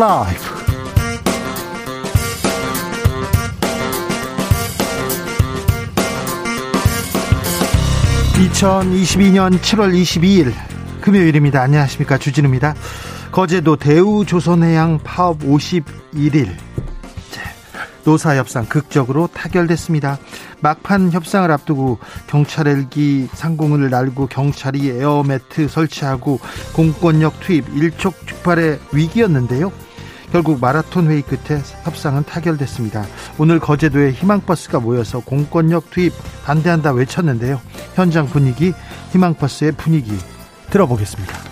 라이브. 2022년 7월 22일 금요일입니다. 안녕하십니까. 주진우입니다. 거제도 대우조선해양 파업 51일. 노사 협상 극적으로 타결됐습니다. 막판 협상을 앞두고 경찰 헬기 상공을 날고 경찰이 에어매트 설치하고 공권력 투입 일촉즉발의 위기였는데요. 결국 마라톤 회의 끝에 협상은 타결됐습니다. 오늘 거제도에 희망버스가 모여서 공권력 투입 반대한다 외쳤는데요. 현장 분위기, 희망버스의 분위기 들어보겠습니다.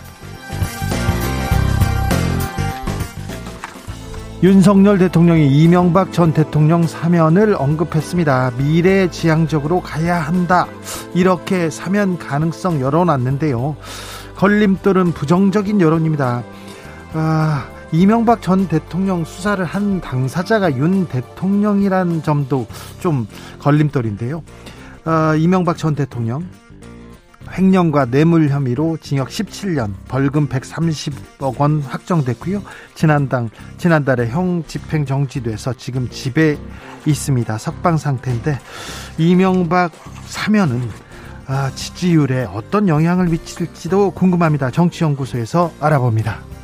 윤석열 대통령이 이명박 전 대통령 사면을 언급했습니다. 미래 지향적으로 가야 한다. 이렇게 사면 가능성 열어놨는데요. 걸림돌은 부정적인 여론입니다. 아, 이명박 전 대통령 수사를 한 당사자가 윤 대통령이라는 점도 좀 걸림돌인데요. 어, 이명박 전 대통령 횡령과 뇌물 혐의로 징역 17년, 벌금 130억 원 확정됐고요. 지난달 지난달에 형 집행 정지돼서 지금 집에 있습니다. 석방 상태인데 이명박 사면은 아, 지지율에 어떤 영향을 미칠지도 궁금합니다. 정치연구소에서 알아봅니다.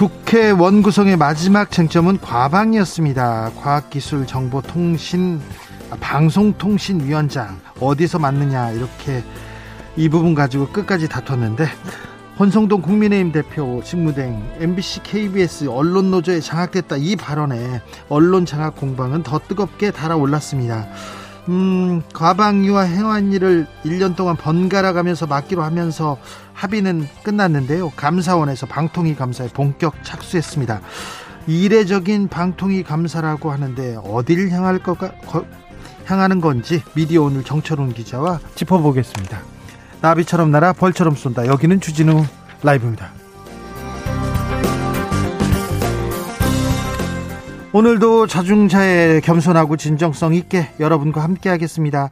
국회 원구성의 마지막 쟁점은 과방이었습니다. 과학기술정보통신 아, 방송통신위원장 어디서 맞느냐 이렇게 이 부분 가지고 끝까지 다퉜는데 권성동 국민의힘 대표 직무대행 MBC, KBS 언론 노조에 장악됐다 이 발언에 언론 장악 공방은 더 뜨겁게 달아올랐습니다. 음, 과방위와 행안위를 1년 동안 번갈아 가면서 맡기로 하면서 합의는 끝났는데요. 감사원에서 방통위 감사에 본격 착수했습니다. 이례적인 방통위 감사라고 하는데 어딜 향할 거가 향하는 건지 미디어 오늘 정철훈 기자와 짚어보겠습니다. 나비처럼 날아 벌처럼 쏜다. 여기는 주진우 라이브입니다. 오늘도 자중자애 겸손하고 진정성 있게 여러분과 함께 하겠습니다.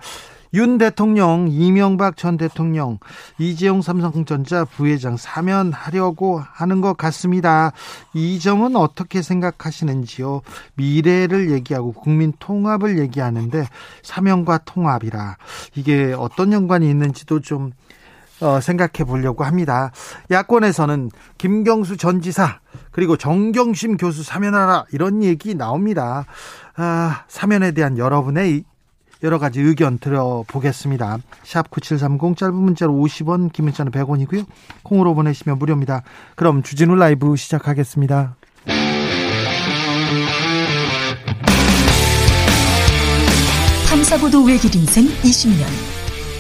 윤 대통령, 이명박 전 대통령, 이재용 삼성전자 부회장 사면하려고 하는 것 같습니다. 이 점은 어떻게 생각하시는지요? 미래를 얘기하고 국민 통합을 얘기하는데 사면과 통합이라 이게 어떤 연관이 있는지도 좀 어, 생각해 보려고 합니다. 야권에서는 김경수 전 지사 그리고 정경심 교수 사면하라 이런 얘기 나옵니다. 아, 사면에 대한 여러분의 여러 가지 의견 들어보겠습니다. 샵 9730 짧은 문자로 50원, 긴 문자는 100원이고요. 콩으로 보내시면 무료입니다. 그럼 주진우 라이브 시작하겠습니다. 탐사보도 외길 인생 20년.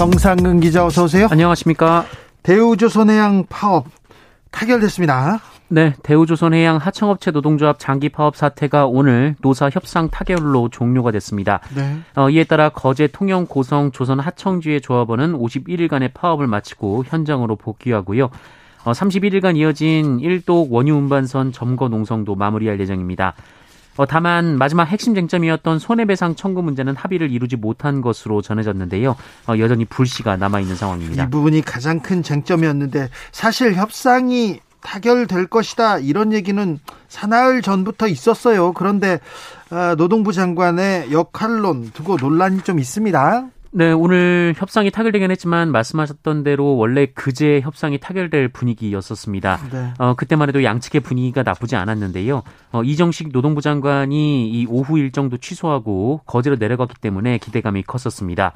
정상근 기자 어서 오세요. 안녕하십니까. 대우조선해양 파업 타결됐습니다. 네, 대우조선해양 하청업체 노동조합 장기 파업 사태가 오늘 노사 협상 타결로 종료가 됐습니다. 네. 어, 이에 따라 거제 통영 고성 조선 하청주의 조합원은 51일간의 파업을 마치고 현장으로 복귀하고요. 어, 31일간 이어진 1독 원유 운반선 점거 농성도 마무리할 예정입니다. 어, 다만 마지막 핵심 쟁점이었던 손해배상 청구 문제는 합의를 이루지 못한 것으로 전해졌는데요. 어, 여전히 불씨가 남아 있는 상황입니다. 이 부분이 가장 큰 쟁점이었는데 사실 협상이 타결될 것이다 이런 얘기는 사나흘 전부터 있었어요. 그런데 아, 노동부 장관의 역할론 두고 논란이 좀 있습니다. 네, 오늘 협상이 타결되긴 했지만 말씀하셨던 대로 원래 그제 협상이 타결될 분위기였었습니다. 네. 어, 그때만 해도 양측의 분위기가 나쁘지 않았는데요. 어, 이정식 노동부 장관이 이 오후 일정도 취소하고 거제로 내려갔기 때문에 기대감이 컸었습니다.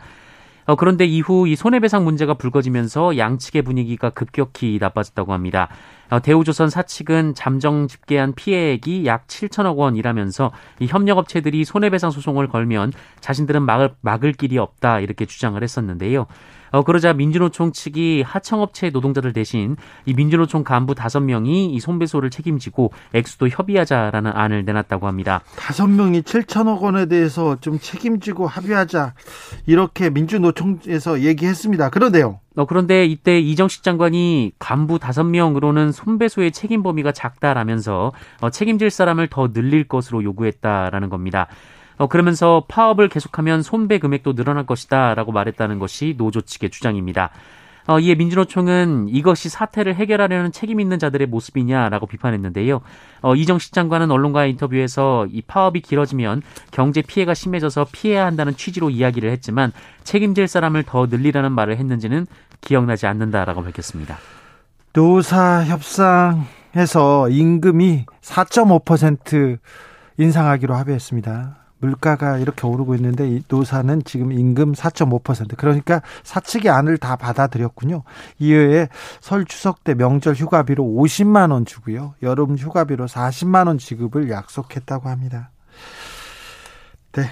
어, 그런데 이후 이 손해배상 문제가 불거지면서 양측의 분위기가 급격히 나빠졌다고 합니다. 어, 대우조선 사측은 잠정 집계한 피해액이 약 7천억 원이라면서 이 협력업체들이 손해배상 소송을 걸면 자신들은 막을, 막을 길이 없다 이렇게 주장을 했었는데요. 어, 그러자 민주노총 측이 하청업체 노동자들 대신 이 민주노총 간부 다섯 명이 이 손배소를 책임지고 액수도 협의하자라는 안을 내놨다고 합니다. 다섯 명이 7천억 원에 대해서 좀 책임지고 합의하자 이렇게 민주노총에서 얘기했습니다. 그런데요. 어, 그런데 이때 이정식 장관이 간부 다섯 명으로는 손배소의 책임 범위가 작다라면서 어, 책임질 사람을 더 늘릴 것으로 요구했다라는 겁니다. 어, 그러면서 파업을 계속하면 손배 금액도 늘어날 것이다 라고 말했다는 것이 노조 측의 주장입니다. 어, 이에 민주노총은 이것이 사태를 해결하려는 책임 있는 자들의 모습이냐라고 비판했는데요. 어, 이정식 장관은 언론과의 인터뷰에서 이 파업이 길어지면 경제 피해가 심해져서 피해야 한다는 취지로 이야기를 했지만 책임질 사람을 더 늘리라는 말을 했는지는 기억나지 않는다라고 밝혔습니다. 노사 협상에서 임금이 4.5% 인상하기로 합의했습니다. 물가가 이렇게 오르고 있는데 노사는 지금 임금 4.5% 그러니까 사측의 안을 다 받아들였군요. 이외에 설 추석 때 명절 휴가비로 50만 원 주고요. 여름 휴가비로 40만 원 지급을 약속했다고 합니다. 네.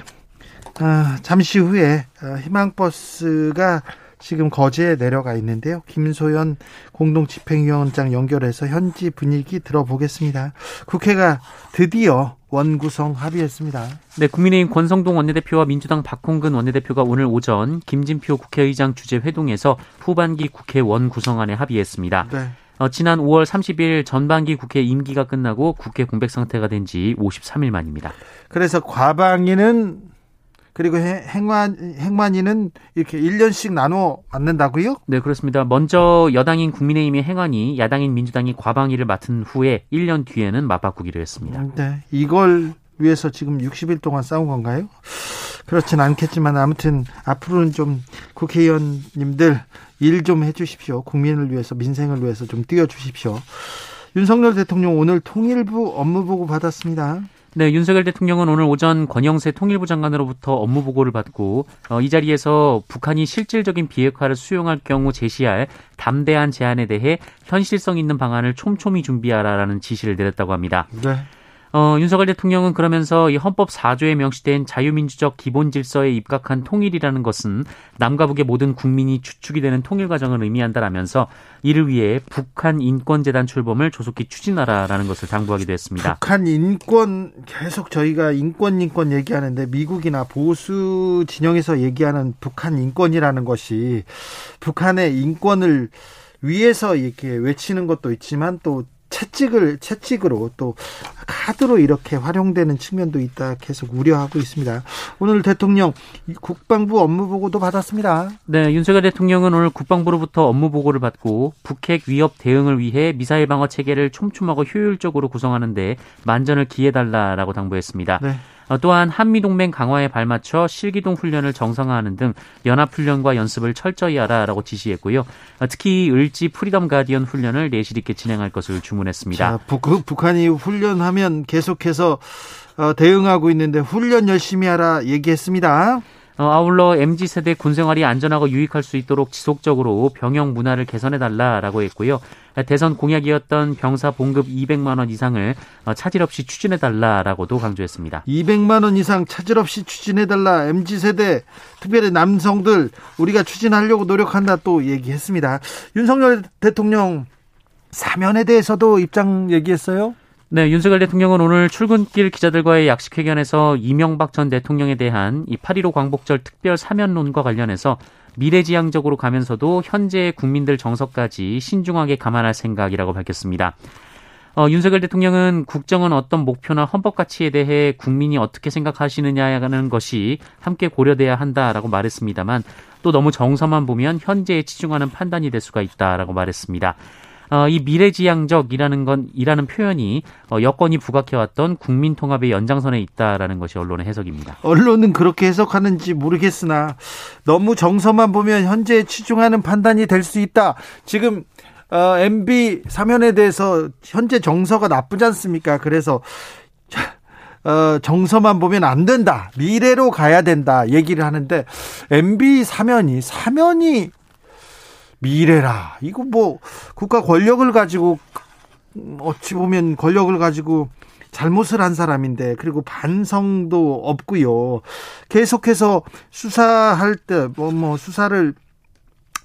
아, 잠시 후에 아, 희망버스가 지금 거제에 내려가 있는데요. 김소연 공동집행위원장 연결해서 현지 분위기 들어보겠습니다. 국회가 드디어 원구성 합의했습니다. 네, 국민의힘 권성동 원내대표와 민주당 박홍근 원내대표가 오늘 오전 김진표 국회의장 주재 회동에서 후반기 국회 원구성안에 합의했습니다. 네. 어, 지난 5월 30일 전반기 국회 임기가 끝나고 국회 공백 상태가 된 지 53일 만입니다. 그래서 과방위는 그리고 행만 행만이는 이렇게 1년씩 나눠 맞는다고요? 네, 그렇습니다. 먼저 여당인 국민의힘의 행안이 야당인 민주당이 과방위를 맡은 후에 1년 뒤에는 맞바꾸기로 했습니다. 네. 이걸 위해서 지금 60일 동안 싸운 건가요? 그렇진 않겠지만 아무튼 앞으로는 좀 국회의원님들 일 좀 해주십시오. 국민을 위해서 민생을 위해서 좀 뛰어주십시오. 윤석열 대통령 오늘 통일부 업무보고 받았습니다. 네, 윤석열 대통령은 오늘 오전 권영세 통일부 장관으로부터 업무 보고를 받고 어, 이 자리에서 북한이 실질적인 비핵화를 수용할 경우 제시할 담대한 제안에 대해 현실성 있는 방안을 촘촘히 준비하라라는 지시를 내렸다고 합니다. 네. 어, 윤석열 대통령은 그러면서 이 헌법 4조에 명시된 자유민주적 기본 질서에 입각한 통일이라는 것은 남과 북의 모든 국민이 주축이 되는 통일 과정을 의미한다라면서 이를 위해 북한 인권재단 출범을 조속히 추진하라라는 것을 당부하기도 했습니다. 북한 인권 계속 저희가 인권 인권 얘기하는데 미국이나 보수 진영에서 얘기하는 북한 인권이라는 것이 북한의 인권을 위해서 이렇게 외치는 것도 있지만 또 채찍을 채찍으로 또 카드로 이렇게 활용되는 측면도 있다 계속 우려하고 있습니다. 오늘 대통령 국방부 업무 보고도 받았습니다. 네, 윤석열 대통령은 오늘 국방부로부터 업무 보고를 받고 북핵 위협 대응을 위해 미사일 방어 체계를 촘촘하고 효율적으로 구성하는데 만전을 기해달라라고 당부했습니다. 네. 어, 또한 한미동맹 강화에 발맞춰 실기동 훈련을 정상화하는 등 연합훈련과 연습을 철저히 하라라고 지시했고요. 어, 특히 을지 프리덤 가디언 훈련을 내실 있게 진행할 것을 주문했습니다. 자, 북, 그 북한이 훈련하면 계속해서 어, 대응하고 있는데 훈련 열심히 하라 얘기했습니다. 어, 아울러 MZ 세대 군 생활이 안전하고 유익할 수 있도록 지속적으로 병영 문화를 개선해 달라라고 했고요. 대선 공약이었던 병사 봉급 200만 원 이상을 어, 차질 없이 추진해 달라라고도 강조했습니다. 200만 원 이상 차질 없이 추진해 달라. MZ 세대 특별히 남성들 우리가 추진하려고 노력한다 또 얘기했습니다. 윤석열 대통령 사면에 대해서도 입장 얘기했어요? 네, 윤석열 대통령은 오늘 출근길 기자들과의 약식 회견에서 이명박 전 대통령에 대한 이 8.15 광복절 특별 사면론과 관련해서 미래지향적으로 가면서도 현재의 국민들 정서까지 신중하게 감안할 생각이라고 밝혔습니다. 어, 윤석열 대통령은 국정은 어떤 목표나 헌법 가치에 대해 국민이 어떻게 생각하시느냐는 것이 함께 고려돼야 한다라고 말했습니다만 또 너무 정서만 보면 현재에 치중하는 판단이 될 수가 있다라고 말했습니다. 어, 이 미래지향적이라는 건 이라는 표현이 어, 여건이 부각해왔던 국민 통합의 연장선에 있다라는 것이 언론의 해석입니다. 언론은 그렇게 해석하는지 모르겠으나 너무 정서만 보면 현재에 치중하는 판단이 될 수 있다. 지금 어, MB 사면에 대해서 현재 정서가 나쁘지 않습니까? 그래서 어, 정서만 보면 안 된다. 미래로 가야 된다. 얘기를 하는데 MB 사면이 사면이 미래라. 이거 뭐 국가 권력을 가지고 어찌 보면 권력을 가지고 잘못을 한 사람인데 그리고 반성도 없고요. 계속해서 수사할 때뭐뭐 수사를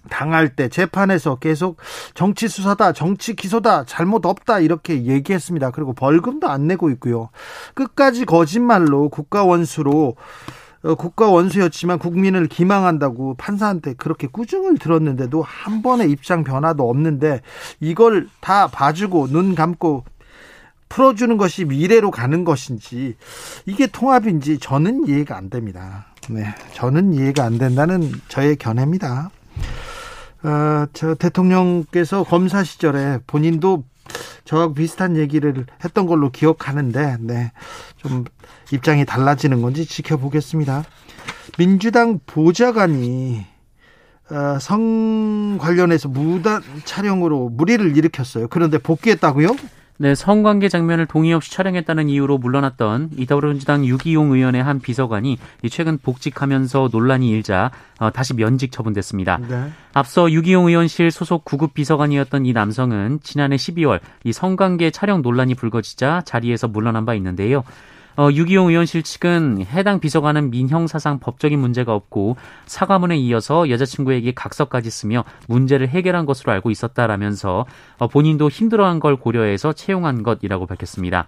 당할 때 재판에서 계속 정치 수사다, 정치 기소다, 잘못 없다 이렇게 얘기했습니다. 그리고 벌금도 안 내고 있고요. 끝까지 거짓말로 국가 원수로 어, 국가 원수였지만 국민을 기망한다고 판사한테 그렇게 꾸중을 들었는데도 한 번의 입장 변화도 없는데 이걸 다 봐주고 눈 감고 풀어주는 것이 미래로 가는 것인지 이게 통합인지 저는 이해가 안 됩니다. 네, 저는 이해가 안 된다는 저의 견해입니다. 어, 저 대통령께서 검사 시절에 본인도 저하고 비슷한 얘기를 했던 걸로 기억하는데, 네, 좀 입장이 달라지는 건지 지켜보겠습니다. 민주당 보좌관이 어, 성 관련해서 무단 촬영으로 무리를 일으켰어요. 그런데 복귀했다고요? 네, 성관계 장면을 동의 없이 촬영했다는 이유로 물러났던 이 더불어민주당 유기용 의원의 한 비서관이 최근 복직하면서 논란이 일자 어, 다시 면직 처분됐습니다. 네. 앞서 유기용 의원실 소속 구급 비서관이었던 이 남성은 지난해 12월 이 성관계 촬영 논란이 불거지자 자리에서 물러난 바 있는데요. 어, 유기용 의원실 측은 해당 비서관은 민형사상 법적인 문제가 없고 사과문에 이어서 여자친구에게 각서까지 쓰며 문제를 해결한 것으로 알고 있었다라면서 어, 본인도 힘들어한 걸 고려해서 채용한 것이라고 밝혔습니다.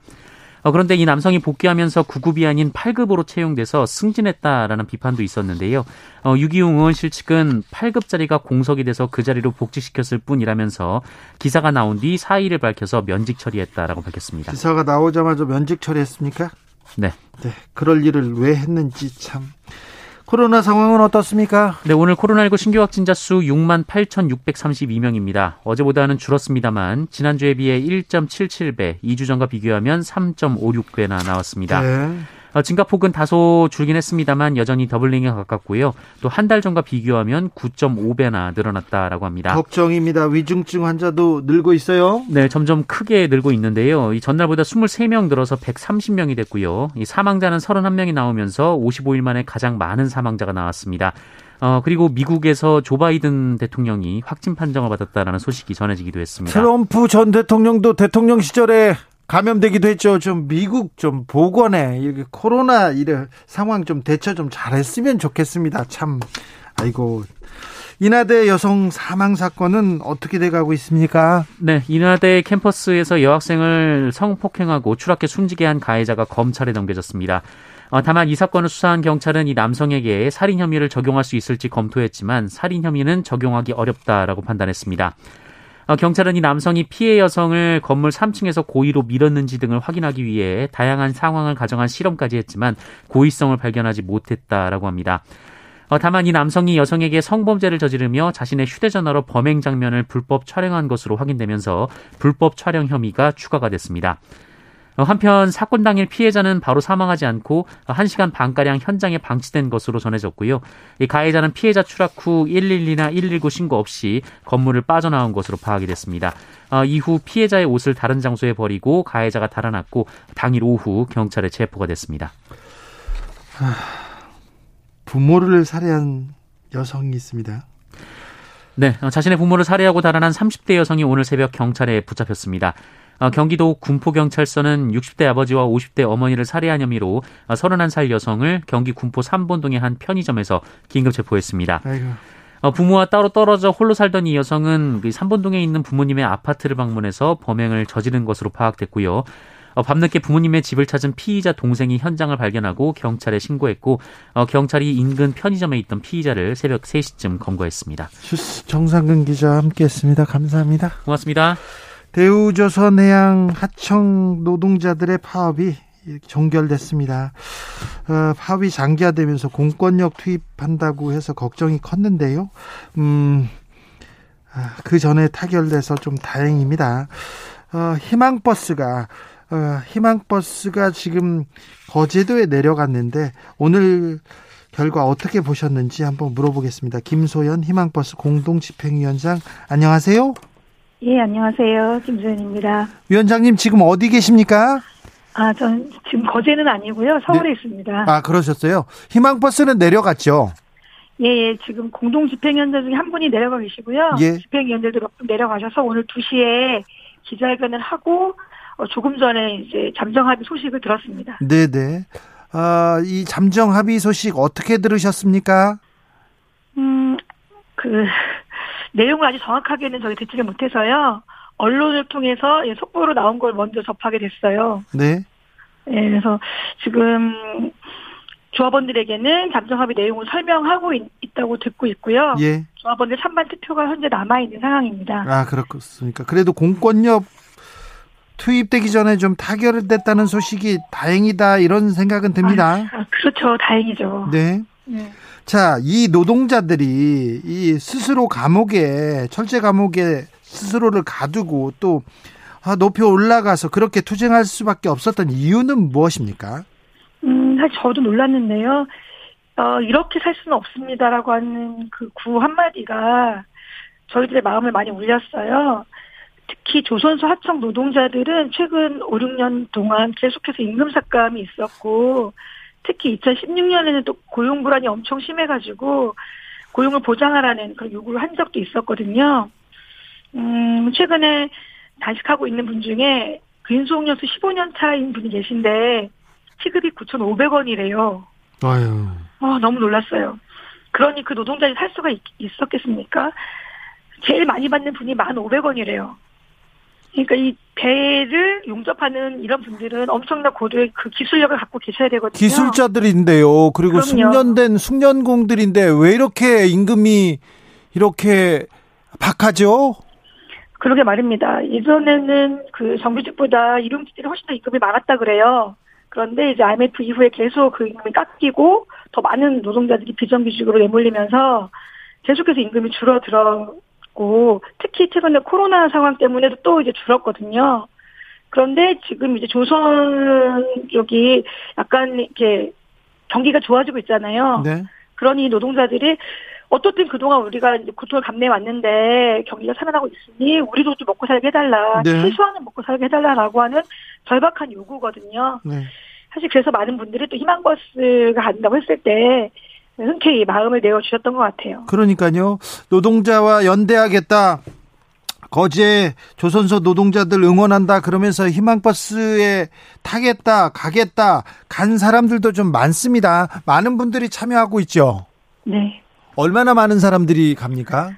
어, 그런데 이 남성이 복귀하면서 9급이 아닌 8급으로 채용돼서 승진했다라는 비판도 있었는데요. 어, 유기용 의원실 측은 8급짜리가 공석이 돼서 그 자리로 복직시켰을 뿐이라면서 기사가 나온 뒤 사의를 밝혀서 면직 처리했다라고 밝혔습니다. 기사가 나오자마자 면직 처리했습니까? 네. 네. 그럴 일을 왜 했는지 참. 코로나 상황은 어떻습니까? 네, 오늘 코로나19 신규 확진자 수 6만 8,632명입니다. 어제보다는 줄었습니다만 지난주에 비해 1.77배, 2주 전과 비교하면 3.56배나 나왔습니다. 네. 어, 증가폭은 다소 줄긴 했습니다만 여전히 더블링에 가깝고요. 또 한 달 전과 비교하면 9.5배나 늘어났다라고 합니다. 걱정입니다. 위중증 환자도 늘고 있어요? 네, 점점 크게 늘고 있는데요. 이 전날보다 23명 늘어서 130명이 됐고요. 이 사망자는 31명이 나오면서 55일 만에 가장 많은 사망자가 나왔습니다. 어, 그리고 미국에서 조 바이든 대통령이 확진 판정을 받았다라는 소식이 전해지기도 했습니다. 트럼프 전 대통령도 대통령 시절에 감염되기도 했죠. 좀 미국 좀 보건에 이렇게 코로나 이래 상황 좀 대처 좀 잘했으면 좋겠습니다. 참 아이고 인하대 여성 사망 사건은 어떻게 돼가고 있습니까? 네, 인하대 캠퍼스에서 여학생을 성폭행하고 추락해 숨지게 한 가해자가 검찰에 넘겨졌습니다. 어, 다만 이 사건을 수사한 경찰은 이 남성에게 살인 혐의를 적용할 수 있을지 검토했지만 살인 혐의는 적용하기 어렵다라고 판단했습니다. 어, 경찰은 이 남성이 피해 여성을 건물 3층에서 고의로 밀었는지 등을 확인하기 위해 다양한 상황을 가정한 실험까지 했지만 고의성을 발견하지 못했다라고 합니다. 어, 다만 이 남성이 여성에게 성범죄를 저지르며 자신의 휴대전화로 범행 장면을 불법 촬영한 것으로 확인되면서 불법 촬영 혐의가 추가가 됐습니다. 어, 한편 사건 당일 피해자는 바로 사망하지 않고 1시간 반가량 현장에 방치된 것으로 전해졌고요. 이 가해자는 피해자 추락 후 112나 119 신고 없이 건물을 빠져나온 것으로 파악이 됐습니다. 어, 이후 피해자의 옷을 다른 장소에 버리고 가해자가 달아났고 당일 오후 경찰에 체포가 됐습니다. 부모를 살해한 여성이 있습니다. 네, 어, 자신의 부모를 살해하고 달아난 30대 여성이 오늘 새벽 경찰에 붙잡혔습니다. 어, 경기도 군포경찰서는 60대 아버지와 50대 어머니를 살해한 혐의로 31살 여성을 경기 군포 3본동의 한 편의점에서 긴급 체포했습니다. 아이고. 어, 부모와 따로 떨어져 홀로 살던 이 여성은 3본동에 있는 부모님의 아파트를 방문해서 범행을 저지른 것으로 파악됐고요. 어, 밤늦게 부모님의 집을 찾은 피의자 동생이 현장을 발견하고 경찰에 신고했고 경찰이 인근 편의점에 있던 피의자를 새벽 3시쯤 검거했습니다. 정상근 기자 함께했습니다. 감사합니다. 고맙습니다. 대우조선해양 하청 노동자들의 파업이 종결됐습니다. 어, 파업이 장기화되면서 공권력 투입한다고 해서 걱정이 컸는데요. 음, 아, 그 전에 타결돼서 좀 다행입니다. 어, 희망버스가 어, 희망버스가 지금 거제도에 내려갔는데 오늘 결과 어떻게 보셨는지 한번 물어보겠습니다. 김소연 희망버스 공동집행위원장 안녕하세요. 예, 안녕하세요. 김소연입니다. 위원장님 지금 어디 계십니까? 아, 전 지금 거제는 아니고요. 서울에 네. 있습니다. 아, 그러셨어요? 희망버스는 내려갔죠? 예, 예, 지금 공동 집행위원장 중에 한 분이 내려가 계시고요. 예. 집행위원들도 몇 분 내려가셔서 오늘 2시에 기자회견을 하고 어, 조금 전에 이제 잠정 합의 소식을 들었습니다. 네네. 네. 아, 이 잠정 합의 소식 어떻게 들으셨습니까? 음, 그, 내용을 아주 정확하게는 저희 듣지를 못해서요. 언론을 통해서 예, 속보로 나온 걸 먼저 접하게 됐어요. 네. 예, 그래서 지금 조합원들에게는 잠정합의 내용을 설명하고 있, 다고 듣고 있고요. 예. 조합원들 찬반 투표가 현재 남아 있는 상황입니다. 아 그렇습니까? 그래도 공권력 투입되기 전에 좀 타결됐다는 소식이 다행이다 이런 생각은 듭니다. 아, 아, 그렇죠, 다행이죠. 네. 네. 자, 이 노동자들이 이 스스로 감옥에 철제 감옥에 스스로를 가두고 또 아, 높이 올라가서 그렇게 투쟁할 수밖에 없었던 이유는 무엇입니까? 음, 사실 저도 놀랐는데요. 어, 이렇게 살 수는 없습니다라고 하는 그 구 한마디가 저희들의 마음을 많이 울렸어요. 특히 조선소 하청 노동자들은 최근 5, 6년 동안 계속해서 임금 삭감이 있었고 특히 2016년에는 또 고용 불안이 엄청 심해가지고 고용을 보장하라는 그런 요구를 한 적도 있었거든요. 음, 최근에 단식하고 있는 분 중에 근속연수 15년 차인 분이 계신데 시급이 9,500원이래요. 아유. 아, 너무 놀랐어요. 그러니 그 노동자들이 살 수가 있, 있었겠습니까? 제일 많이 받는 분이 1,500원이래요. 그러니까 이 배를 용접하는 이런 분들은 엄청난 고도의 그 기술력을 갖고 계셔야 되거든요. 기술자들인데요. 그리고 그럼요. 숙련된 숙련공들인데 왜 이렇게 임금이 이렇게 박하죠? 그러게 말입니다. 예전에는 그 정규직보다 일용직들이 훨씬 더 임금이 많았다 그래요. 그런데 이제 IMF 이후에 계속 그 임금이 깎이고 더 많은 노동자들이 비정규직으로 내몰리면서 계속해서 임금이 줄어들 었고 특히 최근에 코로나 상황 때문에도 또 이제 줄었거든요. 그런데 지금 이제 조선 쪽이 약간 이렇게 경기가 좋아지고 있잖아요. 네. 그러니 노동자들이 어떻든 그동안 우리가 이제 고통을 감내해 왔는데 경기가 살아나고 있으니 우리도 좀 먹고 살게 해달라. 네. 최소한은 먹고 살게 해달라라고 하는 절박한 요구거든요. 네. 사실 그래서 많은 분들이 또 희망버스가 간다고 했을 때 흔쾌히 마음을 내어주셨던 것 같아요. 그러니까요. 노동자와 연대하겠다. 거제 조선소 노동자들 응원한다 그러면서 희망버스에 타겠다 가겠다 간 사람들도 좀 많습니다. 많은 분들이 참여하고 있죠. 네. 얼마나 많은 사람들이 갑니까?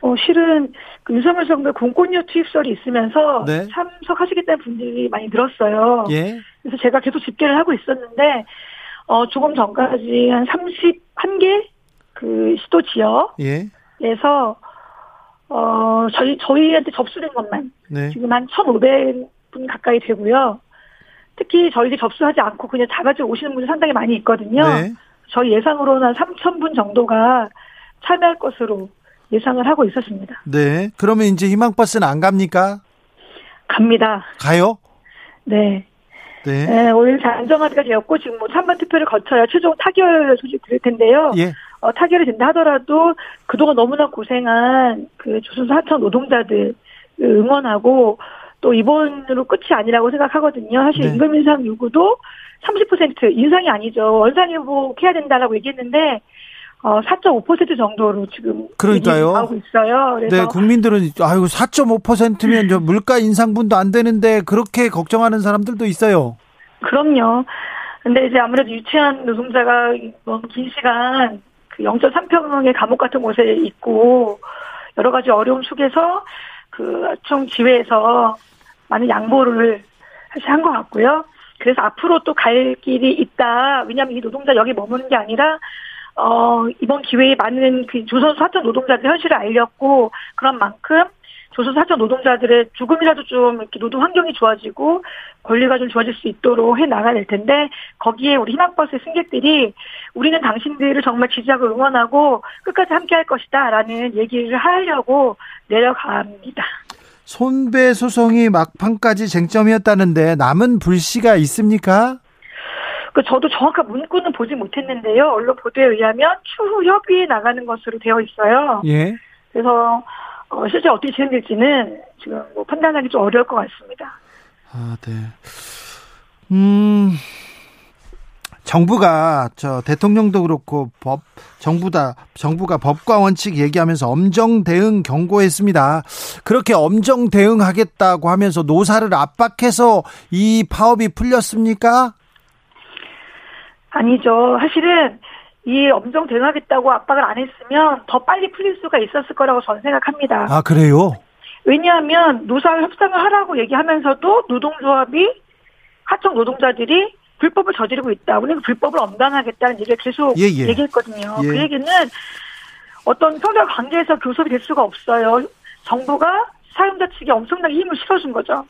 어, 실은 그 윤석열 정부의 공권력 투입설이 있으면서 네. 참석하시겠다는 분들이 많이 늘었어요. 예. 그래서 제가 계속 집계를 하고 있었는데 어, 조금 전까지 한 31개 그 시도 지역에서 예. 어, 저희 저희한테 접수된 것만 네. 지금 한 1,500분 가까이 되고요. 특히 저희들이 접수하지 않고 그냥 잡아주고 오시는 분이 상당히 많이 있거든요. 네. 저희 예상으로는 한 3,000분 정도가 참여할 것으로 예상을 하고 있었습니다. 네. 그러면 이제 희망버스는 안 갑니까? 갑니다. 가요? 네. 네. 네 오늘 잔정합의가 되었고 지금 뭐 찬반 투표를 거쳐야 최종 타결 소식 드릴 텐데요. 예. 어, 타결이 된다 하더라도 그동안 너무나 고생한 그 조선소 하청 노동자들 응원하고 또 이번으로 끝이 아니라고 생각하거든요. 사실 네. 임금 인상 요구도 30% 인상이 아니죠. 원상회복해야 된다라고 얘기했는데 어, 4.5% 정도로 지금 그러니까요. 나오고 있어요. 네, 국민들은 아이고 4.5%면 저 물가 인상분도 안 되는데 그렇게 걱정하는 사람들도 있어요. 그럼요. 근데 이제 아무래도 유치한 노동자가 너무 긴 시간 그 0.3평의 감옥 같은 곳에 있고 여러 가지 어려움 속에서 그총 지회에서 많은 양보를 사실 한 것 같고요. 그래서 앞으로 또 갈 길이 있다. 왜냐하면 이 노동자 여기 머무는 게 아니라 어, 이번 기회에 많은 그 조선 사천 노동자들 현실을 알렸고, 그런 만큼 조선 사천 노동자들의 조금이라도 좀 이렇게 노동 환경이 좋아지고 권리가 좀 좋아질 수 있도록 해 나가야 될 텐데 거기에 우리 희망버스의 승객들이 우리는 당신들을 정말 지지하고 응원하고 끝까지 함께 할 것이다라는 얘기를 하려고 내려갑니다. 손배 소송이 막판까지 쟁점이었다는데 남은 불씨가 있습니까? 그 저도 정확한 문구는 보지 못했는데요. 언론 보도에 의하면 추후 협의에 나가는 것으로 되어 있어요. 예. 그래서 어, 실제 어떻게 진행될지는 지금 뭐 판단하기 좀 어려울 것 같습니다. 아, 네. 음. 정부가 저 대통령도 그렇고 법 정부다 정부가 법과 원칙 얘기하면서 엄정 대응 경고했습니다. 그렇게 엄정 대응하겠다고 하면서 노사를 압박해서 이 파업이 풀렸습니까? 아니죠. 사실은 이 엄정 대응하겠다고 압박을 안 했으면 더 빨리 풀릴 수가 있었을 거라고 저는 생각합니다. 아 그래요? 왜냐하면 노사와 협상을 하라고 얘기하면서도 노동조합이 하청 노동자들이 불법을 저지르고 있다. 우리는 불법을 엄단하겠다는 얘기를 계속 예, 예. 얘기했거든요. 예. 그 얘기는 어떤 평등 관계에서 교섭이 될 수가 없어요. 정부가 사용자 측에 엄청나게 힘을 실어준 거죠.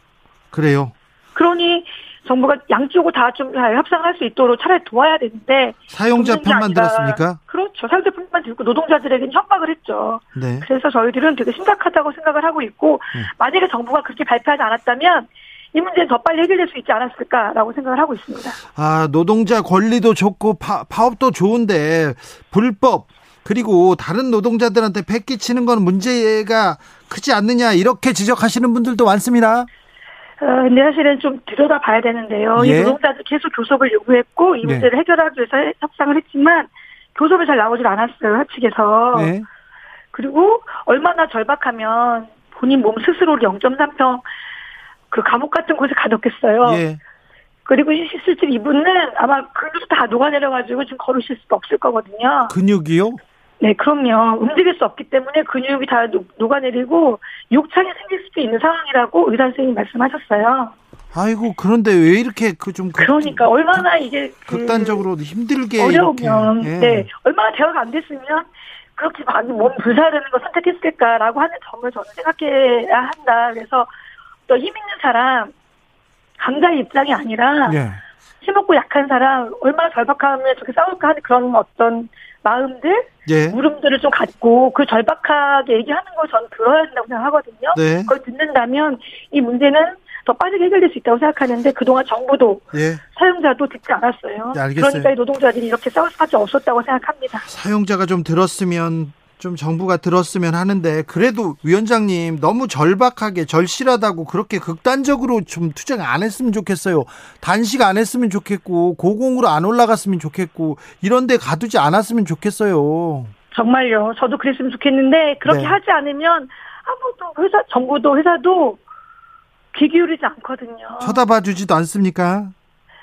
그래요. 그러니 정부가 양쪽을 다 좀 협상할 수 있도록 차라리 도와야 되는데 사용자 편만 들었습니까? 그렇죠. 사용자 편만 들고 노동자들에게는 협박을 했죠. 네. 그래서 저희들은 되게 심각하다고 생각을 하고 있고 네. 만약에 정부가 그렇게 발표하지 않았다면 이 문제는 더 빨리 해결될 수 있지 않았을까라고 생각을 하고 있습니다. 아 노동자 권리도 좋고 파, 파업도 좋은데 불법 그리고 다른 노동자들한테 패기치는 건 문제가 크지 않느냐 이렇게 지적하시는 분들도 많습니다. 어, 근데 사실은 좀 들여다봐야 되는데요. 예. 이 노동자들 계속 교섭을 요구했고 이 네. 문제를 네. 해결하기 위해서 협상을 했지만 교섭이 잘 나오질 않았어요. 하측에서. 네. 그리고 얼마나 절박하면 본인 몸 스스로를 0.3평 그 감옥 같은 곳에 가뒀겠어요. 예. 그리고 실제 이분은 아마 근육도 다 녹아내려가지고 지금 걸으실 수도 없을 거거든요. 근육이요? 네, 그럼요. 움직일 수 없기 때문에 근육이 다 녹아내리고 욕창이 생길 수도 있는 상황이라고 의사 선생님이 말씀하셨어요. 아이고 그런데 왜 이렇게 그 좀 그, 그러니까 얼마나 이게 그 극단적으로 힘들게 어려우면 예. 네 얼마나 대화가 안 됐으면 그렇게 많이 몸 불사르는 걸 선택했을까라고 하는 점을 저는 생각해야 한다. 그래서 또 힘 있는 사람 강자의 입장이 아니라 예. 힘없고 약한 사람 얼마나 절박하면 저렇게 싸울까 하는 그런 어떤 마음들, 예. 물음들을 좀 갖고 그 절박하게 얘기하는 걸 저는 들어야 된다고 생각하거든요. 네. 그걸 듣는다면 이 문제는 더 빠르게 해결될 수 있다고 생각하는데 그동안 정부도 예. 사용자도 듣지 않았어요. 네, 그러니까 이 노동자들이 이렇게 싸울 수밖에 없었다고 생각합니다. 사용자가 좀 들었으면 좀 정부가 들었으면 하는데 그래도 위원장님 너무 절박하게 절실하다고 그렇게 극단적으로 좀 투쟁 안 했으면 좋겠어요. 단식 안 했으면 좋겠고 고공으로 안 올라갔으면 좋겠고 이런 데 가두지 않았으면 좋겠어요. 정말요. 저도 그랬으면 좋겠는데 그렇게 네. 하지 않으면 아무도 회사 정부도 회사도 귀 기울이지 않거든요. 쳐다봐 주지도 않습니까?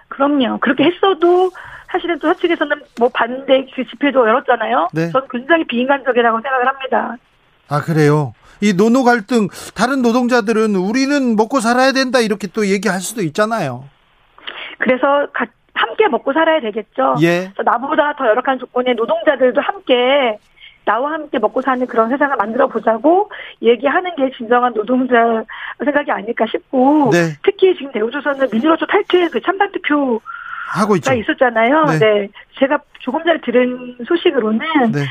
그럼요. 그렇게 했어도 사실은 또 서측에서는 뭐 반대 그 집회도 열었잖아요. 네. 저는 굉장히 비인간적이라고 생각을 합니다. 아 그래요. 이 노노 갈등 다른 노동자들은 우리는 먹고 살아야 된다 이렇게 또 얘기할 수도 있잖아요. 그래서 함께 먹고 살아야 되겠죠. 예. 나보다 더 열악한 조건의 노동자들도 함께 나와 함께 먹고 사는 그런 세상을 만들어 보자고 얘기하는 게 진정한 노동자 생각이 아닐까 싶고 네. 특히 지금 대우조선은 민주노총 탈퇴 그 찬반 투표 하고 있죠. 있었잖아요. 네. 네. 제가 조금 전에 들은 소식으로는 네.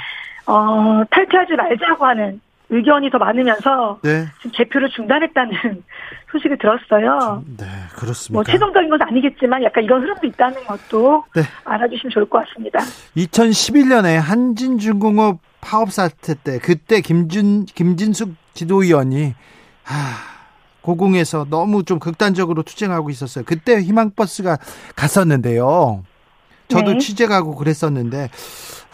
어, 탈퇴하지 말자고 하는 의견이 더 많으면서 네. 지금 개표를 중단했다는 소식을 들었어요. 네, 그렇습니다. 뭐 최종적인 건 아니겠지만 약간 이런 흐름도 있다는 것도 네. 알아주시면 좋을 것 같습니다. 2011년에 한진중공업 파업 사태 때 그때 김준 김진숙 지도위원이 하, 고궁에서 너무 좀 극단적으로 투쟁하고 있었어요. 그때 희망버스가 갔었는데요. 저도 네. 취재 가고 그랬었는데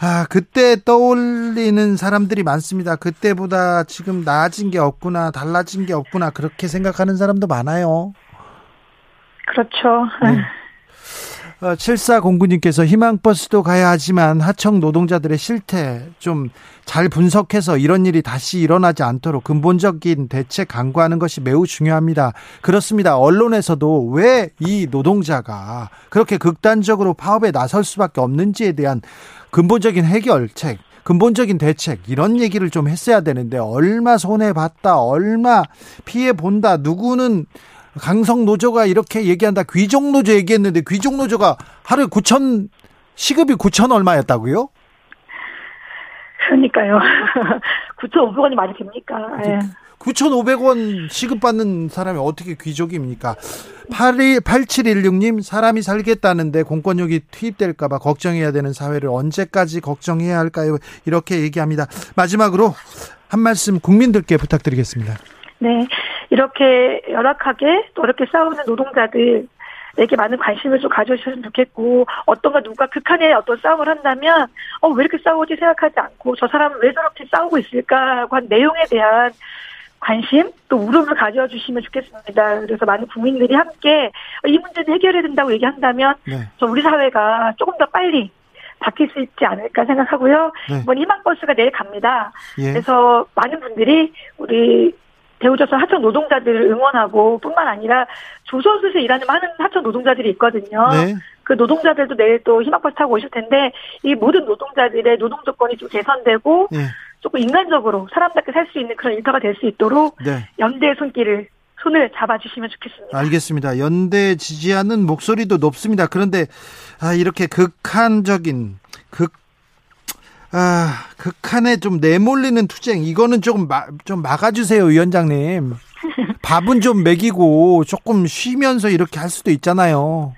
아 그때 떠올리는 사람들이 많습니다. 그때보다 지금 나아진 게 없구나, 달라진 게 없구나 그렇게 생각하는 사람도 많아요. 그렇죠. 네. 7409님께서 어, 희망버스도 가야 하지만 하청 노동자들의 실태 좀 잘 분석해서 이런 일이 다시 일어나지 않도록 근본적인 대책 강구하는 것이 매우 중요합니다. 그렇습니다. 언론에서도 왜 이 노동자가 그렇게 극단적으로 파업에 나설 수밖에 없는지에 대한 근본적인 해결책, 근본적인 대책 이런 얘기를 좀 했어야 되는데 얼마 손해 봤다, 얼마 피해 본다, 누구는 강성 노조가 이렇게 얘기한다. 귀족 노조 얘기했는데 귀족 노조가 하루에 9천 시급이 9천 얼마였다고요? 그러니까요. 9,500원이 많이 됩니까? 예. 9,500원 시급받는 사람이 어떻게 귀족입니까? 82, 8716님, 사람이 살겠다는데 공권력이 투입될까봐 걱정해야 되는 사회를 언제까지 걱정해야 할까요? 이렇게 얘기합니다. 마지막으로 한 말씀 국민들께 부탁드리겠습니다. 네. 이렇게 열악하게 또 이렇게 싸우는 노동자들 에게 많은 관심을 좀 가져주셨으면 좋겠고 어떤가 누가 극한의 어떤 싸움을 한다면 어 왜 이렇게 싸우지 생각하지 않고 저 사람은 왜 저렇게 싸우고 있을까 하고 한 내용에 대한 관심 또 울음을 가져와 주시면 좋겠습니다. 그래서 많은 국민들이 함께 이 문제는 해결해야 된다고 얘기한다면 네. 저 우리 사회가 조금 더 빨리 바뀔 수 있지 않을까 생각하고요. 네. 이번 희망버스가 내일 갑니다. 예. 그래서 많은 분들이 우리 대우조선 하청 노동자들을 응원하고 뿐만 아니라 조선수에서 일하는 많은 하청 노동자들이 있거든요. 네. 그 노동자들도 내일 또 희망버스 타고 오실 텐데 이 모든 노동자들의 노동 조건이 좀 개선되고 네. 조금 인간적으로 사람답게 살 수 있는 그런 일터가 될 수 있도록 네. 연대의 손길을 손을 잡아주시면 좋겠습니다. 알겠습니다. 연대 지지하는 목소리도 높습니다. 그런데 아, 이렇게 극한적인 극 아, 극한에 좀 내몰리는 투쟁 이거는 조금 마, 좀 막아주세요, 위원장님. 밥은 좀 먹이고 조금 쉬면서 이렇게 할 수도 있잖아요.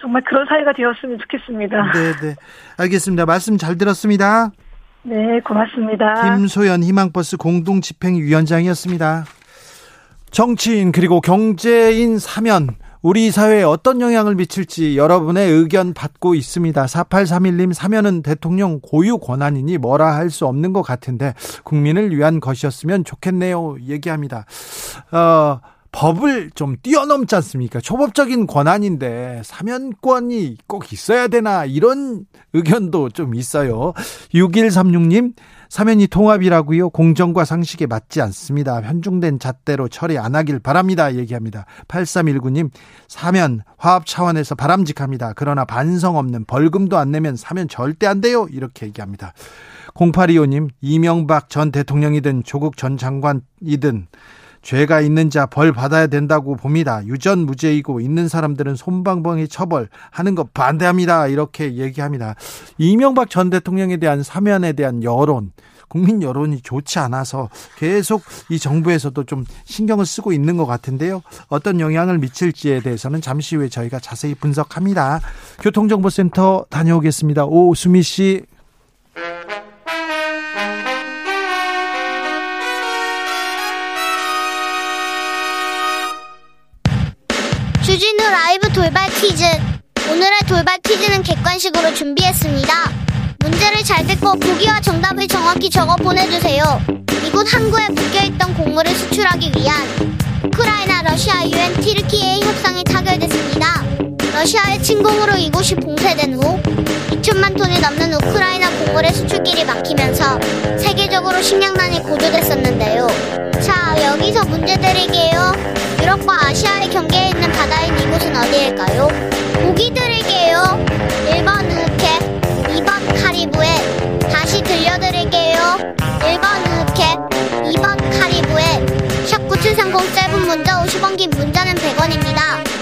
정말 그런 사회가 되었으면 좋겠습니다. 네, 네. 알겠습니다. 말씀 잘 들었습니다. 네, 고맙습니다. 김소연 희망버스 공동집행위원장이었습니다. 정치인 그리고 경제인 사면 우리 사회에 어떤 영향을 미칠지 여러분의 의견 받고 있습니다. 4831님 사면은 대통령 고유 권한이니 뭐라 할 수 없는 것 같은데 국민을 위한 것이었으면 좋겠네요. 얘기합니다. 어, 법을 좀 뛰어넘지 않습니까? 초법적인 권한인데 사면권이 꼭 있어야 되나 이런 의견도 좀 있어요. 6136님 사면이 통합이라고요. 공정과 상식에 맞지 않습니다. 편중된 잣대로 처리 안 하길 바랍니다. 얘기합니다. 8319님 사면 화합 차원에서 바람직합니다. 그러나 반성 없는 벌금도 안 내면 사면 절대 안 돼요. 이렇게 얘기합니다. 0825님 이명박 전 대통령이든 조국 전 장관이든 죄가 있는 자 벌 받아야 된다고 봅니다. 유전 무죄이고 있는 사람들은 손방망이 처벌하는 것 반대합니다. 이렇게 얘기합니다. 이명박 전 대통령에 대한 사면에 대한 여론 국민 여론이 좋지 않아서 계속 이 정부에서도 좀 신경을 쓰고 있는 것 같은데요. 어떤 영향을 미칠지에 대해서는 잠시 후에 저희가 자세히 분석합니다. 교통정보센터 다녀오겠습니다. 오수미 씨. 주진우 라이브 돌발 퀴즈. 오늘의 돌발 퀴즈는 객관식으로 준비했습니다. 문제를 잘 듣고 보기와 정답을 정확히 적어 보내주세요. 이곳 항구에 묶여있던 곡물을 수출하기 위한 우크라이나 러시아 유엔 티르키의 협상이 타결됐습니다. 러시아의 침공으로 이곳이 봉쇄된 후 2천만 톤이 넘는 우크라이나 곡물의 수출길이 막히면서 세계적으로 식량난이 고조됐었는데요. 자, 여기서 문제 드릴게요. 유럽과 아시아의 경계에 있는 바다인 이곳은 어디일까요? 보기 드릴게요. 1번 우케, 2번 카리브해. 다시 들려드릴게요. 1번 우케, 2번 카리브해. 샵 9730 짧은 문자 50원 긴 문자는 100원입니다.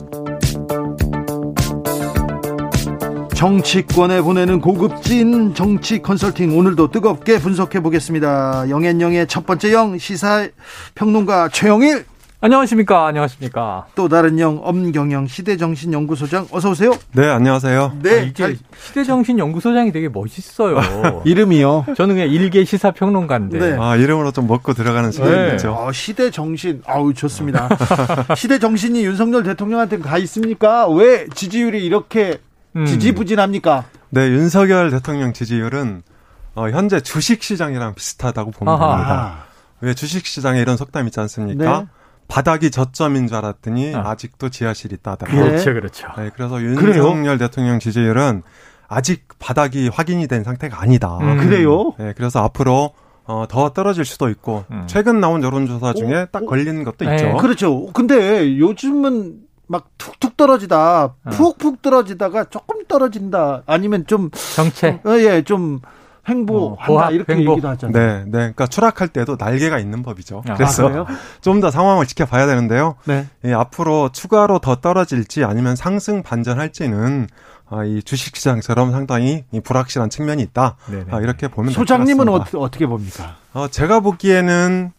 정치권에 보내는 고급진 정치 컨설팅 오늘도 뜨겁게 분석해 보겠습니다. 영앤영의 첫 번째 영 시사 평론가 최영일 안녕하십니까. 안녕하십니까. 또 다른 영 엄경영 시대정신연구소장 어서 오세요. 네, 안녕하세요. 네, 아, 이게 시대정신연구소장이 되게 멋있어요. 이름이요. 저는 그냥 일개 시사평론가인데. 네. 아, 이름으로 좀 먹고 들어가는 시대죠. 네. 아, 시대정신. 아우, 좋습니다. 시대정신이 윤석열 대통령한테 가 있습니까? 왜 지지율이 이렇게 음. 지지부진합니까? 네, 윤석열 대통령 지지율은 어, 현재 주식시장이랑 비슷하다고 보면 아하. 됩니다. 왜 주식시장에 이런 속담 있지 않습니까? 네. 바닥이 저점인 줄 알았더니 아. 직도 지하실이 있다. 그렇죠, 그렇죠. 네, 그래서 윤석열 대통령 지지율은 아직 바닥이 확인이 된 상태가 아니다. 음. 그래요? 네, 그래서 앞으로 어, 더 떨어질 수도 있고 음. 최근 나온 여론조사 중에 오, 딱 걸리는 것도 네. 있죠. 그렇죠. 근데 요즘은 막 툭툭 떨어지다 어. 푹푹 떨어지다가 조금 떨어진다 아니면 좀 정체 어, 예좀 횡보한다 어, 이렇게 횡보. 얘기도 하잖아요. 네, 네. 그러니까 추락할 때도 날개가 있는 법이죠. 아, 그래서 좀더 상황을 지켜봐야 되는데요. 네. 예, 앞으로 추가로 더 떨어질지 아니면 상승 반전할지는 아, 이 주식시장처럼 상당히 불확실한 측면이 있다. 아, 이렇게 보면 소장님은 어, 떻게 봅니까? 어, 제가 보기에는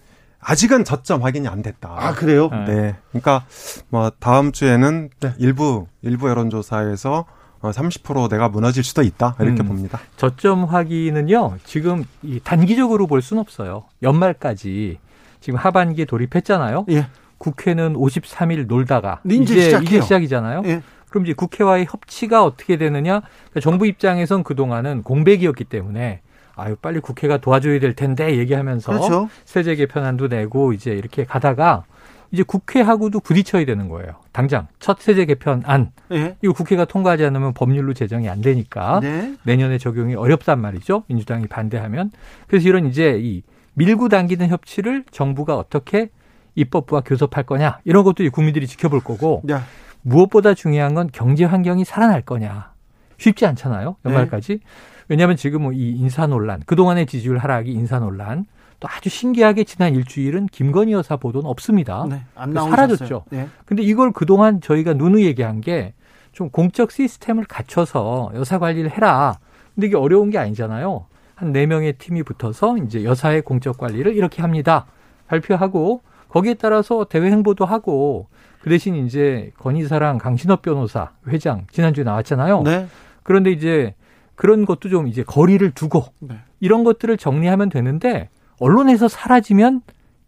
아직은 저점 확인이 안 됐다. 아 그래요? 네. 그러니까 뭐 다음 주에는 네. 일부 일부 여론조사에서 30% 어, 내가 무너질 수도 있다 이렇게 음, 봅니다. 저점 확인은요 지금 이 단기적으로 볼 수는 없어요. 연말까지 지금 하반기에 돌입했잖아요. 예. 국회는 53일 놀다가 이제 시작해요. 이제 시작이잖아요. 예. 그럼 이제 국회와의 협치가 어떻게 되느냐? 그러니까 정부 입장에선 그 동안은 공백이었기 때문에 아유 빨리 국회가 도와줘야 될 텐데 얘기하면서 그렇죠. 세제 개편안도 내고 이제 이렇게 가다가 이제 국회하고도 부딪혀야 되는 거예요. 당장 첫 세제 개편안 네. 이거 국회가 통과하지 않으면 법률로 제정이 안 되니까 네. 내년에 적용이 어렵단 말이죠. 민주당이 반대하면 그래서 이런 이제 이 밀고 당기는 협치를 정부가 어떻게 입법부와 교섭할 거냐 이런 것도 국민들이 지켜볼 거고 야. 무엇보다 중요한 건 경제 환경이 살아날 거냐 쉽지 않잖아요 연말까지 네. 왜냐하면 지금 뭐이 인사 논란 그동안의 지지율 하락이 인사 논란 또 아주 신기하게 지난 일주일은 김건희 여사 보도는 없습니다. 네, 안 사라졌죠. 네. 근데 이걸 그동안 저희가 누누이 얘기한 게 좀 공적 시스템을 갖춰서 여사 관리를 해라. 근데 이게 어려운 게 아니잖아요. 한 네명의 팀이 붙어서 이제 여사의 공적 관리를 이렇게 합니다. 발표하고 거기에 따라서 대외 행보도 하고 그 대신 이제 건희사랑 강신업 변호사 회장 지난주에 나왔잖아요. 네. 그런데 이제 그런 것도 좀 이제 거리를 두고 네. 이런 것들을 정리하면 되는데 언론에서 사라지면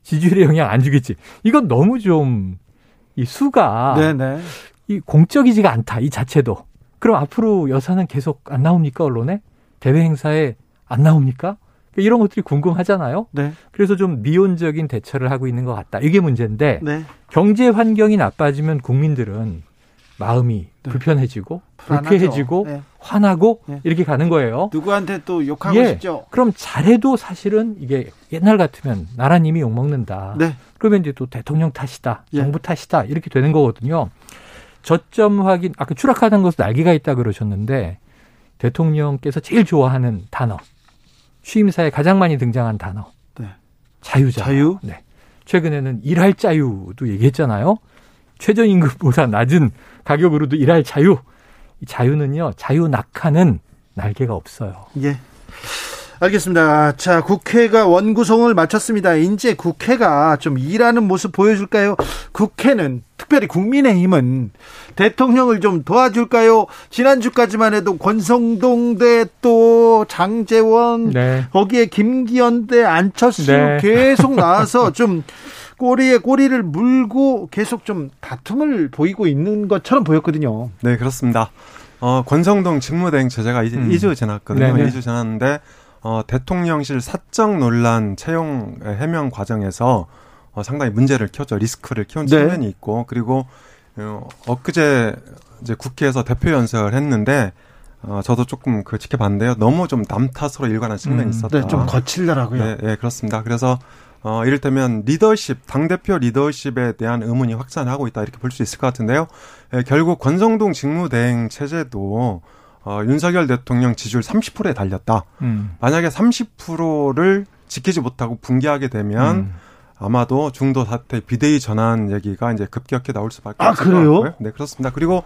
지지율에 영향 안 주겠지. 이건 너무 좀 이 수가 네네. 이 공적이지가 않다. 이 자체도. 그럼 앞으로 여사는 계속 안 나옵니까 언론에? 대외 행사에 안 나옵니까? 이런 것들이 궁금하잖아요. 네. 그래서 좀 미온적인 대처를 하고 있는 것 같다. 이게 문제인데 네. 경제 환경이 나빠지면 국민들은 마음이 네. 불편해지고 불쾌해지고 네. 화나고 네. 이렇게 가는 거예요. 누구한테 또 욕하고 예. 싶죠. 그럼 잘해도 사실은 이게 옛날 같으면 나라님이 욕 먹는다. 네. 그러면 이제 또 대통령 탓이다, 예. 정부 탓이다 이렇게 되는 거거든요. 저점 확인 아까 추락하는 것은 날개가 있다 그러셨는데 대통령께서 제일 좋아하는 단어 취임사에 가장 많이 등장한 단어 네. 자유자. 자유. 네. 최근에는 일할 자유도 얘기했잖아요. 최저임금보다 낮은 가격으로도 일할 자유. 이 자유는요, 자유 낙하는 날개가 없어요. 예. 알겠습니다. 자, 국회가 원구성을 마쳤습니다. 이제 국회가 좀 일하는 모습 보여줄까요? 국회는 특별히 국민의힘은 대통령을 좀 도와줄까요? 지난주까지만 해도 권성동 대또 장재원 네. 거기에 김기현 대 안철수 네. 계속 나와서 좀 꼬리에 꼬리를 물고 계속 좀 다툼을 보이고 있는 것처럼 보였거든요. 네, 그렇습니다. 어, 권성동 직무대행 제재가 이제 음. 2주 지났거든요. 네네. 2주 지났는데 어, 대통령실 사적 논란 채용 해명 과정에서 어, 상당히 문제를 키웠죠. 리스크를 키운 네. 측면이 있고 그리고 어, 엊그제 이제 국회에서 대표 연설을 했는데 어, 저도 조금 그 지켜봤는데요. 너무 좀 남 탓으로 일관한 측면이 음, 있었다. 네, 좀 거칠더라고요. 네, 네, 그렇습니다. 그래서 어, 이를테면 리더십, 당대표 리더십에 대한 의문이 확산하고 있다 이렇게 볼 수 있을 것 같은데요. 예, 결국 권성동 직무대행 체제도 어, 윤석열 대통령 지지율 30%에 달렸다. 음. 만약에 30%를 지키지 못하고 붕괴하게 되면 음. 아마도 중도 사태 비대위 전환 얘기가 이제 급격히 나올 수밖에 아, 없을 것 같고요. 네, 그렇습니다. 그리고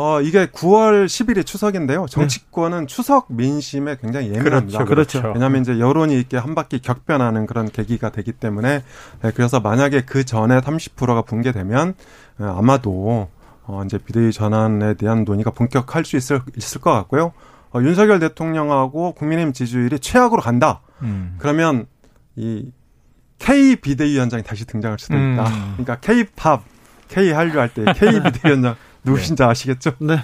어, 이게 9월 10일이 추석인데요. 정치권은 네. 추석 민심에 굉장히 예민합니다. 그렇죠. 그렇죠. 왜냐하면 이제 여론이 이렇게 한 바퀴 격변하는 그런 계기가 되기 때문에 네, 그래서 만약에 그 전에 30%가 붕괴되면 어, 아마도 어, 이제 비대위 전환에 대한 논의가 본격할 수 있을, 있을 것 같고요. 어, 윤석열 대통령하고 국민의힘 지지율이 최악으로 간다. 음. 그러면 이 K 비대위원장이 다시 등장할 수도 있다. 음. 그러니까 K-팝, K 한류 할 때 K 비대위원장 누구신지 아시겠죠? 네.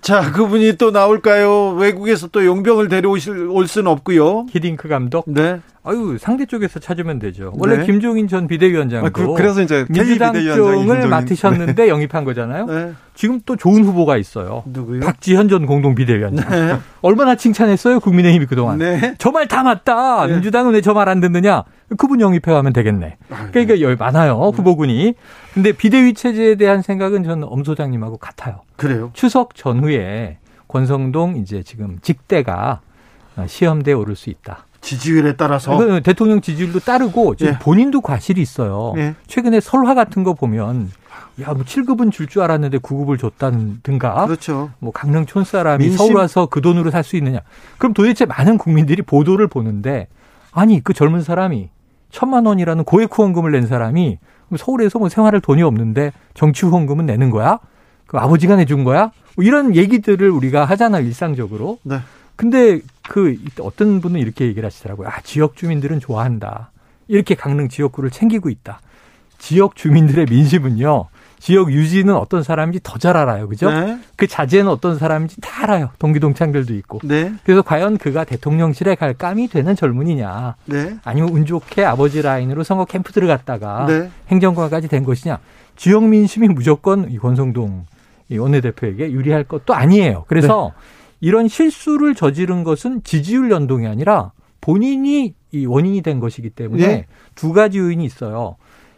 자, 그분이 또 나올까요? 외국에서 또 용병을 데려오실 올 수는 없고요. 히딩크 감독. 네. 아유 상대 쪽에서 찾으면 되죠. 원래 네. 김종인 전 비대위원장도 아, 그, 래서 이제 민주당 쪽을 맡으셨는데 네. 영입한 거잖아요. 네. 지금 또 좋은 후보가 있어요. 누구요? 박지현 전 공동 비대위원장. 네. 얼마나 칭찬했어요 국민의힘이 그동안. 네. 저말 다 맞다. 네. 민주당은 왜 저 말 안 듣느냐. 그분 영입해 가면 되겠네. 아, 그러니까 여 많아요 네. 후보군이. 근데 비대위 체제에 대한 생각은 저는 엄 소장님하고 같아요. 그래요? 추석 전후에 권성동 이제 지금 직대가 시험대에 오를 수 있다. 지지율에 따라서 대통령 지지율도 따르고 지금 예. 본인도 과실이 있어요. 예. 최근에 설화 같은 거 보면 야, 뭐 7급은 줄 줄 알았는데 9급을 줬다든가. 그렇죠. 뭐 강릉 촌 사람이 민심... 서울 와서 그 돈으로 살 수 있느냐. 그럼 도대체 많은 국민들이 보도를 보는데 아니, 그 젊은 사람이 천만 원이라는 고액 후원금을 낸 사람이 서울에서 뭐 생활할 돈이 없는데 정치 후원금은 내는 거야? 그 아버지가 내준 거야? 뭐 이런 얘기들을 우리가 하잖아, 일상적으로. 네. 근데 그 어떤 분은 이렇게 얘기를 하시더라고요. 아, 지역 주민들은 좋아한다. 이렇게 강릉 지역구를 챙기고 있다. 지역 주민들의 민심은요. 지역 유지는 어떤 사람인지 더 잘 알아요. 그죠? 네. 그 자제는 어떤 사람인지 다 알아요. 동기 동창들도 있고. 네. 그래서 과연 그가 대통령실에 갈 감이 되는 젊은이냐. 네. 아니면 운 좋게 아버지 라인으로 선거 캠프 들어갔다가 네. 행정관까지 된 것이냐. 지역 민심이 무조건 이 권성동 이 원내대표에게 유리할 것도 아니에요. 그래서 네. 이런 실수를 저지른 것은 지지율 연동이 아니라 본인이 이 원인이 된 것이기 때문에 네. 두 가지 요인이 있어요.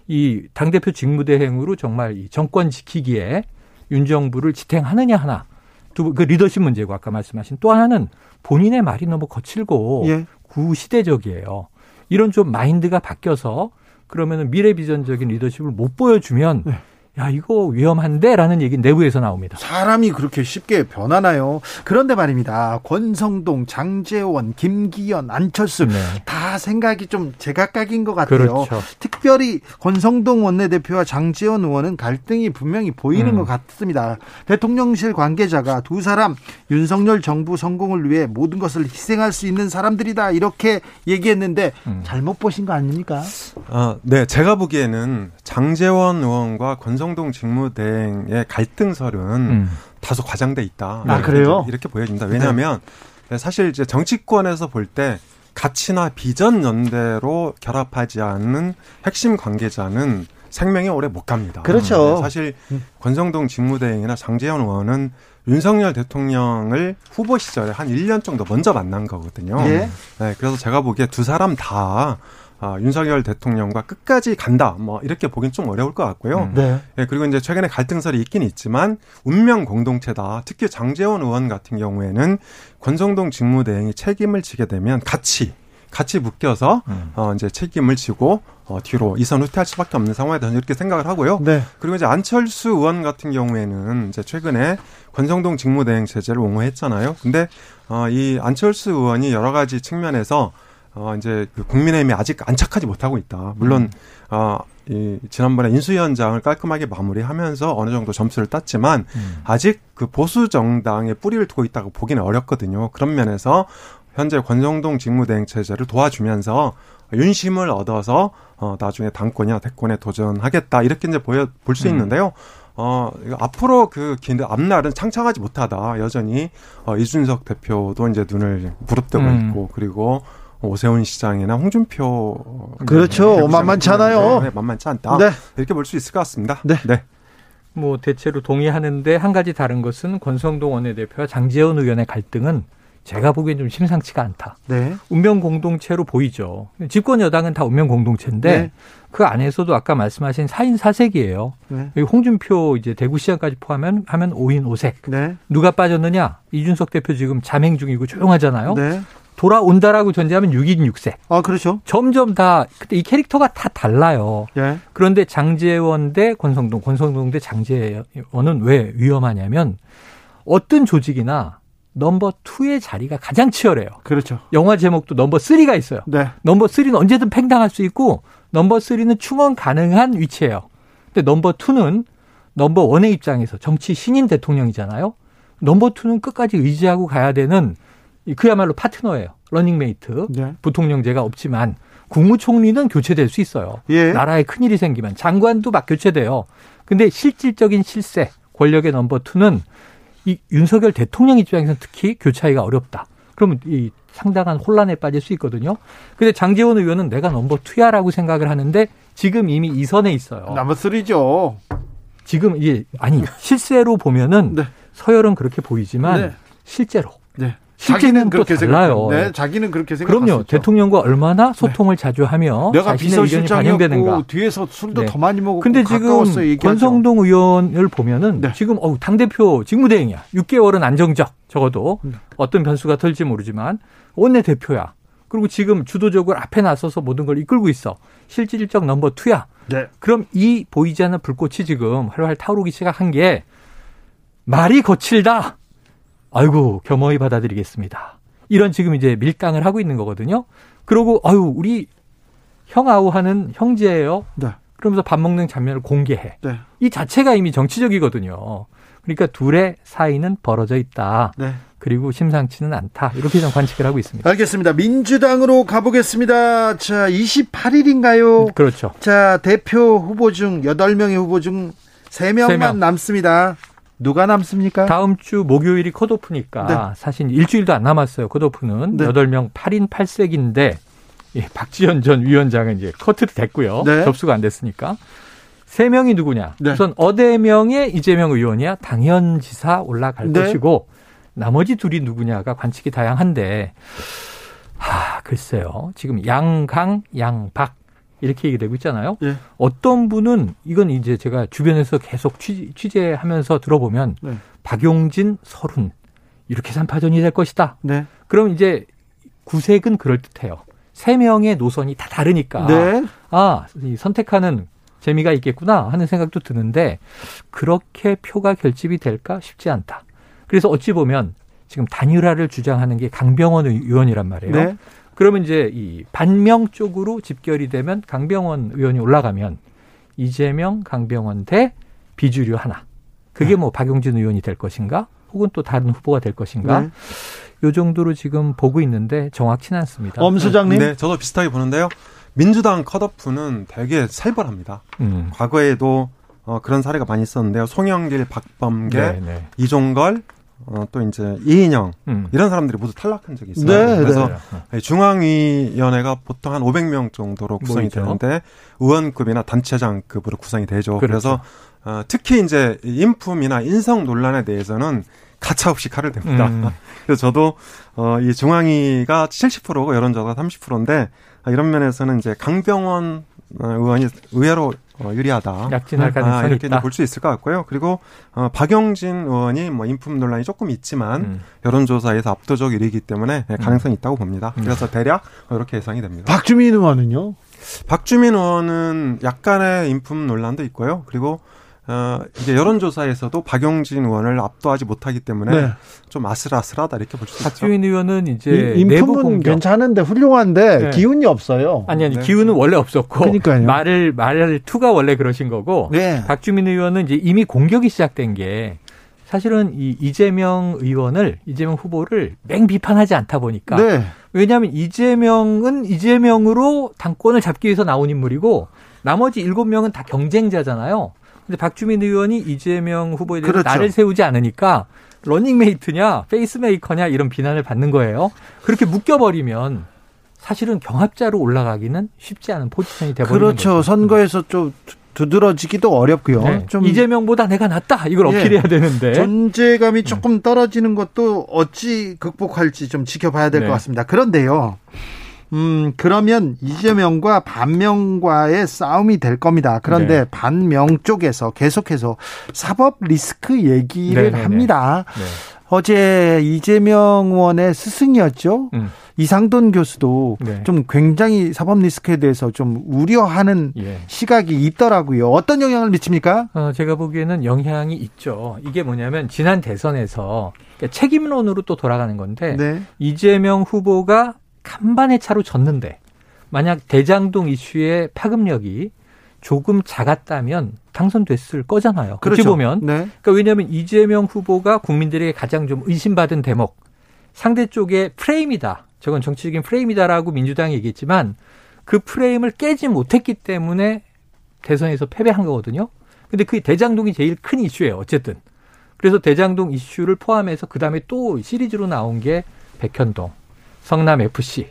이 당대표 직무대행으로 정말 이 정권 지키기에 윤 정부를 지탱하느냐 하나. 두, 그 리더십 문제고 아까 말씀하신 또 하나는 본인의 말이 너무 거칠고 예. 구시대적이에요. 이런 좀 마인드가 바뀌어서 그러면은 미래 비전적인 리더십을 못 보여주면 네. 야, 이거 위험한데 라는 얘기 내부에서 나옵니다. 사람이 그렇게 쉽게 변하나요? 그런데 말입니다. 권성동, 장재원, 김기현, 안철수 네. 다 생각이 좀 제각각인 것 같아요. 그렇죠. 특별히 권성동 원내대표와 장재원 의원은 갈등이 분명히 보이는 음. 것 같습니다. 대통령실 관계자가 두 사람 윤석열 정부 성공을 위해 모든 것을 희생할 수 있는 사람들이다 이렇게 얘기했는데 음. 잘못 보신 거 아닙니까? 아, 네, 제가 보기에는 장재원 의원과 권성 권성동 직무대행의 갈등설은 음. 다소 과장돼 있다. 아, 그래요? 이렇게 보여집니다. 왜냐하면 네. 사실 이제 정치권에서 볼 때 가치나 비전 연대로 결합하지 않는 핵심 관계자는 생명이 오래 못 갑니다. 그렇죠. 네, 사실 음. 권성동 직무대행이나 장재현 의원은 윤석열 대통령을 후보 시절에 한 1년 정도 먼저 만난 거거든요. 예? 네, 그래서 제가 보기에 두 사람 다 아, 윤석열 대통령과 끝까지 간다. 뭐 이렇게 보긴 좀 어려울 것 같고요. 음. 네. 예, 그리고 이제 최근에 갈등설이 있긴 있지만 운명 공동체다. 특히 장재원 의원 같은 경우에는 권성동 직무대행이 책임을 지게 되면 같이 같이 묶여서 음. 어 이제 책임을 지고 어 뒤로 이선 후퇴할 수밖에 없는 상황에 대해서 이렇게 생각을 하고요. 네. 그리고 이제 안철수 의원 같은 경우에는 이제 최근에 권성동 직무대행 제재를 옹호했잖아요. 근데 어이 안철수 의원이 여러 가지 측면에서 어, 이제 그 국민의힘이 아직 안착하지 못하고 있다. 물론, 음. 어, 이, 지난번에 인수위원장을 깔끔하게 마무리하면서 어느 정도 점수를 땄지만, 음. 아직 그 보수 정당의 뿌리를 두고 있다고 보기는 어렵거든요. 그런 면에서 현재 권성동 직무대행 체제를 도와주면서 윤심을 얻어서, 어, 나중에 당권이나 대권에 도전하겠다. 이렇게 이제 보여, 볼수 음. 있는데요. 어, 앞으로 그 앞날은 창창하지 못하다. 여전히, 어, 이준석 대표도 이제 눈을 부릅뜨고 음. 있고, 그리고 오세훈 시장이나 홍준표 그렇죠. 네, 만만치 않아요. 네, 만만치 않다. 네. 이렇게 볼 수 있을 것 같습니다. 네. 네. 뭐 대체로 동의하는데 한 가지 다른 것은 권성동 원내대표와 장재원 의원의 갈등은 제가 보기엔 좀 심상치가 않다. 네. 운명 공동체로 보이죠. 집권 여당은 다 운명 공동체인데 네. 그 안에서도 아까 말씀하신 4인 4색이에요. 네. 홍준표 이제 대구시장까지 포함하면 하면 5인 5색. 네. 누가 빠졌느냐? 이준석 대표 지금 자맹 중이고 조용하잖아요. 네. 돌아온다라고 전제하면 6인 6색. 아, 그렇죠. 점점 다, 그때 이 캐릭터가 다 달라요. 예. 그런데 장재원 대 권성동, 권성동 대 장재원은 왜 위험하냐면 어떤 조직이나 넘버 투의 자리가 가장 치열해요. 그렇죠. 영화 제목도 넘버 쓰리가 있어요. 네. 넘버 쓰리는 언제든 팽당할 수 있고 넘버 쓰리는 충원 가능한 위치예요. 근데 넘버 투는 넘버 원의 입장에서 정치 신인 대통령이잖아요. 넘버 투는 끝까지 의지하고 가야 되는 그야말로 파트너예요. 러닝메이트. 네. 부통령제가 없지만 국무총리는 교체될 수 있어요. 예. 나라에 큰일이 생기면 장관도 막 교체돼요. 근데 실질적인 실세, 권력의 넘버 투는 이 윤석열 대통령 입장에서는 특히 교차하기가 어렵다. 그러면 이 상당한 혼란에 빠질 수 있거든요. 근데 장재원 의원은 내가 넘버 투야라고 생각을 하는데 지금 이미 이선에 있어요. 넘버 쓰리죠. 지금 이게 아니 실세로 보면은 네. 서열은 그렇게 보이지만 네. 실제로 네. 자기는 그렇게 달라요. 네, 자기는 그렇게 생각. 그럼요. 대통령과 얼마나 네. 소통을 네. 자주 하며 내가 비서실장이었고 뒤에서 술도 네. 더 많이 먹고 근데 지금 권성동 의원을 보면은 네. 지금 어, 당 대표 직무대행이야. 6개월은 안정적 적어도 네. 어떤 변수가 털지 모르지만 원내 대표야. 그리고 지금 주도적으로 앞에 나서서 모든 걸 이끌고 있어. 실질적 넘버 투야. 네. 그럼 이 보이지 않는 불꽃이 지금 활활 타오르기 시작한 게 말이 거칠다. 아이고 겸허히 받아들이겠습니다. 이런 지금 이제 밀당을 하고 있는 거거든요. 그러고 아유 우리 형아우 하는 형제예요. 네. 그러면서 밥 먹는 장면을 공개해. 네. 이 자체가 이미 정치적이거든요. 그러니까 둘의 사이는 벌어져 있다. 네. 그리고 심상치는 않다. 이렇게 좀 관측을 하고 있습니다. 알겠습니다. 민주당으로 가보겠습니다. 자, 28일인가요? 그렇죠. 자, 대표 후보 중 8명의 후보 중 3명만 3명. 남습니다. 누가 남습니까? 다음 주 목요일이 컷오프니까 네. 사실 일주일도 안 남았어요. 컷오프는 네. 8명 8인 8색인데 예, 박지원 전 위원장은 이제 커트 됐고요. 네. 접수가 안 됐으니까. 세 명이 누구냐? 네. 우선 어대명의 이재명 의원이야 당연 지사 올라갈 네. 것이고 나머지 둘이 누구냐가 관측이 다양한데 하, 글쎄요. 지금 양강, 양박 이렇게 얘기 되고 있잖아요. 네. 어떤 분은 이건 이제 제가 주변에서 계속 취재, 하면서 들어보면 네. 박용진, 설훈 이렇게 산파전이 될 것이다. 네. 그럼 이제 구색은 그럴 듯해요. 세 명의 노선이 다 다르니까 네. 아 선택하는 재미가 있겠구나 하는 생각도 드는데 그렇게 표가 결집이 될까 쉽지 않다. 그래서 어찌 보면 지금 단일화를 주장하는 게 강병원 의원이란 말이에요. 네. 그러면 이제 이 반명 쪽으로 집결이 되면 강병원 의원이 올라가면 이재명, 강병원 대 비주류 하나. 그게 네. 뭐 박용진 의원이 될 것인가? 혹은 또 다른 후보가 될 것인가? 네. 요 정도로 지금 보고 있는데 정확치는 않습니다. 엄 소장님? 네, 저도 비슷하게 보는데요. 민주당 컷오프는 되게 살벌합니다. 음. 과거에도 어, 그런 사례가 많이 있었는데요. 송영길, 박범계, 네, 네. 이종걸, 어, 또 이제 이인영 음. 이런 사람들이 모두 탈락한 적이 있어요. 네, 그래서 네. 중앙위원회가 보통 한 500명 정도로 구성이 뭐죠? 되는데 의원급이나 단체장급으로 구성이 되죠. 그렇죠. 그래서 어, 특히 이제 인품이나 인성 논란에 대해서는 가차없이 칼을 댑니다. 음. 그래서 저도 어, 이 중앙위가 70%고 여론조사가 30%인데 이런 면에서는 이제 강병원 어, 의원이 의외로 어, 유리하다. 약진할 가능성이 아, 이렇게 볼 수 있을 것 같고요. 그리고 어, 박영진 의원이 뭐 인품 논란이 조금 있지만 음. 여론조사에서 압도적 1위이기 때문에 네, 가능성이 음. 있다고 봅니다. 음. 그래서 대략 이렇게 예상이 됩니다. 박주민 의원은요? 박주민 의원은 약간의 인품 논란도 있고요. 그리고 어, 이제 여론조사에서도 박용진 의원을 압도하지 못하기 때문에 네. 좀 아슬아슬하다 이렇게 볼 수 있죠. 박주민 의원은 이제 이, 내부 공격 괜찮은데 훌륭한데 네. 기운이 없어요. 아니 아니 네. 기운은 원래 없었고 그러니까요. 말을 말을 투가 원래 그러신 거고 네. 박주민 의원은 이제 이미 공격이 시작된 게 사실은 이 이재명 의원을 이재명 후보를 맹 비판하지 않다 보니까 네. 왜냐하면 이재명은 이재명으로 당권을 잡기 위해서 나온 인물이고 나머지 일곱 명은 다 경쟁자잖아요. 근데 박주민 의원이 이재명 후보에 대해서 그렇죠. 나를 세우지 않으니까 러닝메이트냐 페이스메이커냐 이런 비난을 받는 거예요. 그렇게 묶여버리면 사실은 경합자로 올라가기는 쉽지 않은 포지션이 되버리는 그렇죠. 거죠. 선거에서 좀 두드러지기도 어렵고요. 네. 좀 이재명보다 내가 낫다 이걸 예. 어필해야 되는데 존재감이 네. 조금 떨어지는 것도 어찌 극복할지 좀 지켜봐야 될것 네. 같습니다. 그런데요. 음, 그러면 이재명과 반명과의 싸움이 될 겁니다. 그런데 네. 반명 쪽에서 계속해서 사법 리스크 얘기를 네네네. 합니다. 네. 어제 이재명 의원의 스승이었죠. 음. 이상돈 교수도 네. 좀 굉장히 사법 리스크에 대해서 좀 우려하는 예. 시각이 있더라고요. 어떤 영향을 미칩니까? 어, 제가 보기에는 영향이 있죠. 이게 뭐냐면 지난 대선에서 책임론으로 또 돌아가는 건데 네. 이재명 후보가 간반의 차로 졌는데 만약 대장동 이슈의 파급력이 조금 작았다면 당선됐을 거잖아요. 그렇죠. 어찌 보면. 네. 그러니까 왜냐하면 이재명 후보가 국민들에게 가장 좀 의심받은 대목 상대 쪽의 프레임이다. 저건 정치적인 프레임이다라고 민주당이 얘기했지만 그 프레임을 깨지 못했기 때문에 대선에서 패배한 거거든요. 근데 그 대장동이 제일 큰 이슈예요. 어쨌든. 그래서 대장동 이슈를 포함해서 그다음에 또 시리즈로 나온 게 백현동, 성남 FC.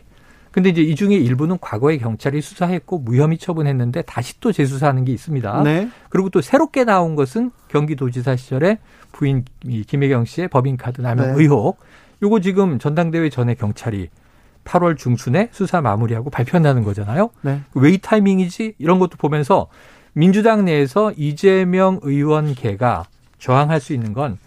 근데 이제 이 중에 일부는 과거에 경찰이 수사했고 무혐의 처분했는데 다시 또 재수사하는 게 있습니다. 네. 그리고 또 새롭게 나온 것은 경기도지사 시절에 부인 김혜경 씨의 법인카드 남용 네. 의혹. 요거 지금 전당대회 전에 경찰이 8월 중순에 수사 마무리하고 발표한다는 거잖아요. 네. 웨이 타이밍이지 이런 것도 보면서 민주당 내에서 이재명 의원계가 저항할 수 있는 건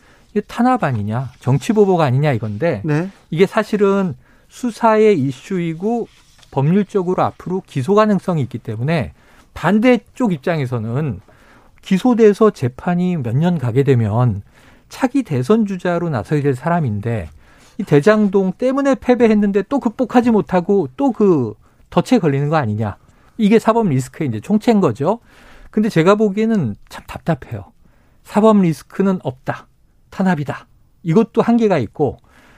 탄압 아니냐, 정치 보복 아니냐 이건데 네. 이게 사실은 수사의 이슈이고 법률적으로 앞으로 기소 가능성이 있기 때문에 반대쪽 입장에서는 기소돼서 재판이 몇 년 가게 되면 차기 대선 주자로 나서야 될 사람인데 이 대장동 때문에 패배했는데 또 극복하지 못하고 또 그 덫에 걸리는 거 아니냐. 이게 사법 리스크의 이제 총체인 거죠. 근데 제가 보기에는 참 답답해요. 사법 리스크는 없다. 탄압이다. 이것도 한계가 있고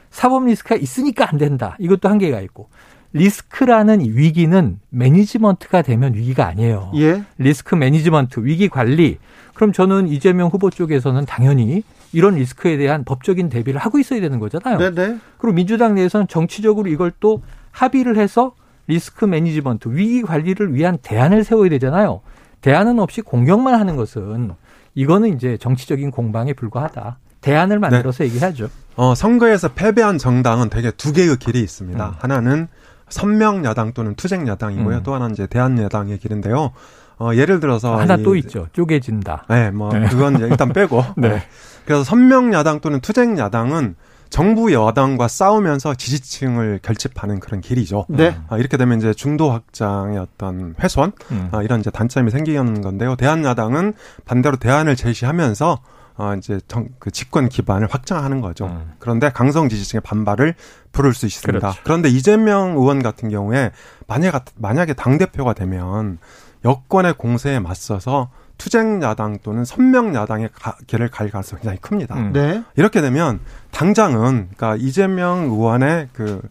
사법 리스크가 있으니까 안 된다. 이것도 한계가 있고 리스크라는 위기는 매니지먼트가 되면 위기가 아니에요. 예. 리스크 매니지먼트, 위기 관리. 그럼 저는 이재명 후보 쪽에서는 당연히 이런 리스크에 대한 법적인 대비를 하고 있어야 되는 거잖아요. 네네. 네. 그리고 민주당 내에서는 정치적으로 이걸 또 합의를 해서 리스크 매니지먼트, 위기 관리를 위한 대안을 세워야 되잖아요. 대안은 없이 공격만 하는 것은 이거는 이제 정치적인 공방에 불과하다. 대안을 만들어서 네. 얘기하죠. 어, 선거에서 패배한 정당은 대개 두 개의 길이 있습니다. 음. 하나는 선명 야당 또는 투쟁 야당이고요. 음. 또 하나는 이제 대한 야당의 길인데요. 어, 예를 들어서 하나 또 있죠. 쪼개진다. 네, 뭐 네. 그건 일단 빼고. 네. 그래서 선명 야당 또는 투쟁 야당은 정부 여당과 싸우면서 지지층을 결집하는 그런 길이죠. 네. 아, 이렇게 되면 이제 중도 확장의 어떤 훼손 음. 아, 이런 이제 단점이 생기는 건데요. 대한 야당은 반대로 대안을 제시하면서 어, 이제 정, 그 집권 기반을 확장하는 거죠. 음. 그런데 강성 지지층의 반발을 부를 수 있습니다. 그렇죠. 그런데 이재명 의원 같은 경우에 만약 만약에 당 대표가 되면 여권의 공세에 맞서서 투쟁 야당 또는 선명 야당의 길을 갈 가능성이 굉장히 큽니다. 음. 네. 이렇게 되면 당장은 그러니까 이재명 의원의 그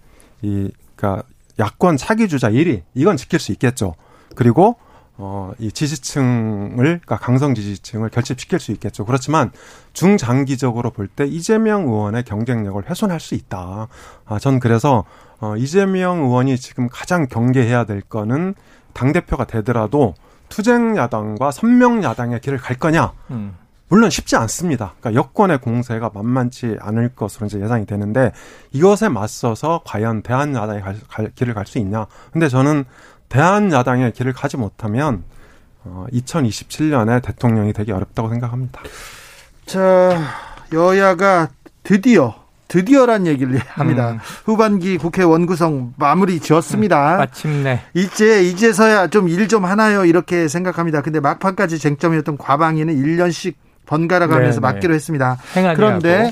이 그러니까 야권 차기 주자 1위 이건 지킬 수 있겠죠. 그리고 어, 이 지지층을, 그러니까 강성 지지층을 결집시킬 수 있겠죠. 그렇지만 중장기적으로 볼 때 이재명 의원의 경쟁력을 훼손할 수 있다. 아, 전 그래서, 어, 이재명 의원이 지금 가장 경계해야 될 거는 당대표가 되더라도 투쟁 야당과 선명 야당의 길을 갈 거냐? 음. 물론 쉽지 않습니다. 그러니까 여권의 공세가 만만치 않을 것으로 이제 예상이 되는데 이것에 맞서서 과연 대한 야당의 갈, 갈, 길을 갈 수 있냐? 근데 저는 대한 야당의 길을 가지 못하면 어, 2027년에 대통령이 되기 어렵다고 생각합니다. 자, 여야가 드디어 드디어란 얘기를 합니다. 음. 후반기 국회 원구성 마무리 지었습니다. 음, 마침내. 이제 이제서야 좀 일좀 좀 하나요 이렇게 생각합니다. 근데 막판까지 쟁점이었던 과방위는 1년씩 번갈아 가면서 맡기로 했습니다. 그런데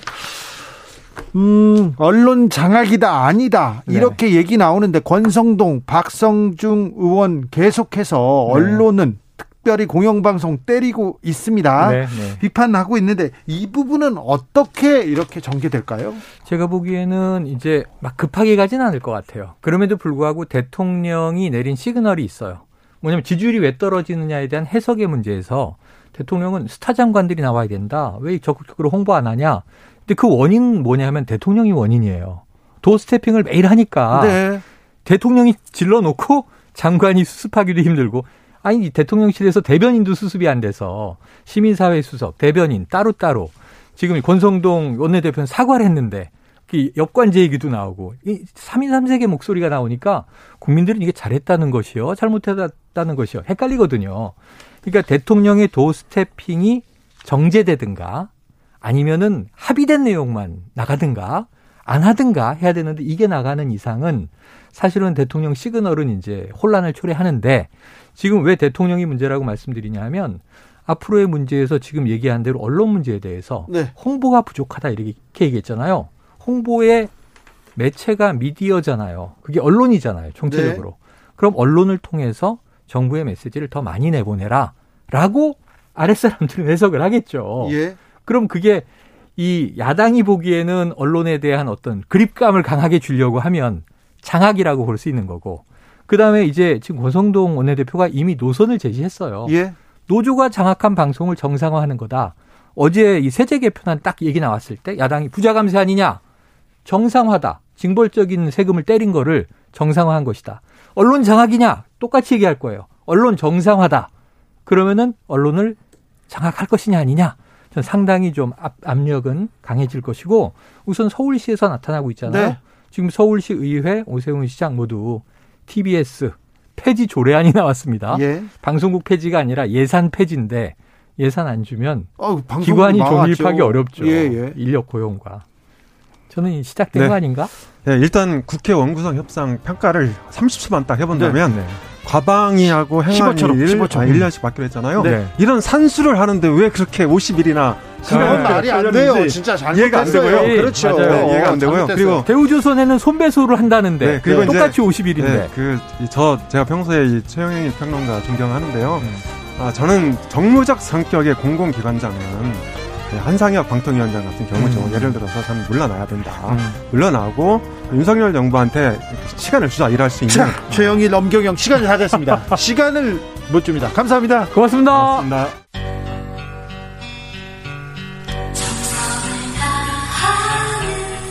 음, 언론 장악이다, 아니다. 네. 이렇게 얘기 나오는데 권성동, 박성중 의원 계속해서 네. 언론은 특별히 공영방송 때리고 있습니다. 네, 네. 비판하고 있는데 이 부분은 어떻게 이렇게 전개될까요? 제가 보기에는 이제 막 급하게 가진 않을 것 같아요. 그럼에도 불구하고 대통령이 내린 시그널이 있어요. 뭐냐면 지지율이 왜 떨어지느냐에 대한 해석의 문제에서 대통령은 스타 장관들이 나와야 된다. 왜 적극적으로 홍보 안 하냐? 근데 그 원인은 뭐냐 하면 대통령이 원인이에요. 도 스태핑을 매일 하니까 네. 대통령이 질러놓고 장관이 수습하기도 힘들고 아니 대통령실에서 대변인도 수습이 안 돼서 시민사회 수석, 대변인 따로따로 지금 권성동 원내대표는 사과를 했는데 그 역관제 얘기도 나오고 이 3인 3색의 목소리가 나오니까 국민들은 이게 잘했다는 것이요 잘못했다는 것이요 헷갈리거든요. 그러니까 대통령의 도스태핑이 정제되든가 아니면은 합의된 내용만 나가든가 안 하든가 해야 되는데 이게 나가는 이상은 사실은 대통령 시그널은 이제 혼란을 초래하는데 지금 왜 대통령이 문제라고 말씀드리냐 하면 앞으로의 문제에서 지금 얘기한 대로 언론 문제에 대해서 네. 홍보가 부족하다 이렇게 얘기했잖아요. 홍보의 매체가 미디어잖아요. 그게 언론이잖아요. 총체적으로. 네. 그럼 언론을 통해서 정부의 메시지를 더 많이 내보내라. 라고 아랫사람들은 해석을 하겠죠. 예. 그럼 그게 이 야당이 보기에는 언론에 대한 어떤 그립감을 강하게 주려고 하면 장악이라고 볼 수 있는 거고. 그 다음에 이제 지금 권성동 원내대표가 이미 노선을 제시했어요. 예. 노조가 장악한 방송을 정상화하는 거다. 어제 이 세제 개편안 딱 얘기 나왔을 때 야당이 부자 감세 아니냐? 정상화다. 징벌적인 세금을 때린 거를 정상화한 것이다. 언론 장악이냐? 똑같이 얘기할 거예요. 언론 정상화다. 그러면은 언론을 장악할 것이냐 아니냐? 상당히 좀 압, 압력은 강해질 것이고 우선 서울시에서 나타나고 있잖아요. 네. 지금 서울시 의회 오세훈 시장 모두 TBS 폐지 조례안이 나왔습니다. 예. 방송국 폐지가 아니라 예산 폐지인데 예산 안 주면 어, 기관이 존립하기 어렵죠. 예, 예. 인력 고용과. 저는 시작된 네. 거 아닌가? 네, 일단 국회 원구성 협상 평가를 30초만 딱 해본다면 네. 네. 과방위하고 행안위를 15초. 아, 1년씩 받기로 했잖아요. 네. 이런 산수를 하는데 왜 그렇게 50일이나 그건 말이 안 돼요. 진짜 잘못했어요. 이해가 안 되고요. 예, 그렇죠. 맞아요. 이해가 안 되고요. 그리고 대우조선에는 손배소를 한다는데 네, 그리고 똑같이 50일인데. 네, 그저 제가 평소에 이 최영희 평론가 존경하는데요. 음. 아, 저는 정무적 성격의 공공기관장은 네, 한상혁 방통위원장 같은 경우죠. 음. 예를 들어서 저는 물러나야 된다. 음. 물러나고 윤석열 정부한테 시간을 주자 일할 수 있는. 자, 최영일, 엄경영 시간이 다 됐습니다. 시간을 못 줍니다. 감사합니다. 고맙습니다. 고맙습니다.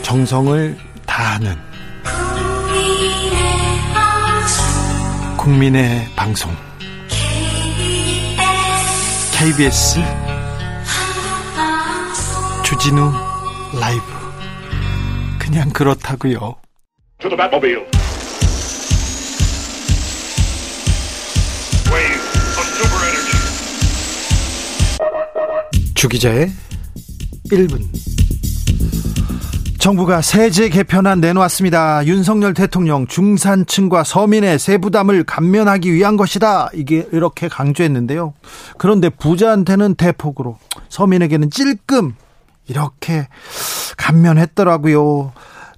정성을 다하는 국민의 방송 KBS 주진우 라이브 그냥 그렇다고요. 주기자의 1분 정부가 세제 개편안 내놓았습니다. 윤석열 대통령 중산층과 서민의 세부담을 감면하기 위한 것이다. 이게 이렇게 강조했는데요. 그런데 부자한테는 대폭으로, 서민에게는 찔끔 이렇게 감면했더라고요.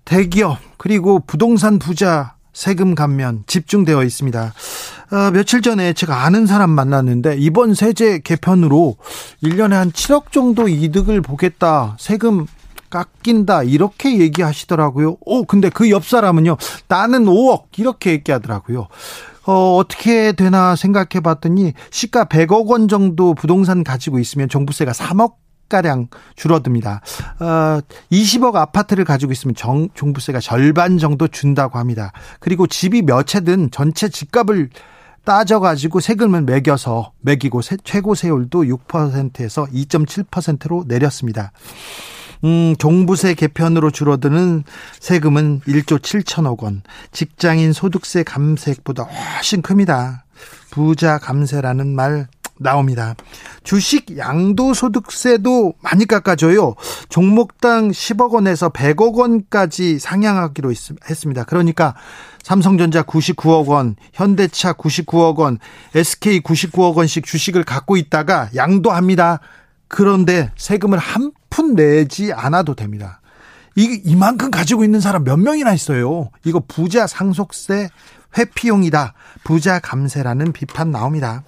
대기업 그리고 부동산 부자 세금 감면 집중되어 있습니다. 어, 며칠 전에 제가 아는 사람 만났는데 이번 세제 개편으로 1년에 한 7억 정도 이득을 보겠다. 세금 깎인다 이렇게 얘기하시더라고요. 오 근데 그 옆 사람은요. 나는 5억 이렇게 얘기하더라고요. 어, 어떻게 되나 생각해 봤더니 시가 100억 원 정도 부동산 가지고 있으면 종부세가 3억 가량 줄어듭니다. 어, 20억 아파트를 가지고 있으면 정, 종부세가 절반 정도 준다고 합니다. 그리고 집이 몇 채든 전체 집값을 따져가지고 세금을 매겨서 매기고 세, 최고 세율도 6%에서 2.7%로 내렸습니다. 음, 종부세 개편으로 줄어드는 세금은 1조 7천억 원, 직장인 소득세 감세액보다 훨씬 큽니다. 부자 감세라는 말 나옵니다. 주식 양도소득세도 많이 깎아줘요. 종목당 10억 원에서 100억 원까지 상향하기로 했습니다. 그러니까 삼성전자 99억 원, 현대차 99억 원, SK 99억 원씩 주식을 갖고 있다가 양도합니다. 그런데 세금을 한 푼 내지 않아도 됩니다. 이, 이만큼 가지고 있는 사람 몇 명이나 있어요. 이거 부자 상속세 회피용이다. 부자 감세라는 비판 나옵니다.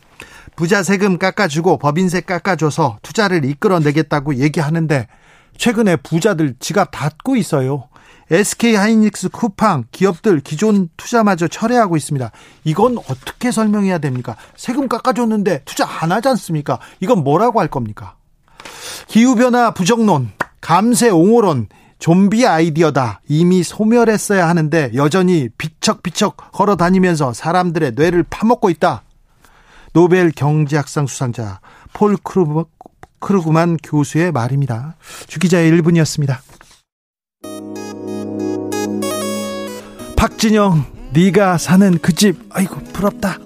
부자 세금 깎아주고 법인세 깎아줘서 투자를 이끌어내겠다고 얘기하는데 최근에 부자들 지갑 닫고 있어요. SK 하이닉스 쿠팡 기업들 기존 투자마저 철회하고 있습니다. 이건 어떻게 설명해야 됩니까? 세금 깎아줬는데 투자 안 하지 않습니까? 이건 뭐라고 할 겁니까? 기후변화 부정론, 감세 옹호론, 좀비 아이디어다. 이미 소멸했어야 하는데 여전히 비척비척 걸어 다니면서 사람들의 뇌를 파먹고 있다. 노벨 경제학상 수상자 폴 크루그, 크루그만 교수의 말입니다. 주기자의 1분이었습니다. 박진영, 네가 사는 그 집, 아이고 부럽다.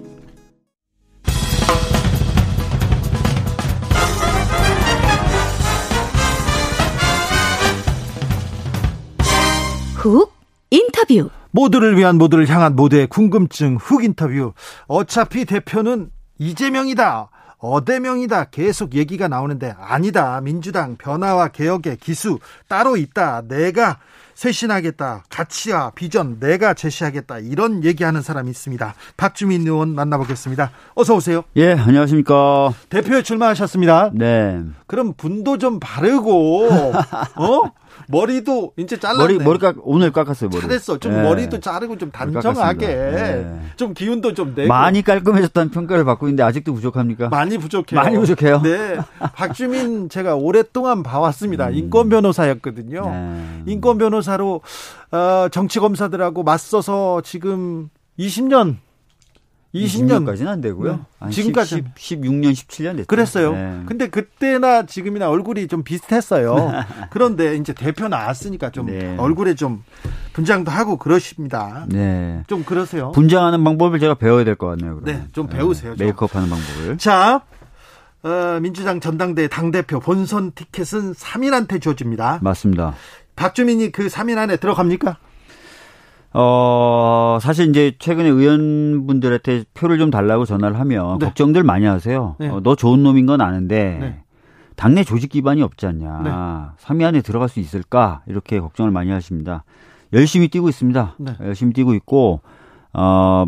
훅 인터뷰. 모두를 위한 모두를 향한 모두의 궁금증 훅 인터뷰. 어차피 대표는 이재명이다. 어대명이다. 계속 얘기가 나오는데 아니다. 민주당 변화와 개혁의 기수 따로 있다. 내가 쇄신하겠다. 가치와 비전 내가 제시하겠다. 이런 얘기하는 사람이 있습니다. 박주민 의원 만나보겠습니다. 어서 오세요. 예, 안녕하십니까. 대표에 출마하셨습니다. 네. 그럼 분도 좀 바르고 어? 머리도 이제 잘랐네. 머리 머리 깎 오늘 깎았어요 머리. 잘했어. 좀 네. 머리도 자르고 좀 단정하게. 네. 좀 기운도 좀 내고. 많이 깔끔해졌다는 평가를 받고 있는데 아직도 부족합니까? 많이 부족해요. 많이 부족해요. 네. 박주민 제가 오랫동안 봐왔습니다. 음. 인권 변호사였거든요. 네. 인권 변호사로 어, 정치 검사들하고 맞서서 지금 20년 20년까지는 안 되고요. 네. 지금까지 10, 16년, 17년 됐죠. 그랬어요. 네. 근데 그때나 지금이나 얼굴이 좀 비슷했어요. 그런데 이제 대표 나왔으니까 좀 네. 얼굴에 좀 분장도 하고 그러십니다. 네. 좀 그러세요. 분장하는 방법을 제가 배워야 될 것 같네요. 그러면. 네, 좀 배우세요. 좀. 메이크업하는 방법을. 자, 어, 민주당 전당대 당 대표 본선 티켓은 3인한테 주어집니다. 맞습니다. 박주민이 그 3인 안에 들어갑니까? 어, 사실 이제 최근에 의원분들한테 표를 좀 달라고 전화를 하면 네. 걱정들 많이 하세요. 네. 어, 너 좋은 놈인 건 아는데 네. 당내 조직 기반이 없지 않냐. 네. 3위 안에 들어갈 수 있을까? 이렇게 걱정을 많이 하십니다. 열심히 뛰고 있습니다. 네. 열심히 뛰고 있고 어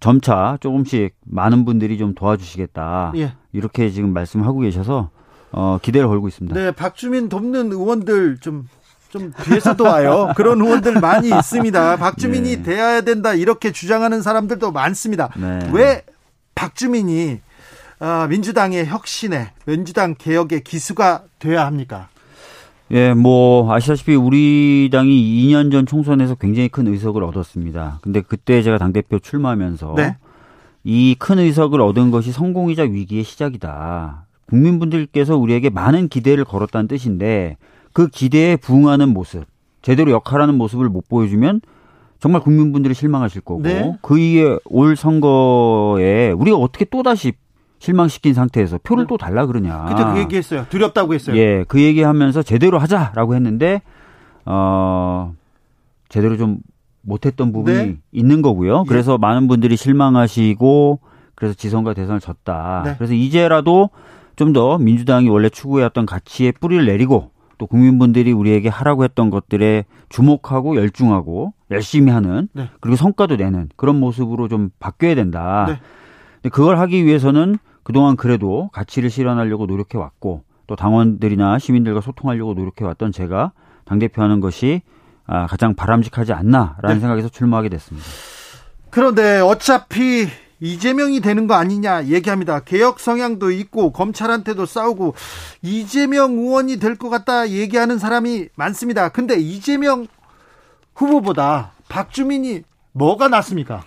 점차 조금씩 많은 분들이 좀 도와주시겠다. 예. 이렇게 지금 말씀하고 계셔서 어, 기대를 걸고 있습니다. 네, 박주민 돕는 의원들 좀, 좀 뒤에서 도 와요. 그런 의원들 많이 있습니다. 박주민이 네. 돼야 된다 이렇게 주장하는 사람들도 많습니다. 네. 왜 박주민이 아, 민주당의 혁신에 민주당 개혁의 기수가 돼야 합니까? 예, 뭐 아시다시피 우리 당이 2년 전 총선에서 굉장히 큰 의석을 얻었습니다. 근데 그때 제가 당 대표 출마하면서 네. 이큰 의석을 얻은 것이 성공이자 위기의 시작이다. 국민분들께서 우리에게 많은 기대를 걸었다는 뜻인데 그 기대에 부응하는 모습, 제대로 역할하는 모습을 못 보여주면 정말 국민분들이 실망하실 거고 네. 그 이에 올 선거에 우리가 어떻게 또 다시 실망시킨 상태에서 표를 네. 또 달라 그러냐. 그때 그 얘기했어요. 두렵다고 했어요. 예, 그 얘기하면서 제대로 하자라고 했는데 어 제대로 좀 못했던 부분이 네. 있는 거고요. 예. 그래서 많은 분들이 실망하시고 그래서 지선과 대선을 졌다. 네. 그래서 이제라도 좀 더 민주당이 원래 추구해왔던 가치에 뿌리를 내리고 또 국민분들이 우리에게 하라고 했던 것들에 주목하고 열중하고 열심히 하는 네. 그리고 성과도 내는 그런 모습으로 좀 바뀌어야 된다. 네. 근데 그걸 하기 위해서는 그동안 그래도 가치를 실현하려고 노력해 왔고 또 당원들이나 시민들과 소통하려고 노력해 왔던 제가 당 대표 하는 것이 아, 가장 바람직하지 않나라는 네. 생각에서 출마하게 됐습니다. 그런데 어차피 이재명이 되는 거 아니냐 얘기합니다. 개혁 성향도 있고 검찰한테도 싸우고 이재명 의원이 될 것 같다 얘기하는 사람이 많습니다. 근데 이재명 후보보다 박주민이 뭐가 낫습니까?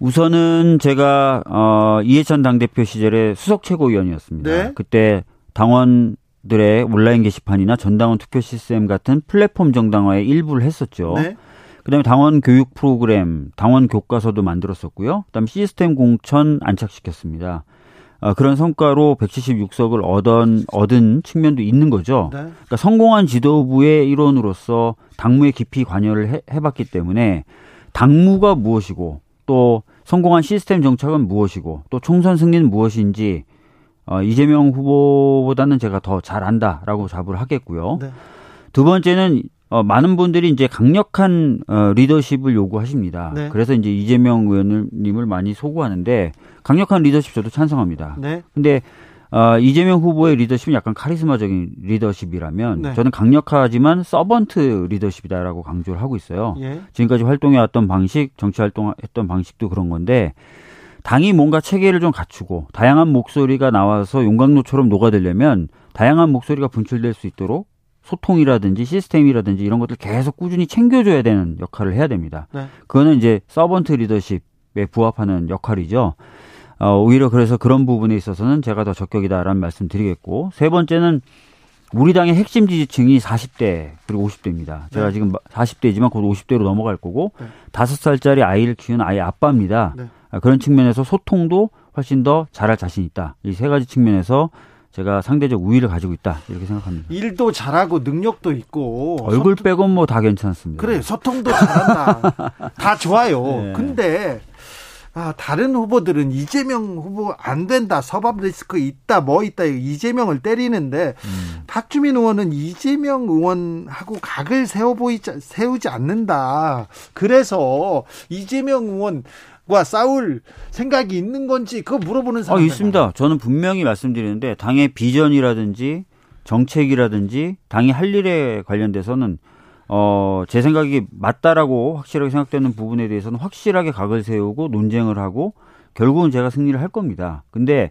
우선은 제가 어 이해찬 당대표 시절에 수석 최고위원이었습니다. 네? 그때 당원들의 온라인 게시판이나 전당원 투표 시스템 같은 플랫폼 정당화의 일부를 했었죠. 네? 그다음에 당원 교육 프로그램, 당원 교과서도 만들었었고요. 그다음에 시스템 공천 안착시켰습니다. 어, 그런 성과로 176석을 얻은, 얻은 측면도 있는 거죠. 네. 그러니까 성공한 지도부의 일원으로서 당무에 깊이 관여를 해, 해봤기 때문에 당무가 무엇이고 또 성공한 시스템 정착은 무엇이고 또 총선 승리는 무엇인지 어, 이재명 후보보다는 제가 더 잘 안다라고 자부를 하겠고요. 네. 두 번째는 어, 많은 분들이 이제 강력한 어, 리더십을 요구하십니다. 네. 그래서 이제 이재명 의원님을 많이 소구하는데 강력한 리더십 저도 찬성합니다. 네. 근데 어, 이재명 후보의 리더십은 약간 카리스마적인 리더십이라면 네. 저는 강력하지만 서번트 리더십이다라고 강조를 하고 있어요. 예. 지금까지 활동해왔던 방식, 정치 활동했던 방식도 그런 건데 당이 뭔가 체계를 좀 갖추고 다양한 목소리가 나와서 용광로처럼 녹아들려면 다양한 목소리가 분출될 수 있도록 소통이라든지 시스템이라든지 이런 것들 계속 꾸준히 챙겨줘야 되는 역할을 해야 됩니다. 네. 그거는 이제 서번트 리더십에 부합하는 역할이죠. 어, 오히려 그래서 그런 부분에 있어서는 제가 더 적격이다라는 말씀 드리겠고 세 번째는 우리 당의 핵심 지지층이 40대 그리고 50대입니다. 제가 네. 지금 40대지만 곧 50대로 넘어갈 거고 다섯 네. 살짜리 아이를 키우는 아이 아빠입니다. 네. 아, 그런 측면에서 소통도 훨씬 더 잘할 자신 있다. 이 세 가지 측면에서 제가 상대적 우위를 가지고 있다 이렇게 생각합니다. 일도 잘하고 능력도 있고 얼굴 소통... 빼곤 뭐 다 괜찮습니다. 그래 소통도 잘한다. 다 좋아요. 네. 근데 아, 다른 후보들은 이재명 후보 안 된다. 서밥 리스크 있다. 뭐 있다. 이재명을 때리는데 음. 박주민 의원은 이재명 의원하고 각을 세워 보이지 세우지 않는다. 그래서 이재명 의원 과 싸울 생각이 있는 건지 그거 물어보는 사람 아, 있습니다. 저는 분명히 말씀드리는데 당의 비전이라든지 정책이라든지 당이 할 일에 관련돼서는 어, 제 생각이 맞다라고 확실하게 생각되는 부분에 대해서는 확실하게 각을 세우고 논쟁을 하고 결국은 제가 승리를 할 겁니다. 근데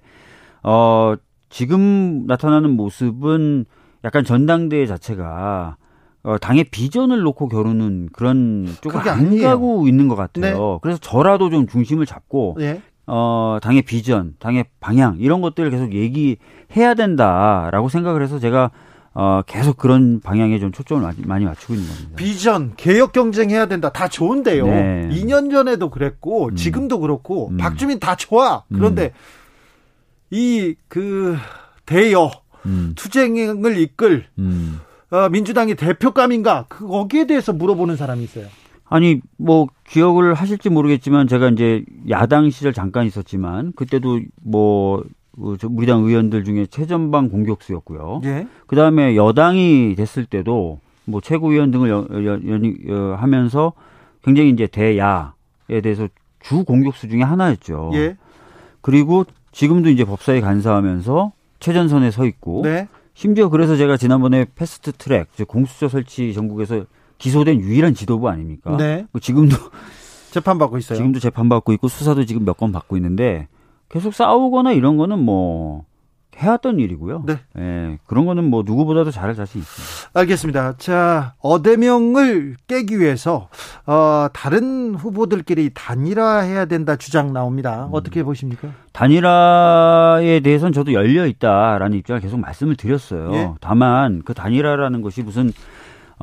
어, 지금 나타나는 모습은 약간 전당대회 자체가 어, 당의 비전을 놓고 겨루는 그런 쪽을 안 아니에요. 가고 있는 것 같아요. 네. 그래서 저라도 좀 중심을 잡고 네. 어, 당의 비전, 당의 방향 이런 것들을 계속 얘기해야 된다라고 생각을 해서 제가 어, 계속 그런 방향에 좀 초점을 많이, 맞추고 있는 겁니다. 비전, 개혁 경쟁해야 된다. 다 좋은데요. 네. 2년 전에도 그랬고, 음. 지금도 그렇고, 음. 박주민 다 좋아. 그런데 음. 이 그 대여, 음. 투쟁을 이끌, 음. 어, 민주당이 대표감인가 그 거기에 대해서 물어보는 사람이 있어요. 아니 뭐 기억을 하실지 모르겠지만 제가 이제 야당 시절 잠깐 있었지만 그때도 뭐그 우리 당 의원들 중에 최전방 공격수였고요. 예. 그 다음에 여당이 됐을 때도 뭐 최고위원 등을 연, 연, 연, 연, 하면서 굉장히 이제 대야에 대해서 주 공격수 중에 하나였죠. 예. 그리고 지금도 이제 법사위 간사하면서 최전선에 서 있고 네. 심지어 그래서 제가 지난번에 패스트 트랙, 공수처 설치 전국에서 기소된 유일한 지도부 아닙니까? 네. 뭐 지금도 재판받고 있어요. 지금도 재판받고 있고 수사도 지금 몇 건 받고 있는데 계속 싸우거나 이런 거는 뭐 해왔던 일이고요. 네. 예, 그런 거는 뭐 누구보다도 잘할 자신 있습니다. 알겠습니다. 자, 어대명을 깨기 위해서 어, 다른 후보들끼리 단일화해야 된다 주장 나옵니다. 음. 어떻게 보십니까? 단일화에 대해서는 저도 열려 있다라는 입장을 계속 말씀을 드렸어요. 예? 다만 그 단일화라는 것이 무슨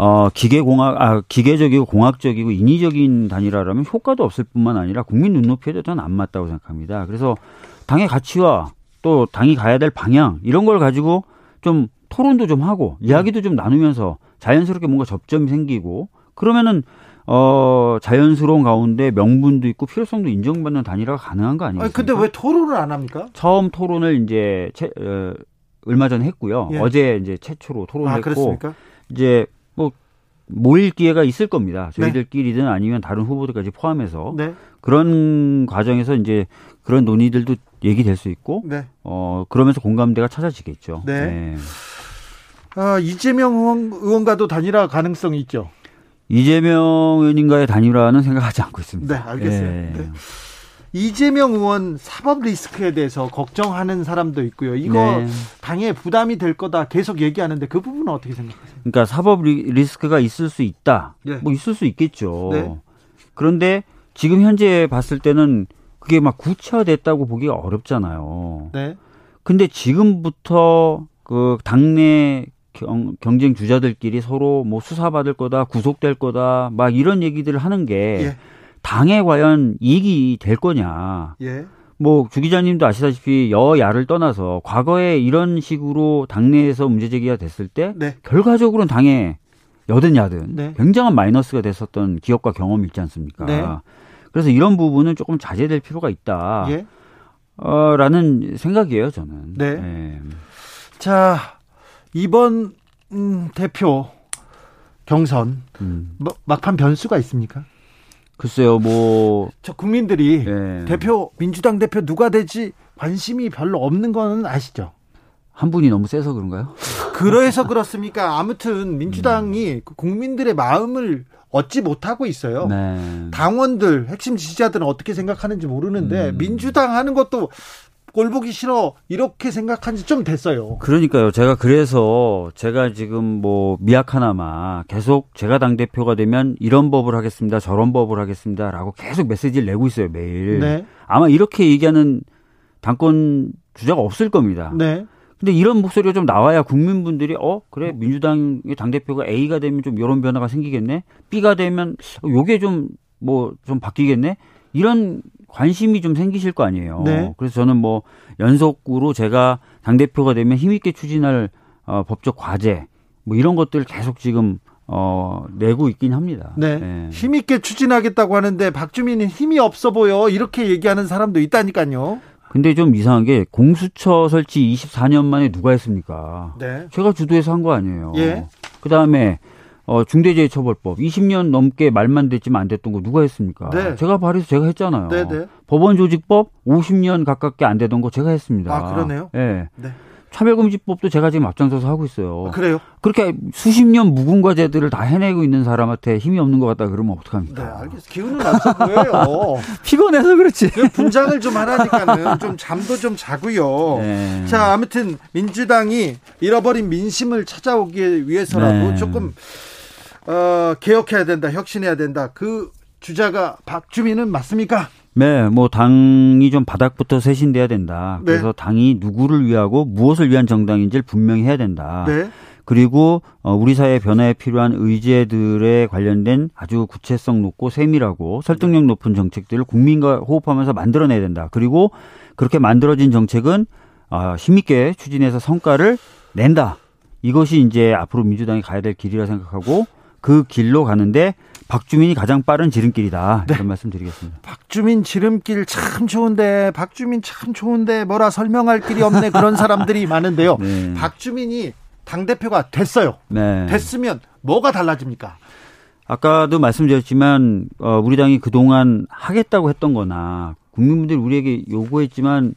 어, 기계공학, 아, 기계적이고 공학적이고 인위적인 단일화라면 효과도 없을 뿐만 아니라 국민 눈높이에도 저는 안 맞다고 생각합니다. 그래서 당의 가치와 또 당이 가야 될 방향 이런 걸 가지고 좀 토론도 좀 하고 이야기도 좀 나누면서 자연스럽게 뭔가 접점이 생기고 그러면은 어 자연스러운 가운데 명분도 있고 필요성도 인정받는 단일화가 가능한 거 아니겠습니까? 근데 왜 토론을 안 합니까? 처음 토론을 이제 채, 어, 얼마 전에 했고요. 예. 어제 이제 최초로 토론을 아, 했고? 이제 뭐 모일 기회가 있을 겁니다. 저희들끼리든 네. 아니면 다른 후보들까지 포함해서 네. 그런 과정에서 이제 그런 논의들도 얘기될 수 있고 네. 어 그러면서 공감대가 찾아지겠죠. 네. 네. 아, 이재명 의원, 의원과도 단일화 가능성이 있죠. 이재명 의원님과의 단일화는 생각하지 않고 있습니다. 네, 알겠어요. 네. 네. 이재명 의원 사법 리스크에 대해서 걱정하는 사람도 있고요. 이거 네. 당에 부담이 될 거다 계속 얘기하는데 그 부분은 어떻게 생각하세요? 그러니까 사법 리 스크가 있을 수 있다. 네. 뭐 있을 수 있겠죠. 네. 그런데 지금 현재 봤을 때는 그게 막 구체화됐다고 보기가 어렵잖아요. 네. 근데 지금부터 그 당내 경, 경쟁 주자들끼리 서로 뭐 수사받을 거다, 구속될 거다, 막 이런 얘기들을 하는 게 예. 당에 과연 이익이 될 거냐. 예. 뭐주 기자님도 아시다시피 여야를 떠나서 과거에 이런 식으로 당내에서 문제 제기가 됐을 때 네. 결과적으로는 당에 여든 야든 네. 굉장한 마이너스가 됐었던 기업과 경험이 있지 않습니까? 네. 그래서 이런 부분은 조금 자제될 필요가 있다. 예? 어, 라는 생각이에요, 저는. 네. 네. 자, 이번 음, 대표 경선 음. 뭐, 막판 변수가 있습니까? 글쎄요, 뭐. 저 국민들이 네. 대표, 민주당 대표 누가 될지 관심이 별로 없는 거는 아시죠? 한 분이 너무 세서 그런가요? 그래서 그렇습니까? 아무튼 민주당이 음. 국민들의 마음을 얻지 못하고 있어요. 네. 당원들, 핵심 지지자들은 어떻게 생각하는지 모르는데 음. 민주당 하는 것도 꼴 보기 싫어 이렇게 생각한 지 좀 됐어요. 그러니까요. 제가 그래서 제가 지금 뭐 미약 하나마 계속 제가 당 대표가 되면 이런 법을 하겠습니다. 저런 법을 하겠습니다라고 계속 메시지를 내고 있어요 매일. 네. 아마 이렇게 얘기하는 당권 주자가 없을 겁니다. 네. 근데 이런 목소리가 좀 나와야 국민분들이 어 그래 민주당의 당 대표가 A가 되면 좀 이런 변화가 생기겠네. B가 되면 요게 좀 뭐좀 뭐 바뀌겠네. 이런 관심이 좀 생기실 거 아니에요. 네. 그래서 저는 뭐 연속으로 제가 당 대표가 되면 힘있게 추진할 어, 법적 과제 뭐 이런 것들을 계속 지금 어, 내고 있긴 합니다. 네. 네. 힘있게 추진하겠다고 하는데 박주민은 힘이 없어 보여. 이렇게 얘기하는 사람도 있다니까요. 근데 좀 이상한 게 공수처 설치 24년 만에 누가 했습니까? 네. 제가 주도해서 한 거 아니에요. 예. 그 다음에 어, 중대재해처벌법 20년 넘게 말만 됐지만 안 됐던 거 누가 했습니까? 네. 제가 발의해서 제가 했잖아요. 네, 네. 법원조직법 50년 가깝게 안 되던 거 제가 했습니다. 아, 그러네요? 네. 네. 차별금지법도 제가 지금 앞장서서 하고 있어요. 아, 그래요? 그렇게 수십 년 묵은 과제들을 다 해내고 있는 사람한테 힘이 없는 것 같다 그러면 어떡합니까? 네, 알겠습니다. 기운은 보여요. 피곤해서 그렇지. 분장을 좀 하라니까는 좀 잠도 좀 자고요. 네. 자, 아무튼 민주당이 잃어버린 민심을 찾아오기 위해서라도 네. 조금 어, 개혁해야 된다, 혁신해야 된다. 그 주자가 박주민은 맞습니까? 네, 뭐 당이 좀 바닥부터 쇄신돼야 된다. 네. 그래서 당이 누구를 위하고 무엇을 위한 정당인지를 분명히 해야 된다. 네. 그리고 어, 우리 사회 변화에 필요한 의제들에 관련된 아주 구체성 높고 세밀하고 설득력 높은 정책들을 국민과 호흡하면서 만들어내야 된다. 그리고 그렇게 만들어진 정책은 어, 힘있게 추진해서 성과를 낸다. 이것이 이제 앞으로 민주당이 가야 될 길이라 생각하고 그 길로 가는데 박주민이 가장 빠른 지름길이다. 네. 이런 말씀 드리겠습니다. 박주민 지름길 참 좋은데, 박주민 참 좋은데, 뭐라 설명할 길이 없네. 그런 사람들이 많은데요. 네. 박주민이 당 대표가 됐어요. 네. 됐으면 뭐가 달라집니까? 아까도 말씀드렸지만, 어, 우리 당이 그동안 하겠다고 했던 거나, 국민분들이 우리에게 요구했지만,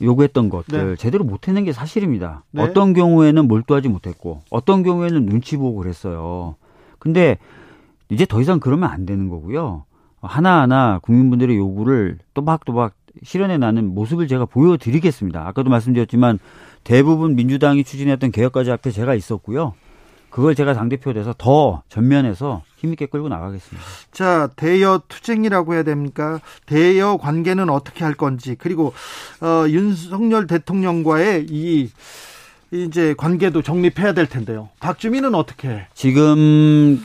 요구했던 것들 네. 제대로 못 해낸 게 사실입니다. 네. 어떤 경우에는 몰두하지 못했고 어떤 경우에는 눈치 보고 그랬어요. 근데 이제 더 이상 그러면 안 되는 거고요. 하나하나 국민분들의 요구를 또박또박 실현해 나는 모습을 제가 보여드리겠습니다. 아까도 말씀드렸지만 대부분 민주당이 추진했던 개혁까지 앞에 제가 있었고요. 그걸 제가 당대표 돼서 더 전면에서 힘있게 끌고 나가겠습니다. 자, 대여 투쟁이라고 해야 됩니까? 대여 관계는 어떻게 할 건지, 그리고, 어, 윤석열 대통령과의 이, 이제 관계도 정립해야 될 텐데요. 박주민은 어떻게 해? 지금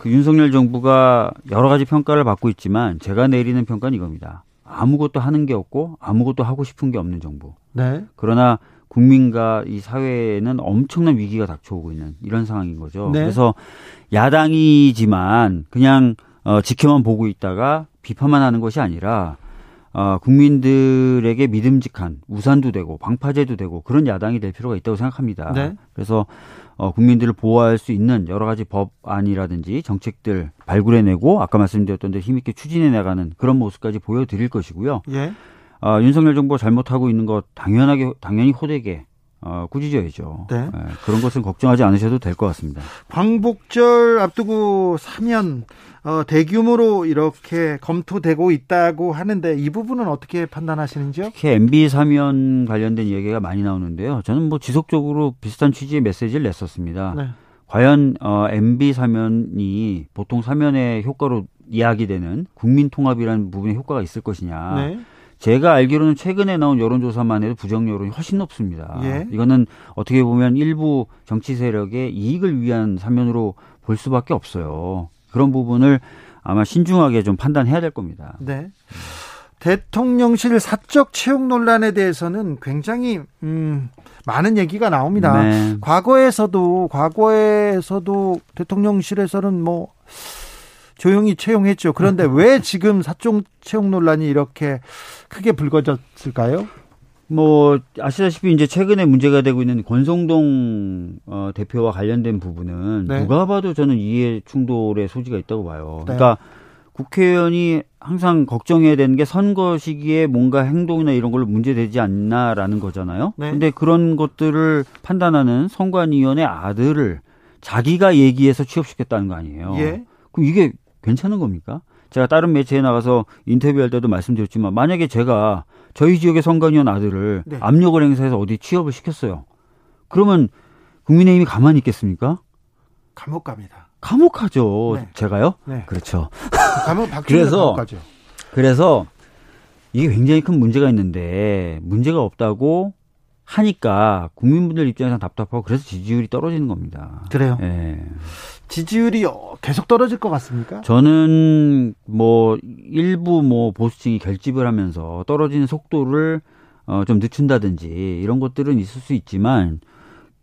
그 윤석열 정부가 여러 가지 평가를 받고 있지만 제가 내리는 평가는 이겁니다. 아무것도 하는 게 없고 아무것도 하고 싶은 게 없는 정부. 네. 그러나 국민과 이 사회에는 엄청난 위기가 닥쳐오고 있는 이런 상황인 거죠. 네. 그래서 야당이지만 그냥 어, 지켜만 보고 있다가 비판만 하는 것이 아니라 어, 국민들에게 믿음직한 우산도 되고 방파제도 되고 그런 야당이 될 필요가 있다고 생각합니다. 네. 그래서 어, 국민들을 보호할 수 있는 여러 가지 법안이라든지 정책들 발굴해내고 아까 말씀드렸던 대로 힘있게 추진해 나가는 그런 모습까지 보여드릴 것이고요. 예. 어, 윤석열 정부가 잘못하고 있는 것 당연하게 당연히 호되게 어, 꾸짖어야죠. 네. 네. 그런 것은 걱정하지 않으셔도 될 것 같습니다. 광복절 앞두고 사면 어, 대규모로 이렇게 검토되고 있다고 하는데 이 부분은 어떻게 판단하시는지요? 특히 MB 사면 관련된 얘기가 많이 나오는데요. 저는 뭐 지속적으로 비슷한 취지의 메시지를 냈었습니다. 네. 과연 어, MB 사면이 보통 사면의 효과로 이야기되는 국민 통합이라는 부분에 효과가 있을 것이냐. 네. 제가 알기로는 최근에 나온 여론조사만 해도 부정 여론이 훨씬 높습니다. 예. 이거는 어떻게 보면 일부 정치 세력의 이익을 위한 사면으로 볼 수밖에 없어요. 그런 부분을 아마 신중하게 좀 판단해야 될 겁니다. 네. 대통령실 사적 채용 논란에 대해서는 굉장히 음, 많은 얘기가 나옵니다. 네. 과거에서도 과거에서도 대통령실에서는 뭐 조용히 채용했죠. 그런데 왜 지금 사적 채용 논란이 이렇게 크게 불거졌을까요? 뭐 아시다시피 이제 최근에 문제가 되고 있는 권성동 어, 대표와 관련된 부분은 네. 누가 봐도 저는 이해 충돌의 소지가 있다고 봐요. 네. 그러니까 국회의원이 항상 걱정해야 되는 게 선거 시기에 뭔가 행동이나 이런 걸로 문제되지 않나라는 거잖아요. 네. 근데 그런 것들을 판단하는 선관위원회 아들을 자기가 얘기해서 취업시켰다는 거 아니에요. 예. 그럼 이게 괜찮은 겁니까? 제가 다른 매체에 나가서 인터뷰할 때도 말씀드렸지만 만약에 제가 저희 지역의 선관위원 아들을 네. 압력을 행사해서 어디 취업을 시켰어요. 그러면 국민의힘이 가만히 있겠습니까? 감옥 갑니다. 감옥 가죠. 네. 제가요? 네. 그렇죠. 감옥 그래서 감옥 그래서 이게 굉장히 큰 문제가 있는데 문제가 없다고 하니까 국민분들 입장에서 답답하고 그래서 지지율이 떨어지는 겁니다. 그래요? 예. 지지율이 계속 떨어질 것 같습니까? 저는 뭐 일부 뭐 보수층이 결집을 하면서 떨어지는 속도를 어 좀 늦춘다든지 이런 것들은 있을 수 있지만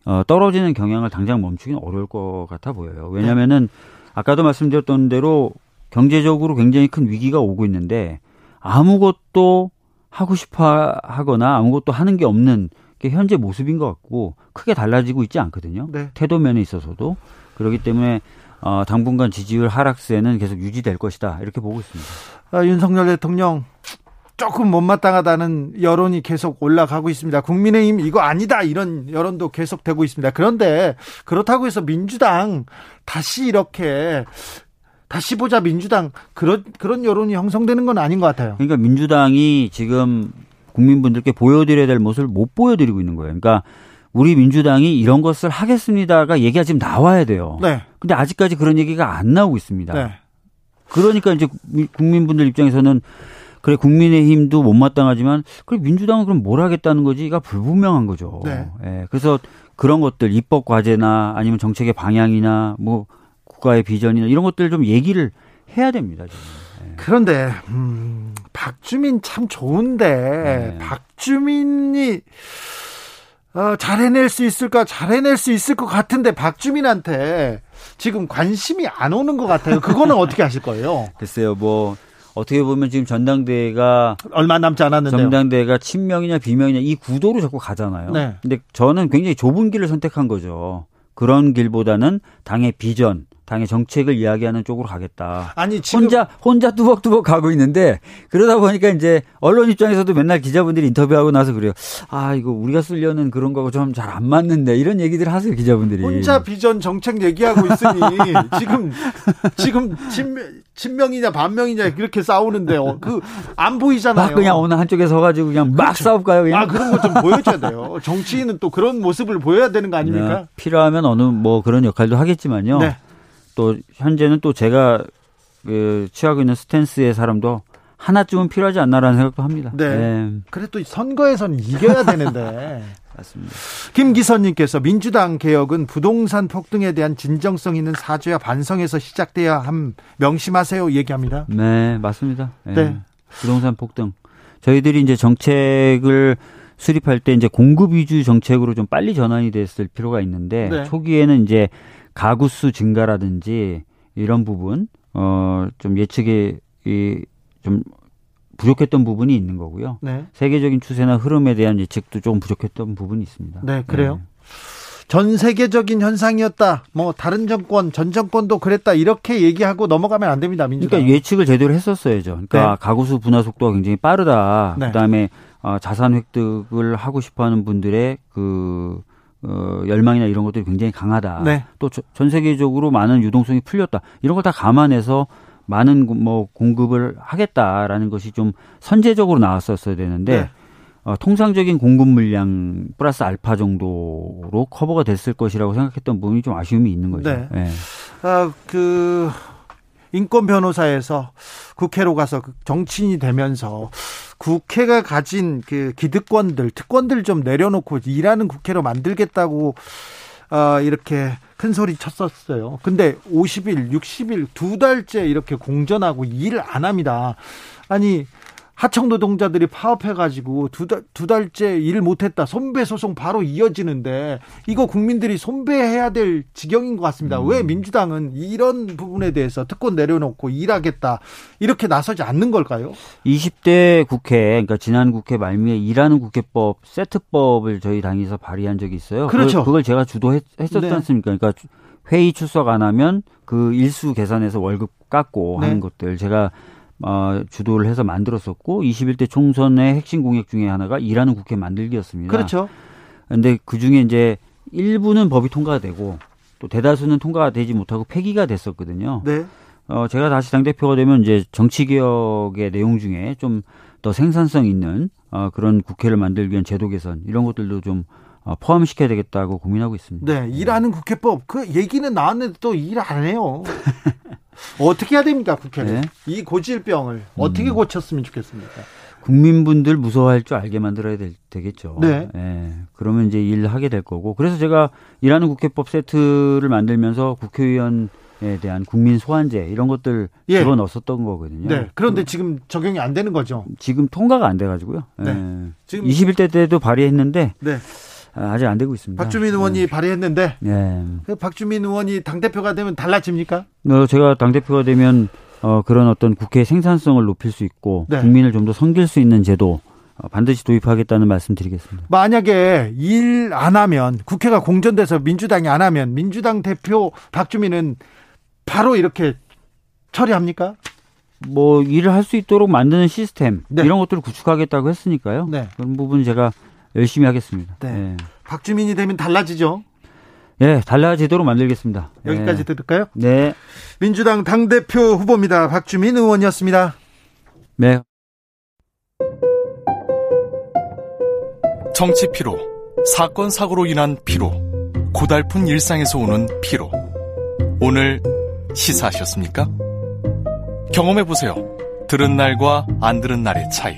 어 떨어지는 경향을 당장 멈추기는 어려울 것 같아 보여요. 왜냐면은 아까도 말씀드렸던 대로 경제적으로 굉장히 큰 위기가 오고 있는데 아무것도 하고 싶어 하거나 아무것도 하는 게 없는 게 현재 모습인 것 같고 크게 달라지고 있지 않거든요. 네. 태도 면에 있어서도 그렇기 때문에 어, 당분간 지지율 하락세는 계속 유지될 것이다 이렇게 보고 있습니다. 아, 윤석열 대통령 조금 못마땅하다는 여론이 계속 올라가고 있습니다. 국민의힘 이거 아니다 이런 여론도 계속 되고 있습니다. 그런데 그렇다고 해서 민주당 다시 이렇게 다시 보자 민주당 그런 그런 여론이 형성되는 건 아닌 것 같아요. 그러니까 민주당이 지금 국민분들께 보여드려야 될 모습을 못 보여드리고 있는 거예요. 그러니까 우리 민주당이 이런 것을 하겠습니다가 얘기가 지금 나와야 돼요. 네. 근데 아직까지 그런 얘기가 안 나오고 있습니다. 네. 그러니까 이제 국민분들 입장에서는 그래 국민의힘도 못마땅하지만 그래 민주당은 그럼 뭘 하겠다는 거지가 불분명한 거죠. 네. 예. 그래서 그런 것들 입법 과제나 아니면 정책의 방향이나 뭐 국가의 비전이나 이런 것들 좀 얘기를 해야 됩니다. 예. 그런데 음, 박주민 참 좋은데 네. 박주민이 어, 잘 해낼 수 있을까? 잘 해낼 수 있을 것 같은데 박주민한테 지금 관심이 안 오는 것 같아요. 그거는 어떻게 하실 거예요? 글쎄요, 뭐 어떻게 보면 지금 전당대회가 얼마 남지 않았는데 전당대회가 친명이냐 비명이냐 이 구도로 자꾸 가잖아요. 네. 근데 저는 굉장히 좁은 길을 선택한 거죠. 그런 길보다는 당의 비전 당의 정책을 이야기하는 쪽으로 가겠다. 아니 지금 혼자 혼자 뚜벅뚜벅 가고 있는데 그러다 보니까 이제 언론 입장에서도 맨날 기자분들이 인터뷰하고 나서 그래요. 아 이거 우리가 쓰려는 그런 거하고 좀 잘 안 맞는데 이런 얘기들 하세요 기자분들이. 혼자 비전 정책 얘기하고 있으니 지금 지금 친명, 친명이냐 반명이냐 이렇게 싸우는데 어, 그안 보이잖아요. 그냥 어느 한쪽에 서가지고 그냥 막 그렇죠. 싸울까요? 그냥? 아 그런 거 좀 보여줘야 돼요. 정치인은 또 그런 모습을 보여야 되는 거 아닙니까? 네, 필요하면 어느 뭐 그런 역할도 하겠지만요. 네. 또 현재는 또 제가 그 취하고 있는 스탠스의 사람도 하나쯤은 필요하지 않나라는 생각도 합니다. 네. 네. 그래도 선거에서는 이겨야 되는데. 맞습니다. 김기선님께서 민주당 개혁은 부동산 폭등에 대한 진정성 있는 사죄와 반성에서 시작돼야 함 명심하세요 얘기합니다. 네, 맞습니다. 네. 네. 부동산 폭등. 저희들이 이제 정책을 수립할 때 이제 공급 위주 정책으로 좀 빨리 전환이 됐을 필요가 있는데 네. 초기에는 이제 가구 수 증가라든지 이런 부분 어좀 예측이 좀 부족했던 부분이 있는 거고요. 네. 세계적인 추세나 흐름에 대한 예측도 조금 부족했던 부분이 있습니다. 네, 그래요. 네. 전 세계적인 현상이었다. 뭐 다른 정권, 전 정권도 그랬다. 이렇게 얘기하고 넘어가면 안 됩니다. 민주당. 그러니까 예측을 제대로 했었어야죠. 그러니까 네. 가구수 분화 속도가 굉장히 빠르다. 네. 그다음에 어, 자산 획득을 하고 싶어하는 분들의 그 어, 열망이나 이런 것들이 굉장히 강하다. 네. 또전 세계적으로 많은 유동성이 풀렸다. 이런 걸 다 감안해서 많은 뭐 공급을 하겠다라는 것이 좀 선제적으로 나왔었어야 되는데 네. 어, 통상적인 공급 물량 플러스 알파 정도로 커버가 됐을 것이라고 생각했던 부분이 좀 아쉬움이 있는 거죠. 네. 네. 아, 그 인권 변호사에서 국회로 가서 그 정치인이 되면서 국회가 가진 그 기득권들, 특권들 좀 내려놓고 일하는 국회로 만들겠다고 어, 이렇게 큰 소리 쳤었어요. 근데 50일, 60일, 두 달째 이렇게 공전하고 일을 안 합니다. 아니, 하청 노동자들이 파업해가지고 두 달, 두 달째 일 못했다. 손배 소송 바로 이어지는데 이거 국민들이 손배해야 될 지경인 것 같습니다. 음. 왜 민주당은 이런 부분에 대해서 특권 내려놓고 일하겠다. 이렇게 나서지 않는 걸까요? 20대 국회, 그러니까 지난 국회 말미에 일하는 국회법 세트법을 저희 당에서 발의한 적이 있어요. 그렇죠. 그걸, 그걸 제가 주도했었지 네. 않습니까? 그러니까 회의 출석 안 하면 그 일수 계산해서 월급 깎고 네. 하는 것들 제가 어, 주도를 해서 만들었었고 21대 총선의 핵심 공약 중에 하나가 일하는 국회 만들기였습니다. 그렇죠. 근데 그 중에 이제 일부는 법이 통과가 되고 또 대다수는 통과가 되지 못하고 폐기가 됐었거든요. 네. 어, 제가 다시 당대표가 되면 이제 정치개혁의 내용 중에 좀 더 생산성 있는 어, 그런 국회를 만들기 위한 제도 개선 이런 것들도 좀 어, 포함시켜야 되겠다고 고민하고 있습니다. 네, 일하는 국회법 그 얘기는 나왔는데 또 일 안 해요. 어떻게 해야 됩니까 국회는 네. 이 고질병을 어떻게 음. 고쳤으면 좋겠습니까? 국민분들 무서워할 줄 알게 만들어야 될, 되겠죠. 네. 네. 그러면 이제 일하게 될 거고. 그래서 제가 일하는 국회법 세트를 만들면서 국회의원에 대한 국민 소환제 이런 것들 예. 집어넣었었던 거거든요. 네. 그런데 그, 지금 적용이 안 되는 거죠. 지금 통과가 안 돼 가지고요. 네. 네. 지금 21대 때도 발의했는데 네. 아, 아직 안 되고 있습니다. 박주민 의원이 네. 발의했는데 네. 그 박주민 의원이 당 대표가 되면 달라집니까? 어, 제가 당 대표가 되면 어, 그런 어떤 국회 생산성을 높일 수 있고 네. 국민을 좀 더 섬길 수 있는 제도 어, 반드시 도입하겠다는 말씀드리겠습니다. 만약에 일 안 하면 국회가 공전돼서 민주당이 안 하면 민주당 대표 박주민은 바로 이렇게 처리합니까? 뭐 일을 할 수 있도록 만드는 시스템 네. 이런 것들을 구축하겠다고 했으니까요. 네. 그런 부분 제가 열심히 하겠습니다. 네. 네. 박주민이 되면 달라지죠? 네, 달라지도록 만들겠습니다. 여기까지 네. 들을까요? 네. 민주당 당대표 후보입니다. 박주민 의원이었습니다. 네. 정치 피로, 사건 사고로 인한 피로, 고달픈 일상에서 오는 피로. 오늘 시사하셨습니까? 경험해 보세요. 들은 날과 안 들은 날의 차이.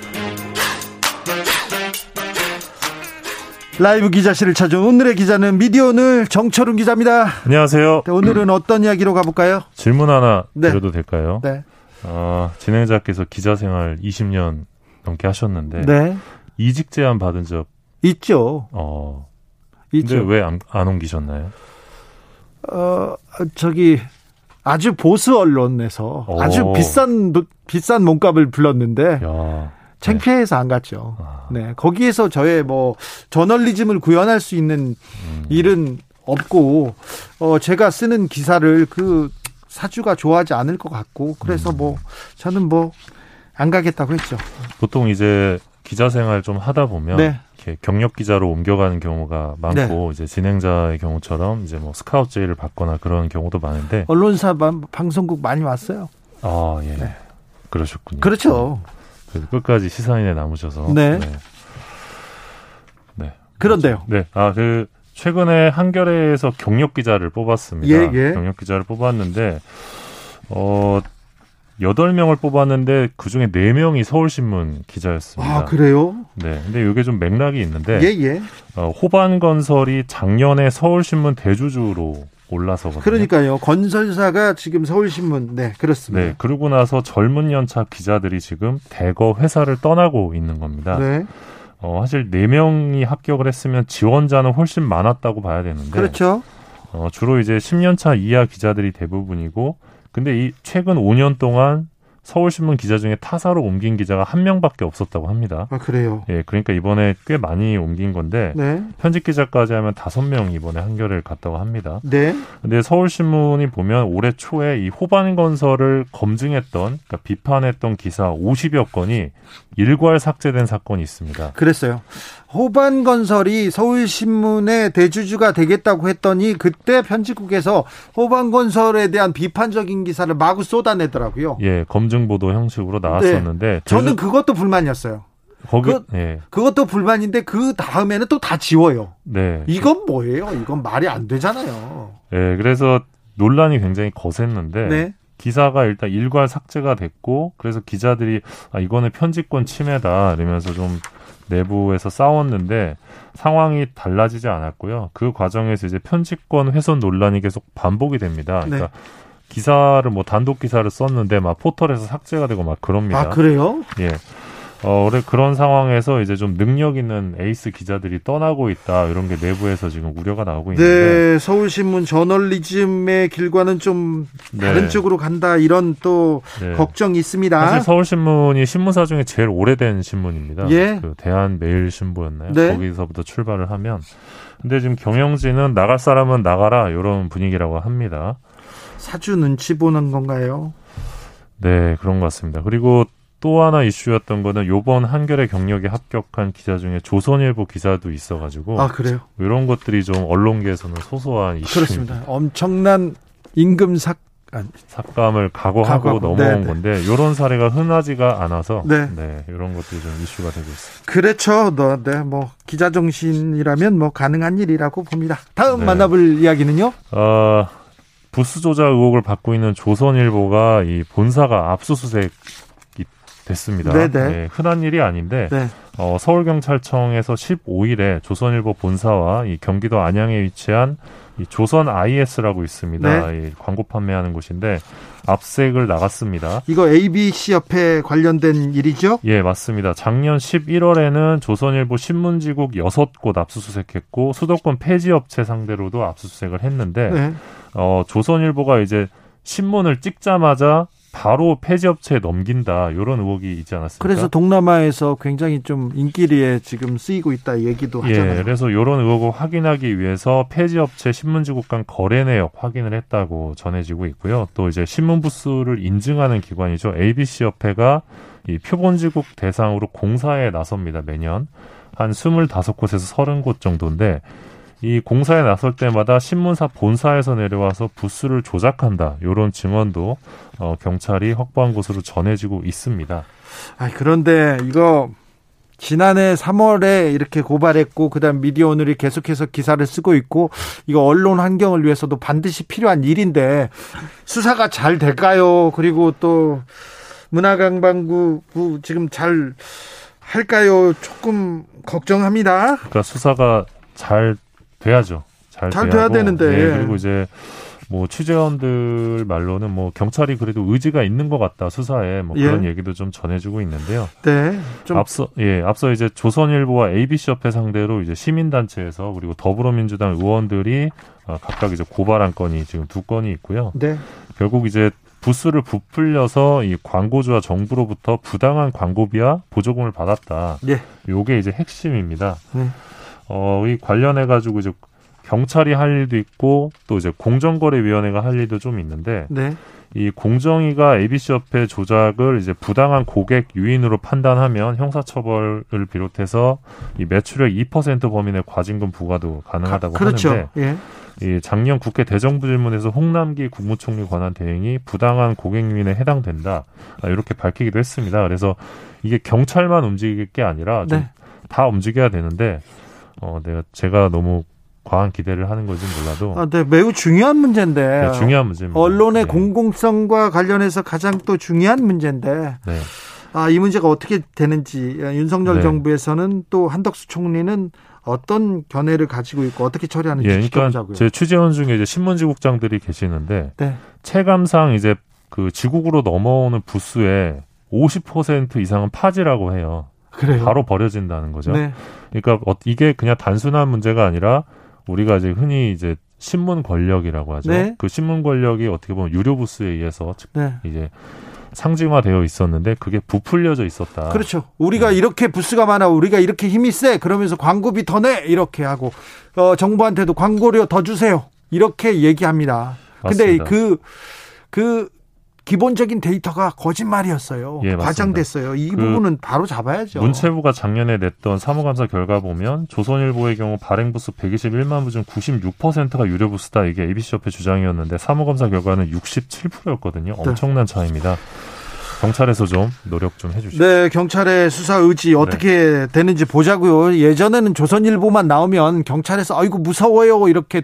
라이브 기자실을 찾아온 오늘의 기자는 미디어오늘 정철훈 기자입니다. 안녕하세요. 네, 오늘은 어떤 이야기로 가볼까요? 질문 하나 네. 드려도 될까요? 네. 어, 진행자께서 기자 생활 20년 넘게 하셨는데 네. 이직 제안 받은 적 있죠. 어. 있죠. 근데 왜안 안 옮기셨나요? 어, 저기 아주 보수 언론에서 오. 아주 비싼 비싼 몸값을 불렀는데 야. 창피해서 네. 안 갔죠. 아. 네. 거기에서 저의 뭐 저널리즘을 구현할 수 있는 음. 일은 없고 어 제가 쓰는 기사를 그 사주가 좋아하지 않을 것 같고 그래서 음. 뭐 저는 뭐 안 가겠다고 했죠. 보통 이제 기자 생활 좀 하다 보면 네. 이렇게 경력 기자로 옮겨가는 경우가 많고 네. 이제 진행자의 경우처럼 이제 뭐 스카우트 제의를 받거나 그런 경우도 많은데 언론사 방송국 많이 왔어요. 아 예, 네. 그러셨군요. 그렇죠. 그래서 끝까지 시사인에 남으셔서 네. 네. 네. 그런데요. 네. 아 그 최근에 한겨레에서 경력 기자를 뽑았습니다. 예, 예. 경력 기자를 뽑았는데 어 여덟 명을 뽑았는데 그 중에 네 명이 서울신문 기자였습니다. 아, 그래요? 네. 근데 이게 좀 맥락이 있는데 예, 예. 어, 호반 건설이 작년에 서울신문 대주주로 올라서거든요. 그러니까요. 건설사가 지금 서울신문 네, 그렇습니다. 네. 그러고 나서 젊은 연차 기자들이 지금 대거 회사를 떠나고 있는 겁니다. 네. 어, 사실 네명이 합격을 했으면 지원자는 훨씬 많았다고 봐야 되는데 그렇죠. 어, 주로 이제 10년차 이하 기자들이 대부분이고 근데 이 최근 5년 동안 서울신문 기자 중에 타사로 옮긴 기자가 한 명밖에 없었다고 합니다. 아, 그래요? 예, 그러니까 이번에 꽤 많이 옮긴 건데, 네. 현직 기자까지 하면 다섯 명 이번에 한겨레를 갔다고 합니다. 네. 근데 서울신문이 보면 올해 초에 이 호반건설을 검증했던, 그러니까 비판했던 기사 50여 건이 일괄 삭제된 사건이 있습니다. 그랬어요. 호반건설이 서울신문의 대주주가 되겠다고 했더니 그때 편집국에서 호반건설에 대한 비판적인 기사를 마구 쏟아내더라고요. 예, 검증보도 형식으로 나왔었는데 네. 저는 그것도 불만이었어요. 거기 그, 예. 그것도 불만인데 그 다음에는 또 다 지워요. 네. 이건 뭐예요? 이건 말이 안 되잖아요. 예, 그래서 논란이 굉장히 거셌는데 네. 기사가 일단 일괄 삭제가 됐고 그래서 기자들이 아 이거는 편집권 침해다 이러면서 좀 내부에서 싸웠는데 상황이 달라지지 않았고요. 그 과정에서 이제 편집권 훼손 논란이 계속 반복이 됩니다. 그러니까 네. 기사를 뭐 단독 기사를 썼는데 막 포털에서 삭제가 되고 막 그럽니다. 아 그래요? 예. 어, 그래 그런 상황에서 이제 좀 능력 있는 에이스 기자들이 떠나고 있다 이런 게 내부에서 지금 우려가 나오고 있는데 네, 서울신문 저널리즘의 길과는 좀 네. 다른 쪽으로 간다 이런 또 네. 걱정이 있습니다. 사실 서울신문이 신문사 중에 제일 오래된 신문입니다. 예. 그 대한매일신부였나요? 네. 거기서부터 출발을 하면 근데 지금 경영진은 나갈 사람은 나가라 이런 분위기라고 합니다. 사주 눈치 보는 건가요? 네, 그런 것 같습니다. 그리고 또 하나 이슈였던 거는 요번 한겨레 경력에 합격한 기자 중에 조선일보 기자도 있어가지고 아 그래요? 이런 것들이 좀 언론계에서는 소소한 이슈 그렇습니다. 엄청난 임금 삭 삭감을 각오하고 각오하고. 넘어온 네네. 건데 이런 사례가 흔하지가 않아서 네. 네. 이런 것들이 좀 이슈가 되고 있습니다. 그렇죠. 너, 네, 뭐 기자 정신이라면 뭐 가능한 일이라고 봅니다. 다음 네. 만나볼 이야기는요? 어, 부스 조작 의혹을 받고 있는 조선일보가 이 본사가 압수수색 됐습니다. 네네. 네, 흔한 일이 아닌데 네. 어, 서울경찰청에서 15일에 조선일보 본사와 이 경기도 안양에 위치한 이 조선 IS라고 있습니다. 네. 이 광고 판매하는 곳인데 압색을 나갔습니다. 이거 ABC 협회 관련된 일이죠? 예, 맞습니다. 작년 11월에는 조선일보 신문지국 6곳 압수수색했고 수도권 폐지업체 상대로도 압수수색을 했는데 네. 어, 조선일보가 이제 신문을 찍자마자 바로 폐지업체에 넘긴다 이런 의혹이 있지 않았습니까? 그래서 동남아에서 굉장히 좀 인기리에 지금 쓰이고 있다 얘기도 예, 하잖아요. 예, 그래서 이런 의혹을 확인하기 위해서 폐지업체 신문지국 간 거래 내역 확인을 했다고 전해지고 있고요. 또 이제 신문 부수를 인증하는 기관이죠. ABC 협회가 이 표본지국 대상으로 공사에 나섭니다 매년 한 스물다섯 곳에서 서른 곳 정도인데 이 공사에 나설 때마다 신문사 본사에서 내려와서 부스를 조작한다. 이런 증언도 어, 경찰이 확보한 것으로 전해지고 있습니다. 아, 그런데 이거 지난해 3월에 이렇게 고발했고 그다음 미디어 오늘이 계속해서 기사를 쓰고 있고 이거 언론 환경을 위해서도 반드시 필요한 일인데 수사가 잘 될까요? 그리고 또 문화관광부 지금 잘 할까요? 조금 걱정합니다. 그러니까 수사가 잘 돼야죠. 잘, 잘 돼야 되는데. 네, 그리고 이제 뭐 취재원들 말로는 뭐 경찰이 그래도 의지가 있는 것 같다 수사에 뭐 그런 예. 얘기도 좀 전해주고 있는데요. 네. 좀 앞서 예 앞서 이제 조선일보와 ABC 협회 상대로 이제 시민단체에서 그리고 더불어민주당 의원들이 어, 각각 이제 고발한 건이 지금 두 건이 있고요. 네. 결국 이제 부스를 부풀려서 이 광고주와 정부로부터 부당한 광고비와 보조금을 받았다. 예. 요게 이제 핵심입니다. 네. 어, 이 관련해 가지고 이제 경찰이 할 일도 있고 또 이제 공정거래위원회가 할 일도 좀 있는데 네. 이 공정위가 ABC협회 조작을 이제 부당한 고객 유인으로 판단하면 형사처벌을 비롯해서 이 매출액 2% 범위 내 과징금 부과도 가능하다고 그렇죠. 하는데 예. 이 작년 국회 대정부 질문에서 홍남기 국무총리 관한 대행이 부당한 고객 유인에 해당된다 아, 이렇게 밝히기도 했습니다. 그래서 이게 경찰만 움직일 게 아니라 좀다 움직여야 되는데 어 내가 제가 너무 과한 기대를 하는 건지 몰라도 아, 네, 매우 중요한 문제인데 네, 중요한 문제입니다. 언론의 네. 공공성과 관련해서 가장 또 중요한 문제인데 네. 아, 이 문제가 어떻게 되는지 윤석열 네. 정부에서는 또 한덕수 총리는 어떤 견해를 가지고 있고 어떻게 처리하는지 예, 그러니까 지켜보자고요. 제 취재원 중에 이제 신문지국장들이 계시는데 네. 체감상 이제 그 지국으로 넘어오는 부스의 50% 이상은 파지라고 해요. 그래요. 바로 버려진다는 거죠. 네. 그러니까 어, 이게 그냥 단순한 문제가 아니라 우리가 이제 흔히 이제 신문 권력이라고 하죠. 네. 그 신문 권력이 어떻게 보면 유료 부스에 의해서 네. 이제 상징화되어 있었는데 그게 부풀려져 있었다. 그렇죠. 우리가 이렇게 부스가 많아, 우리가 이렇게 힘이 세, 그러면서 광고비 더 내, 이렇게 하고, 어, 정부한테도 광고료 더 주세요. 이렇게 얘기합니다. 근데 맞습니다. 그, 그, 기본적인 데이터가 거짓말이었어요. 예. 과장됐어요. 이 그 부분은 바로 잡아야죠. 문체부가 작년에 냈던 사무감사 결과 보면 조선일보의 경우 발행 부수 121만 부 중 96%가 유료 부수다 이게 ABC협회 주장이었는데 사무감사 결과는 67%였거든요. 엄청난 차이입니다. 경찰에서 좀 노력 좀 해주시죠. 네, 경찰의 수사 의지 어떻게 되는지 보자고요. 예전에는 조선일보만 나오면 경찰에서 아이고 무서워요 이렇게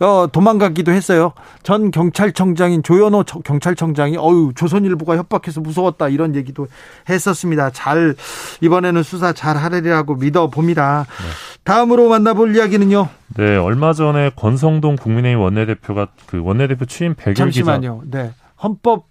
어, 도망가기도 했어요. 전 경찰청장인 조현호 저- 경찰청장이 어유 조선일보가 협박해서 무서웠다 이런 얘기도 했었습니다. 잘 이번에는 수사 잘 하리라고 믿어 봅니다. 다음으로 만나볼 이야기는요. 네, 얼마 전에 권성동 국민의힘 원내대표가 그 원내대표 취임 100일 기자 잠시만요. 네, 헌법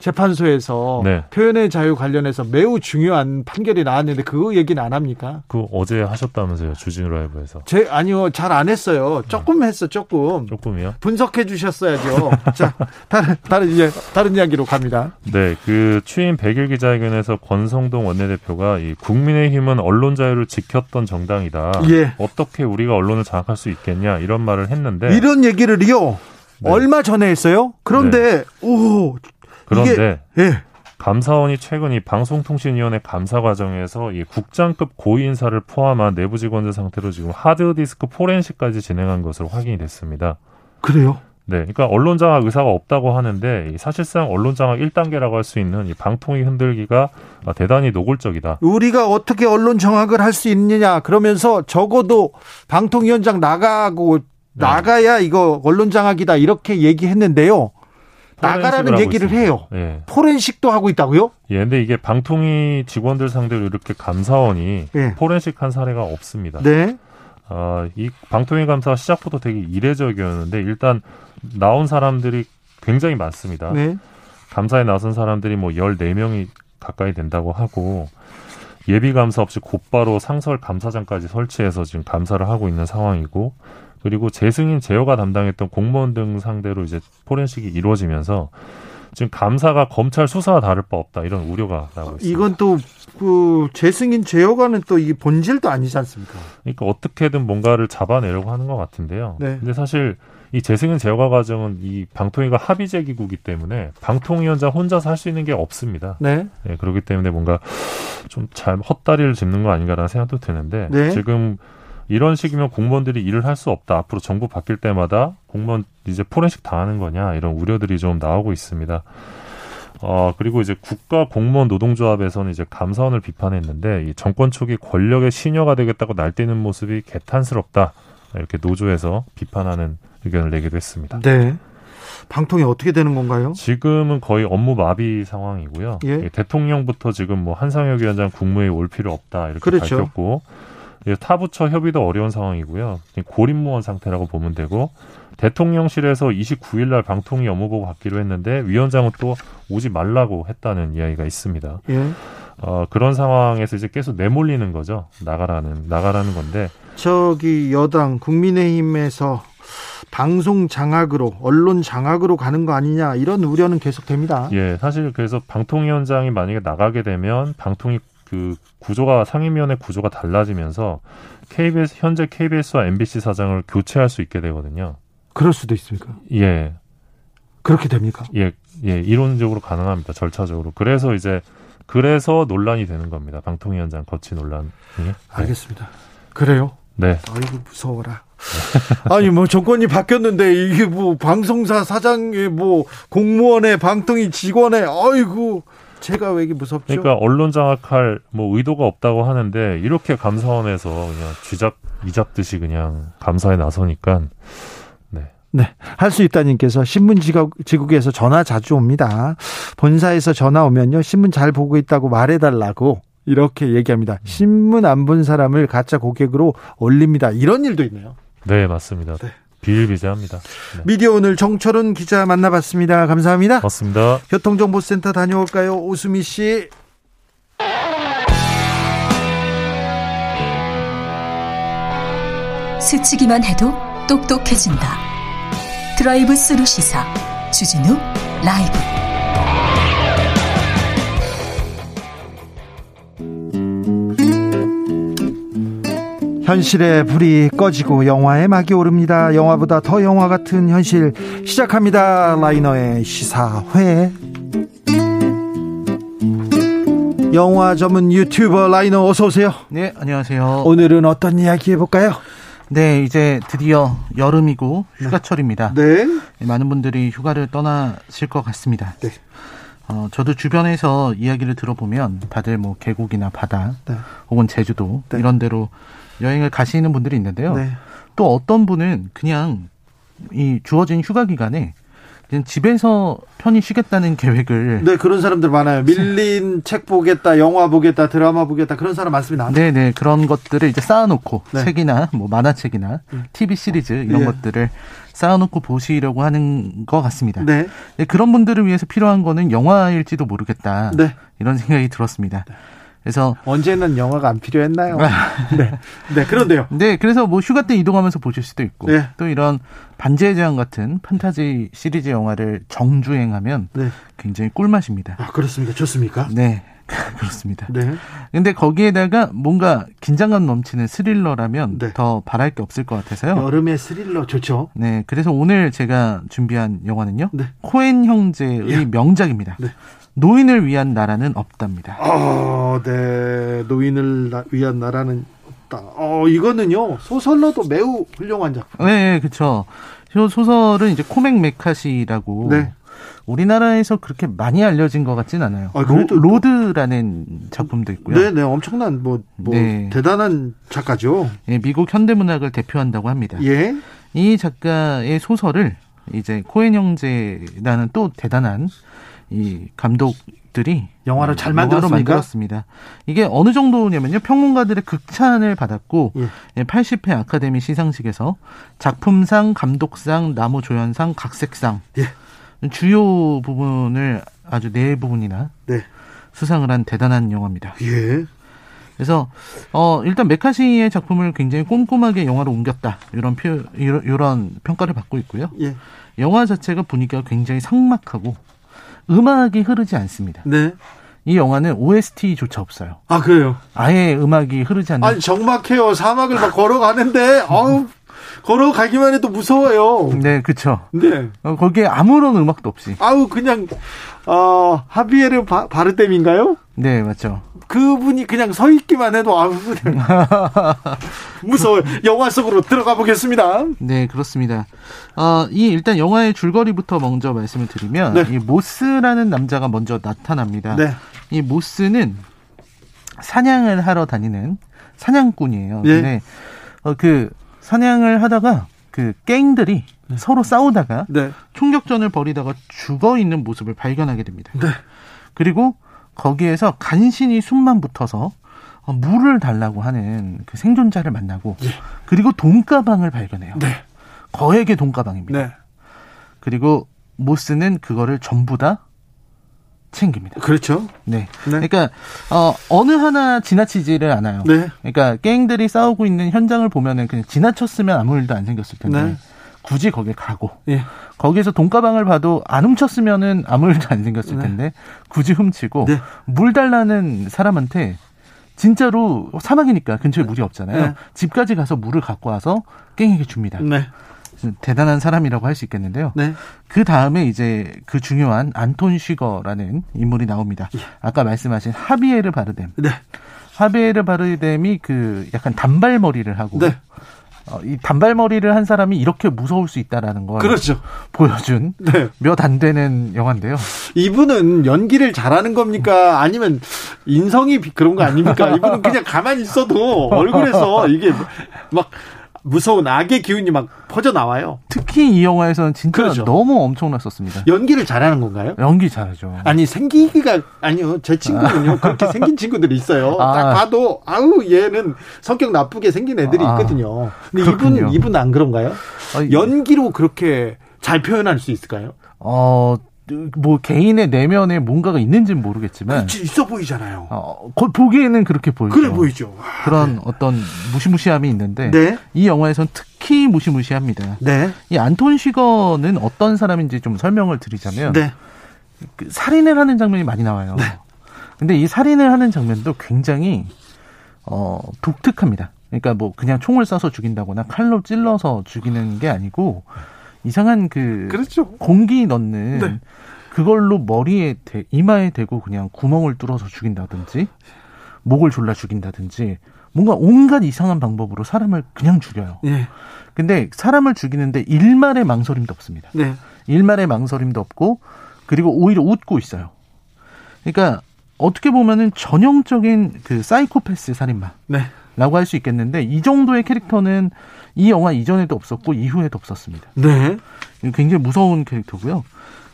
재판소에서 네. 표현의 자유 관련해서 매우 중요한 판결이 나왔는데 그 얘기는 안 합니까? 그 어제 하셨다면서요 주진우 라이브에서 제 아니요 잘 안 했어요. 조금 했어 조금. 조금이요? 분석해 주셨어야죠. 자 다른 다른 이제 다른 이야기로 갑니다. 네, 그 취임 100일 기자회견에서 권성동 원내대표가 이 국민의힘은 언론 자유를 지켰던 정당이다. 예. 어떻게 우리가 언론을 장악할 수 있겠냐 이런 말을 했는데 이런 얘기를요 네. 얼마 전에 했어요. 그런데 오 그런데 이게, 예. 감사원이 최근 이 방송통신위원회 감사 과정에서 이 국장급 고위 인사를 포함한 내부 직원들 상태로 지금 하드디스크 포렌식까지 진행한 것으로 확인이 됐습니다. 그래요? 네, 그러니까 언론 장악 의사가 없다고 하는데 이 사실상 언론 장악 1단계라고 할 수 있는 이 방통위 흔들기가 아, 대단히 노골적이다. 우리가 어떻게 언론 정악을 할 수 있느냐 그러면서 적어도 방통위원장 나가고 네. 나가야 이거 언론 장악이다 이렇게 얘기했는데요. 나가라는 얘기를 해요. 예. 포렌식도 하고 있다고요? 예, 근데 이게 방통위 직원들 상대로 이렇게 감사원이 예. 포렌식 한 사례가 없습니다. 네. 아, 이 방통위 감사가 시작부터 되게 이례적이었는데 일단 나온 사람들이 굉장히 많습니다. 네. 감사에 나선 사람들이 뭐 14명이 가까이 된다고 하고 예비 감사 없이 곧바로 상설 감사장까지 설치해서 지금 감사를 하고 있는 상황이고 그리고 재승인 제어가 담당했던 공무원 등 상대로 이제 포렌식이 이루어지면서 지금 감사가 검찰 수사와 다를 바 없다 이런 우려가 나오고 있습니다. 이건 또 그 재승인 제어관은 또이 본질도 아니지 않습니까? 그러니까 어떻게든 뭔가를 잡아내려고 하는 것 같은데요. 네. 근데 사실 이 재승인 제어가 과정은 이 방통위가 합의제 기구기 때문에 방통위원장 혼자서 할 수 있는 게 없습니다. 네. 예, 그렇기 때문에 뭔가 좀 잘 헛다리를 짚는 거 아닌가라는 생각도 드는데 네. 지금 이런 식이면 공무원들이 일을 할 수 없다. 앞으로 정부 바뀔 때마다 공무원 이제 포렌식 당하는 거냐 이런 우려들이 좀 나오고 있습니다. 어, 그리고 이제 국가 공무원 노동조합에서는 이제 감사원을 비판했는데 이 정권 초기 권력의 시녀가 되겠다고 날뛰는 모습이 개탄스럽다. 이렇게 노조에서 비판하는 의견을 내기도 했습니다. 네. 방통이 어떻게 되는 건가요? 지금은 거의 업무 마비 상황이고요. 예. 예, 대통령부터 지금 뭐 한상혁 위원장 국무회의 올 필요 없다 이렇게 그렇죠. 밝혔고 예, 타부처 협의도 어려운 상황이고요. 고립무원 상태라고 보면 되고 대통령실에서 29일 날 방통위 업무보고 받기로 했는데 위원장은 또 오지 말라고 했다는 이야기가 있습니다. 예. 어, 그런 상황에서 이제 계속 내몰리는 거죠. 나가라는 나가라는 건데 저기 여당 국민의힘에서 방송 장악으로 언론 장악으로 가는 거 아니냐 이런 우려는 계속됩니다. 예, 사실 그래서 방통위원장이 만약에 나가게 되면 방통위 그 구조가 상임위원회 구조가 달라지면서 KBS 현재 KBS와 MBC 사장을 교체할 수 있게 되거든요. 그럴 수도 있습니까? 예. 그렇게 됩니까? 예, 예, 이론적으로 가능합니다. 절차적으로. 그래서 이제 그래서 논란이 되는 겁니다. 방통위원장 거치 논란이. 네. 알겠습니다. 그래요? 네. 아이고 무서워라. 아니 뭐 정권이 바뀌었는데 이게 뭐 방송사 사장의 뭐 공무원의 방통위 직원의 아이고 제가 왜 이게 무섭죠? 그러니까 언론 장악할 뭐 의도가 없다고 하는데 이렇게 감사원에서 그냥 쥐잡 이잡듯이 그냥 감사에 나서니까 네. 할 수 있다님께서 신문 지국 에서 전화 자주 옵니다. 본사에서 전화 오면요. 신문 잘 보고 있다고 말해달라고 이렇게 얘기합니다. 신문 안 본 사람을 가짜 고객으로 올립니다. 이런 일도 있네요. 네, 맞습니다. 네. 비일비재합니다. 네. 미디어 오늘 정철은 기자 만나봤습니다. 감사합니다. 맞습니다. 교통정보센터 다녀올까요? 오수미 씨. 스치기만 해도 똑똑해진다. 드라이브 스루 시사 주진우 라이브 현실의 불이 꺼지고 영화의 막이 오릅니다. 영화보다 더 영화 같은 현실 시작합니다. 라이너의 시사회. 영화 전문 유튜버 라이너 어서 오세요. 네, 안녕하세요. 오늘은 어떤 이야기 해볼까요? 네, 이제 드디어 여름이고 휴가철입니다. 네. 네. 많은 분들이 휴가를 떠나실 것 같습니다. 네. 어, 저도 주변에서 이야기를 들어보면 다들 뭐 계곡이나 바다 네. 혹은 제주도 네. 이런 데로 여행을 가시는 분들이 있는데요. 네. 또 어떤 분은 그냥 이 주어진 휴가 기간에 그냥 집에서 편히 쉬겠다는 계획을 네 그런 사람들 많아요. 밀린 책 보겠다, 영화 보겠다, 드라마 보겠다 그런 사람 많습니다. 네네 네. 그런 것들을 이제 쌓아놓고 네. 책이나 뭐 만화책이나 음. TV 시리즈 이런 예. 것들을 쌓아놓고 보시려고 하는 것 같습니다. 네. 네. 그런 분들을 위해서 필요한 거는 영화일지도 모르겠다. 네. 이런 생각이 들었습니다. 네. 그래서 언제는 영화가 안 필요했나요? 네. 네, 그런데요. 네, 그래서 뭐 휴가 때 이동하면서 보실 수도 있고 네. 또 이런 반지의 제왕 같은 판타지 시리즈 영화를 정주행하면 네. 굉장히 꿀맛입니다. 아, 그렇습니까? 좋습니까? 네. 그렇습니다. 네. 근데 거기에다가 뭔가 긴장감 넘치는 스릴러라면 네. 더 바랄 게 없을 것 같아서요. 여름의 스릴러 좋죠. 네. 그래서 오늘 제가 준비한 영화는요. 네. 코엔 형제의 야. 명작입니다. 네. 노인을 위한 나라는 없답니다. 아, 네. 노인을 위한 나라는 없다. 어, 이거는요. 소설로도 매우 훌륭한 작품. 네, 그렇죠. 소설은 이제 코맥 메카시라고 네. 우리나라에서 그렇게 많이 알려진 것 같진 않아요. 아, 로, 로드라는 작품도 있고요. 네, 네, 엄청난 뭐, 뭐 네. 대단한 작가죠. 예, 미국 현대 문학을 대표한다고 합니다. 예. 이 작가의 소설을 이제 코엔 형제라는 또 대단한 이 감독들이 영화를 잘 만들었습니까? 만들었습니다. 이게 어느 정도냐면요. 평론가들의 극찬을 받았고 예. 80회 아카데미 시상식에서 작품상, 감독상, 나무조연상, 각색상 예. 주요 부분을 아주 네 부분이나 네. 수상을 한 대단한 영화입니다. 예. 그래서 어 일단 메카시의 작품을 굉장히 꼼꼼하게 영화로 옮겼다 이런 표 이런, 이런 평가를 받고 있고요. 예. 영화 자체가 분위기가 굉장히 상막하고 음악이 흐르지 않습니다. 네. 이 영화는 OST조차 없어요. 아 그래요? 아예 음악이 흐르지 않는. 아니 정막해요. 사막을 막 걸어가는데 아우 걸어가기만 해도 무서워요. 네, 그렇죠. 네. 어, 거기에 아무런 음악도 없이. 아우 그냥 어 하비에르 바, 바르뎀인가요? 네, 맞죠. 그분이 그냥 서 있기만 해도 아우 그냥 무서워요. 영화 속으로 들어가 보겠습니다. 네, 그렇습니다. 어, 이 일단 영화의 줄거리부터 먼저 말씀을 드리면 네. 이 모스라는 남자가 먼저 나타납니다. 네. 이 모스는 사냥을 하러 다니는 사냥꾼이에요. 네. 근데 어, 그 사냥을 하다가 그 갱들이 네. 서로 싸우다가 네. 총격전을 벌이다가 죽어 있는 모습을 발견하게 됩니다. 네. 그리고 거기에서 간신히 숨만 붙어서 어, 물을 달라고 하는 그 생존자를 만나고 예. 그리고 돈가방을 발견해요. 네. 거액의 돈가방입니다. 네. 그리고 모스는 그거를 전부 다 챙깁니다. 그렇죠. 네. 네. 그러니까 어 어느 하나 지나치지를 않아요. 네. 그러니까 갱들이 싸우고 있는 현장을 보면은 그냥 지나쳤으면 아무 일도 안 생겼을 텐데 네. 굳이 거기에 가고 예. 거기에서 돈가방을 봐도 안 훔쳤으면은 아무 일도 안 생겼을 네. 텐데 굳이 훔치고 네. 물 달라는 사람한테 진짜로 사막이니까 근처에 물이 없잖아요. 네. 집까지 가서 물을 갖고 와서 깽에게 줍니다. 네. 대단한 사람이라고 할 수 있겠는데요. 네. 그 다음에 이제 그 중요한 안톤 쉬거라는 인물이 나옵니다. 예. 아까 말씀하신 하비에르 바르뎀. 네. 하비에르 바르뎀이 그 약간 단발머리를 하고 네. 어, 이 단발머리를 한 사람이 이렇게 무서울 수 있다라는 걸 그렇죠. 보여준 네. 몇안 되는 영화인데요. 이분은 연기를 잘하는 겁니까? 아니면 인성이 그런 거 아닙니까? 이분은 그냥 가만히 있어도 얼굴에서 이게 막 무서운 악의 기운이 막 퍼져 나와요. 특히 이 영화에서는 진짜 그렇죠. 너무 엄청났었습니다. 연기를 잘하는 건가요? 연기 잘하죠. 아니 생기기가 아니요. 제 친구는요. 그렇게 생긴 친구들이 있어요. 아. 딱 봐도 아우 얘는 성격 나쁘게 생긴 애들이 아. 있거든요. 근데 그렇군요. 이분 이분 안 그런가요? 아, 연기로 그렇게 잘 표현할 수 있을까요? 어 뭐 개인의 내면에 뭔가가 있는지는 모르겠지만 그치, 있어 보이잖아요. 어, 보기에는 그렇게 보이죠. 그래 보이죠. 그런 네. 어떤 무시무시함이 있는데 네. 이 영화에선 특히 무시무시합니다. 네. 이 안톤 시거는 어떤 사람인지 좀 설명을 드리자면 네. 그 살인을 하는 장면이 많이 나와요. 네. 근데 이 살인을 하는 장면도 굉장히 어 독특합니다. 그러니까 뭐 그냥 총을 쏴서 죽인다거나 칼로 찔러서 죽이는 게 아니고 이상한 그 그렇죠. 공기 넣는 네. 그걸로 머리에 대, 이마에 대고 그냥 구멍을 뚫어서 죽인다든지 목을 졸라 죽인다든지 뭔가 온갖 이상한 방법으로 사람을 그냥 죽여요. 네. 근데 사람을 죽이는데 일말의 망설임도 없습니다. 네. 일말의 망설임도 없고 그리고 오히려 웃고 있어요. 그러니까 어떻게 보면은 전형적인 그 사이코패스 살인마. 네. 라고 할 수 있겠는데 이 정도의 캐릭터는 이 영화 이전에도 없었고 이후에도 없었습니다. 네. 굉장히 무서운 캐릭터고요.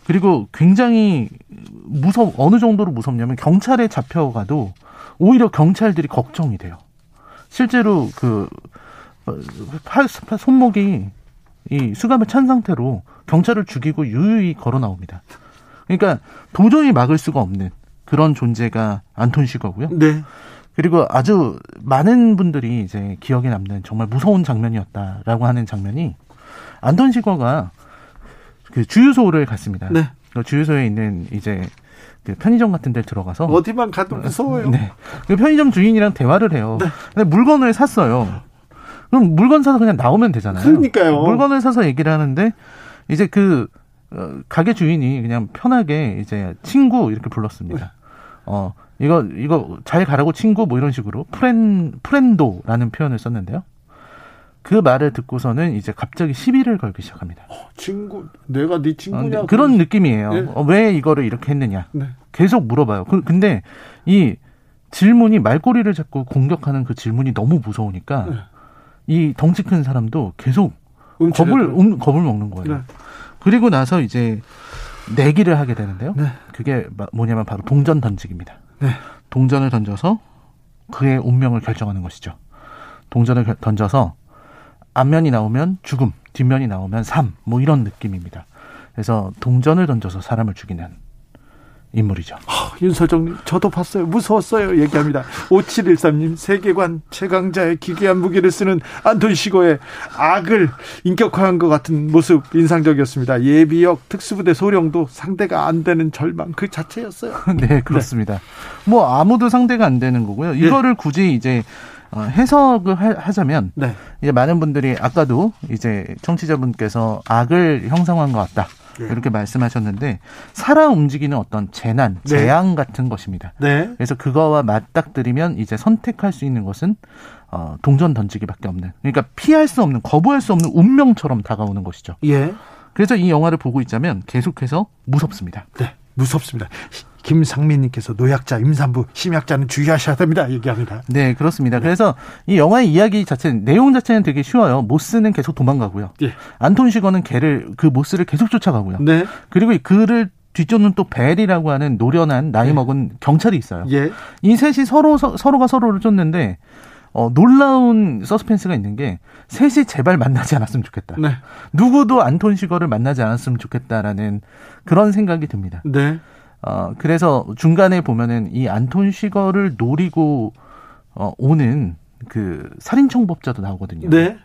그리고 굉장히 무섭 어느 정도로 무섭냐면 경찰에 잡혀가도 오히려 경찰들이 걱정이 돼요. 실제로 그 팔, 손목이 이 수감을 찬 상태로 경찰을 죽이고 유유히 걸어 나옵니다. 그러니까 도저히 막을 수가 없는 그런 존재가 안톤 시거고요. 네. 그리고 아주 많은 분들이 이제 기억에 남는 정말 무서운 장면이었다라고 하는 장면이 안톤 시거가 그 주유소를 갔습니다. 네. 그 주유소에 있는 이제 그 편의점 같은 데 들어가서 어디만 가도 무서워요. 네. 그 편의점 주인이랑 대화를 해요. 네. 근데 물건을 샀어요. 그럼 물건 사서 그냥 나오면 되잖아요. 그러니까요. 물건을 사서 얘기를 하는데 이제 그 어, 가게 주인이 그냥 편하게 이제 친구 이렇게 불렀습니다. 네. 어 이거 이거 잘 가라고 친구 뭐 이런 식으로 프렌 프렌도라는 표현을 썼는데요. 그 말을 듣고서는 이제 갑자기 시비를 걸기 시작합니다. 어, 친구, 내가 네 친구냐? 어, 그런 느낌이에요. 네. 어, 왜 이거를 이렇게 했느냐? 네. 계속 물어봐요. 그, 근데 이 질문이 말꼬리를 잡고 공격하는 그 질문이 너무 무서우니까 네. 이 덩치 큰 사람도 계속 겁을 음, 겁을 먹는 거예요. 네. 그리고 나서 이제 내기를 하게 되는데요. 네. 그게 뭐냐면 바로 동전 던지기입니다. 네. 동전을 던져서 그의 운명을 결정하는 것이죠. 동전을 던져서 앞면이 나오면 죽음, 뒷면이 나오면 삶, 뭐 이런 느낌입니다. 그래서 동전을 던져서 사람을 죽이는 인물이죠. 아, 윤서정님, 저도 봤어요. 무서웠어요. 얘기합니다. 5713님, 세계관 최강자의 기괴한 무기를 쓰는 안톤 시고의 악을 인격화한 것 같은 모습 인상적이었습니다. 예비역 특수부대 소령도 상대가 안 되는 절망 그 자체였어요. 네, 그렇습니다. 네. 뭐 아무도 상대가 안 되는 거고요. 네. 이거를 네. 굳이 이제 어, 해석을 하자면 네. 이제 많은 분들이 아까도 이제 청취자분께서 악을 형성한 것 같다. 네. 이렇게 말씀하셨는데 살아 움직이는 어떤 재난, 네. 재앙 같은 것입니다. 네. 그래서 그거와 맞닥뜨리면 이제 선택할 수 있는 것은 어, 동전 던지기밖에 없는. 그러니까 피할 수 없는, 거부할 수 없는 운명처럼 다가오는 것이죠. 예. 그래서 이 영화를 보고 있자면 계속해서 무섭습니다. 네. 무섭습니다. 김상민님께서 노약자, 임산부, 심약자는 주의하셔야 됩니다. 얘기합니다. 네, 그렇습니다. 네. 그래서 이 영화의 이야기 자체, 내용 자체는 되게 쉬워요. 모스는 계속 도망가고요. 예. 안톤 시거는 걔를, 그 모스를 계속 쫓아가고요. 네. 그리고 그를 뒤쫓는 또 벨이라고 하는 노련한 나이 네. 먹은 경찰이 있어요. 예. 이 셋이 서로, 서로가 서로를 쫓는데, 어, 놀라운 서스펜스가 있는 게 셋이 제발 만나지 않았으면 좋겠다. 네. 누구도 안톤 시거를 만나지 않았으면 좋겠다라는 그런 생각이 듭니다. 네. 어, 그래서 중간에 보면은 이 안톤 시거를 노리고 어, 오는 그 살인 청법자도 나오거든요. 네.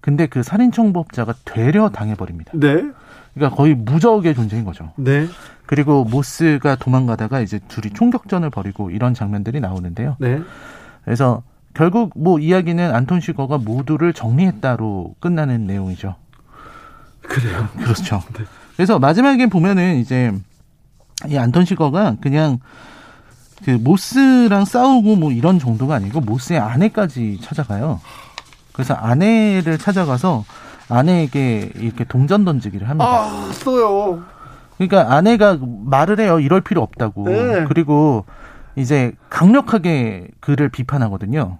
근데 그 살인 청법자가 되려 당해버립니다. 네. 그러니까 거의 무적의 존재인 거죠. 네. 그리고 모스가 도망가다가 이제 둘이 총격전을 벌이고 이런 장면들이 나오는데요. 네. 그래서 결국 뭐 이야기는 안톤 시거가 모두를 정리했다로 끝나는 내용이죠. 그래요? 그렇죠. 네. 그래서 마지막에 보면은 이제 이 안톤 시거가 그냥 그 모스랑 싸우고 뭐 이런 정도가 아니고 모스의 아내까지 찾아가요. 그래서 아내를 찾아가서 아내에게 이렇게 동전 던지기를 합니다. 아, 또요. 그러니까 아내가 말을 해요. 이럴 필요 없다고. 네. 그리고 이제 강력하게 그를 비판하거든요.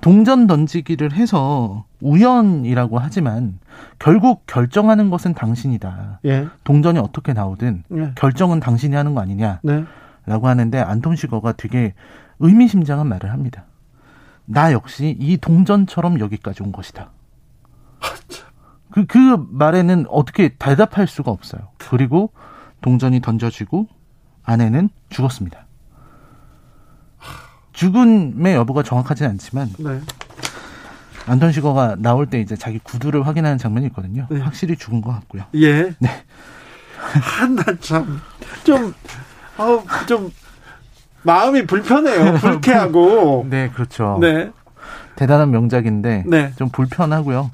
동전 던지기를 해서 우연이라고 하지만 결국 결정하는 것은 당신이다. 예. 동전이 어떻게 나오든 예. 결정은 당신이 하는 거 아니냐. 네. 라고 하는데 안톤 시거가 되게 의미심장한 말을 합니다. 나 역시 이 동전처럼 여기까지 온 것이다. 그, 그 말에는 어떻게 대답할 수가 없어요. 그리고 동전이 던져지고 아내는 죽었습니다. 죽음의 여부가 정확하진 않지만 네. 안톤 시거가 나올 때 이제 자기 구두를 확인하는 장면이 있거든요. 네. 확실히 죽은 것 같고요. 예. 네. 한참 좀, 어, 좀 마음이 불편해요. 불쾌하고. 네, 그렇죠. 네. 대단한 명작인데 네. 좀 불편하고요.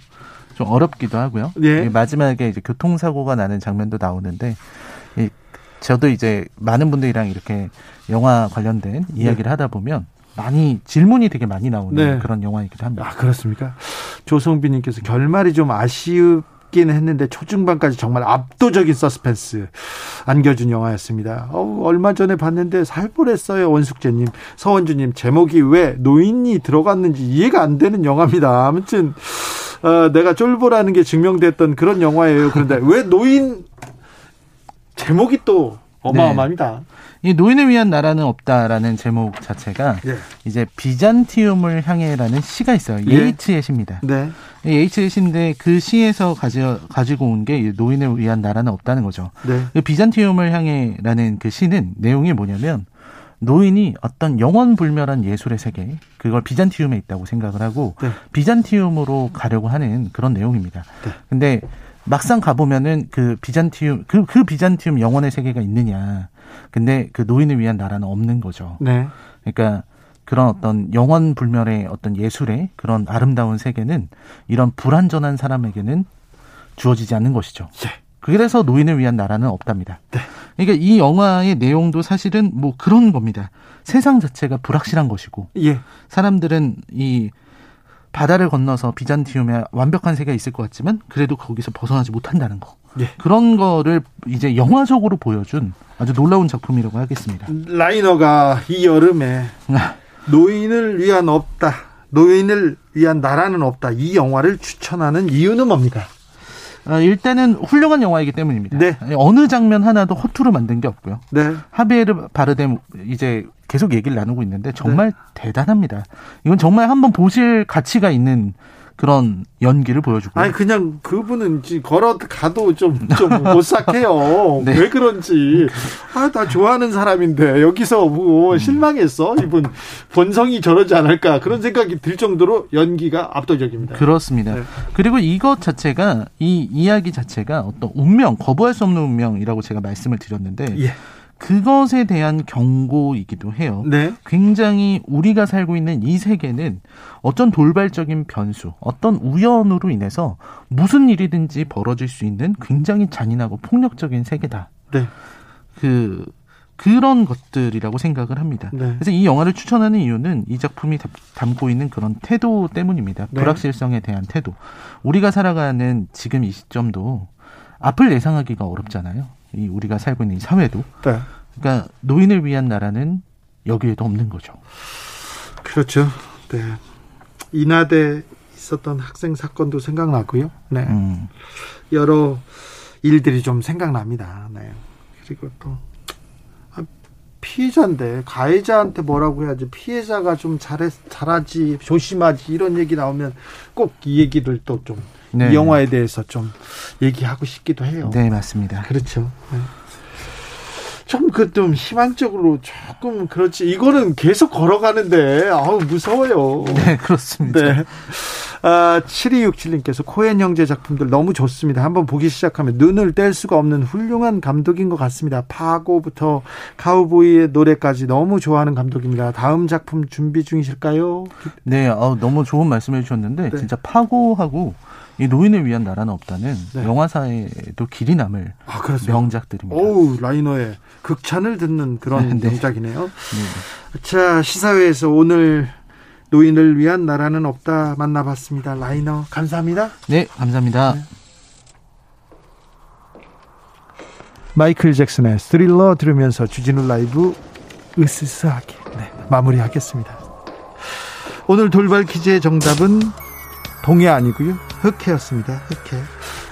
좀 어렵기도 하고요. 예. 마지막에 이제 교통사고가 나는 장면도 나오는데 이 저도 이제 많은 분들이랑 이렇게 영화 관련된 이야기를 네. 하다 보면 많이 질문이 되게 많이 나오는 네. 그런 영화이기도 합니다. 아 그렇습니까? 조성빈님께서 결말이 좀 아쉬웠긴 했는데 초중반까지 정말 압도적인 서스펜스 안겨준 영화였습니다. 어우, 얼마 전에 봤는데 살벌했어요 원숙재님, 서원주님 제목이 왜 노인이 들어갔는지 이해가 안 되는 영화입니다. 아무튼 어, 내가 쫄보라는 게 증명됐던 그런 영화예요. 그런데 왜 노인 제목이 또 어마어마합니다. 네. 이 노인을 위한 나라는 없다라는 제목 자체가 예. 이제 비잔티움을 향해라는 시가 있어요. 예. 예이츠의 시입니다. 네. 예이츠의 시인데 그 시에서 가지, 가지고 온 게 노인을 위한 나라는 없다는 거죠. 네. 그 비잔티움을 향해라는 그 시는 내용이 뭐냐면 노인이 어떤 영원불멸한 예술의 세계 그걸 비잔티움에 있다고 생각을 하고 네. 비잔티움으로 가려고 하는 그런 내용입니다. 네. 근데 막상 가보면은 그 비잔티움 그, 그 비잔티움 영원의 세계가 있느냐. 근데 그 노인을 위한 나라는 없는 거죠. 네. 그러니까 그런 어떤 영원 불멸의 어떤 예술의 그런 아름다운 세계는 이런 불완전한 사람에게는 주어지지 않는 것이죠. 예. 그래서 노인을 위한 나라는 없답니다. 네. 그러니까 이 영화의 내용도 사실은 뭐 그런 겁니다. 세상 자체가 불확실한 것이고 예. 사람들은 이 바다를 건너서 비잔티움에 완벽한 세계가 있을 것 같지만 그래도 거기서 벗어나지 못한다는 거. 예. 그런 거를 이제 영화적으로 보여준 아주 놀라운 작품이라고 하겠습니다. 라이너가 이 여름에 아. 노인을 위한 없다. 노인을 위한 나라는 없다. 이 영화를 추천하는 이유는 뭡니까? 아, 일단은 훌륭한 영화이기 때문입니다. 네. 어느 장면 하나도 허투루 만든 게 없고요. 네. 하비에르 바르뎀 이제 계속 얘기를 나누고 있는데 정말 네. 대단합니다. 이건 정말 한번 보실 가치가 있는 그런 연기를 보여주고. 아니 그냥 그분은 걸어 가도 좀 좀 못삭해요. 네. 왜 그런지. 아나 좋아하는 사람인데 여기서 뭐 음. 실망했어. 이분 본성이 저러지 않을까 그런 생각이 들 정도로 연기가 압도적입니다. 그렇습니다. 네. 그리고 이것 자체가 이 이야기 자체가 어떤 운명 거부할 수 없는 운명이라고 제가 말씀을 드렸는데. 예. 그것에 대한 경고이기도 해요. 네. 굉장히 우리가 살고 있는 이 세계는 어떤 돌발적인 변수, 어떤 우연으로 인해서 무슨 일이든지 벌어질 수 있는 굉장히 잔인하고 폭력적인 세계다. 네. 그 그런 것들이라고 생각을 합니다. 네. 그래서 이 영화를 추천하는 이유는 이 작품이 담고 있는 그런 태도 때문입니다. 네. 불확실성에 대한 태도. 우리가 살아가는 지금 이 시점도 앞을 예상하기가 어렵잖아요. 이 우리가 살고 있는 이 사회도. 네. 그러니까 노인을 위한 나라는 여기에도 없는 거죠. 그렇죠. 네. 인하대 있었던 학생 사건도 생각나고요. 네. 음. 여러 일들이 좀 생각납니다. 네. 그리고 또 아, 피해자인데 가해자한테 뭐라고 해야지 피해자가 좀 잘해 잘하지 조심하지 이런 얘기 나오면 꼭 이 얘기를 또 좀 이 영화에 대해서 좀 얘기하고 싶기도 해요. 네 맞습니다. 그렇죠. 네. 좀그좀 희망적으로 조금 그렇지 이거는 계속 걸어가는데 아우 무서워요. 네 그렇습니다. 네. 아, 7267님께서 코엔 형제 작품들 너무 좋습니다. 한번 보기 시작하면 눈을 뗄 수가 없는 훌륭한 감독인 것 같습니다. 파고부터 카우보이의 노래까지 너무 좋아하는 감독입니다. 다음 작품 준비 중이실까요? 네, 어, 너무 좋은 말씀해 주셨는데 네. 진짜 파고하고 이 노인을 위한 나라는 없다는 네. 영화사에도 길이 남을 아, 명작들입니다. 오 라이너의 극찬을 듣는 그런 네. 명작이네요. 네. 자 시사회에서 오늘 노인을 위한 나라는 없다 만나봤습니다. 라이너 감사합니다. 네, 감사합니다. 네. 마이클 잭슨의 스릴러 들으면서 주진우 라이브 으스스하게 네, 마무리하겠습니다. 오늘 돌발 퀴즈의 정답은 동해 아니고요. 흑해였습니다. 흑해.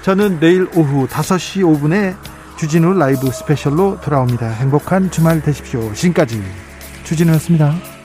저는 내일 오후 5시 5분에 주진우 라이브 스페셜로 돌아옵니다. 행복한 주말 되십시오. 지금까지 주진우였습니다.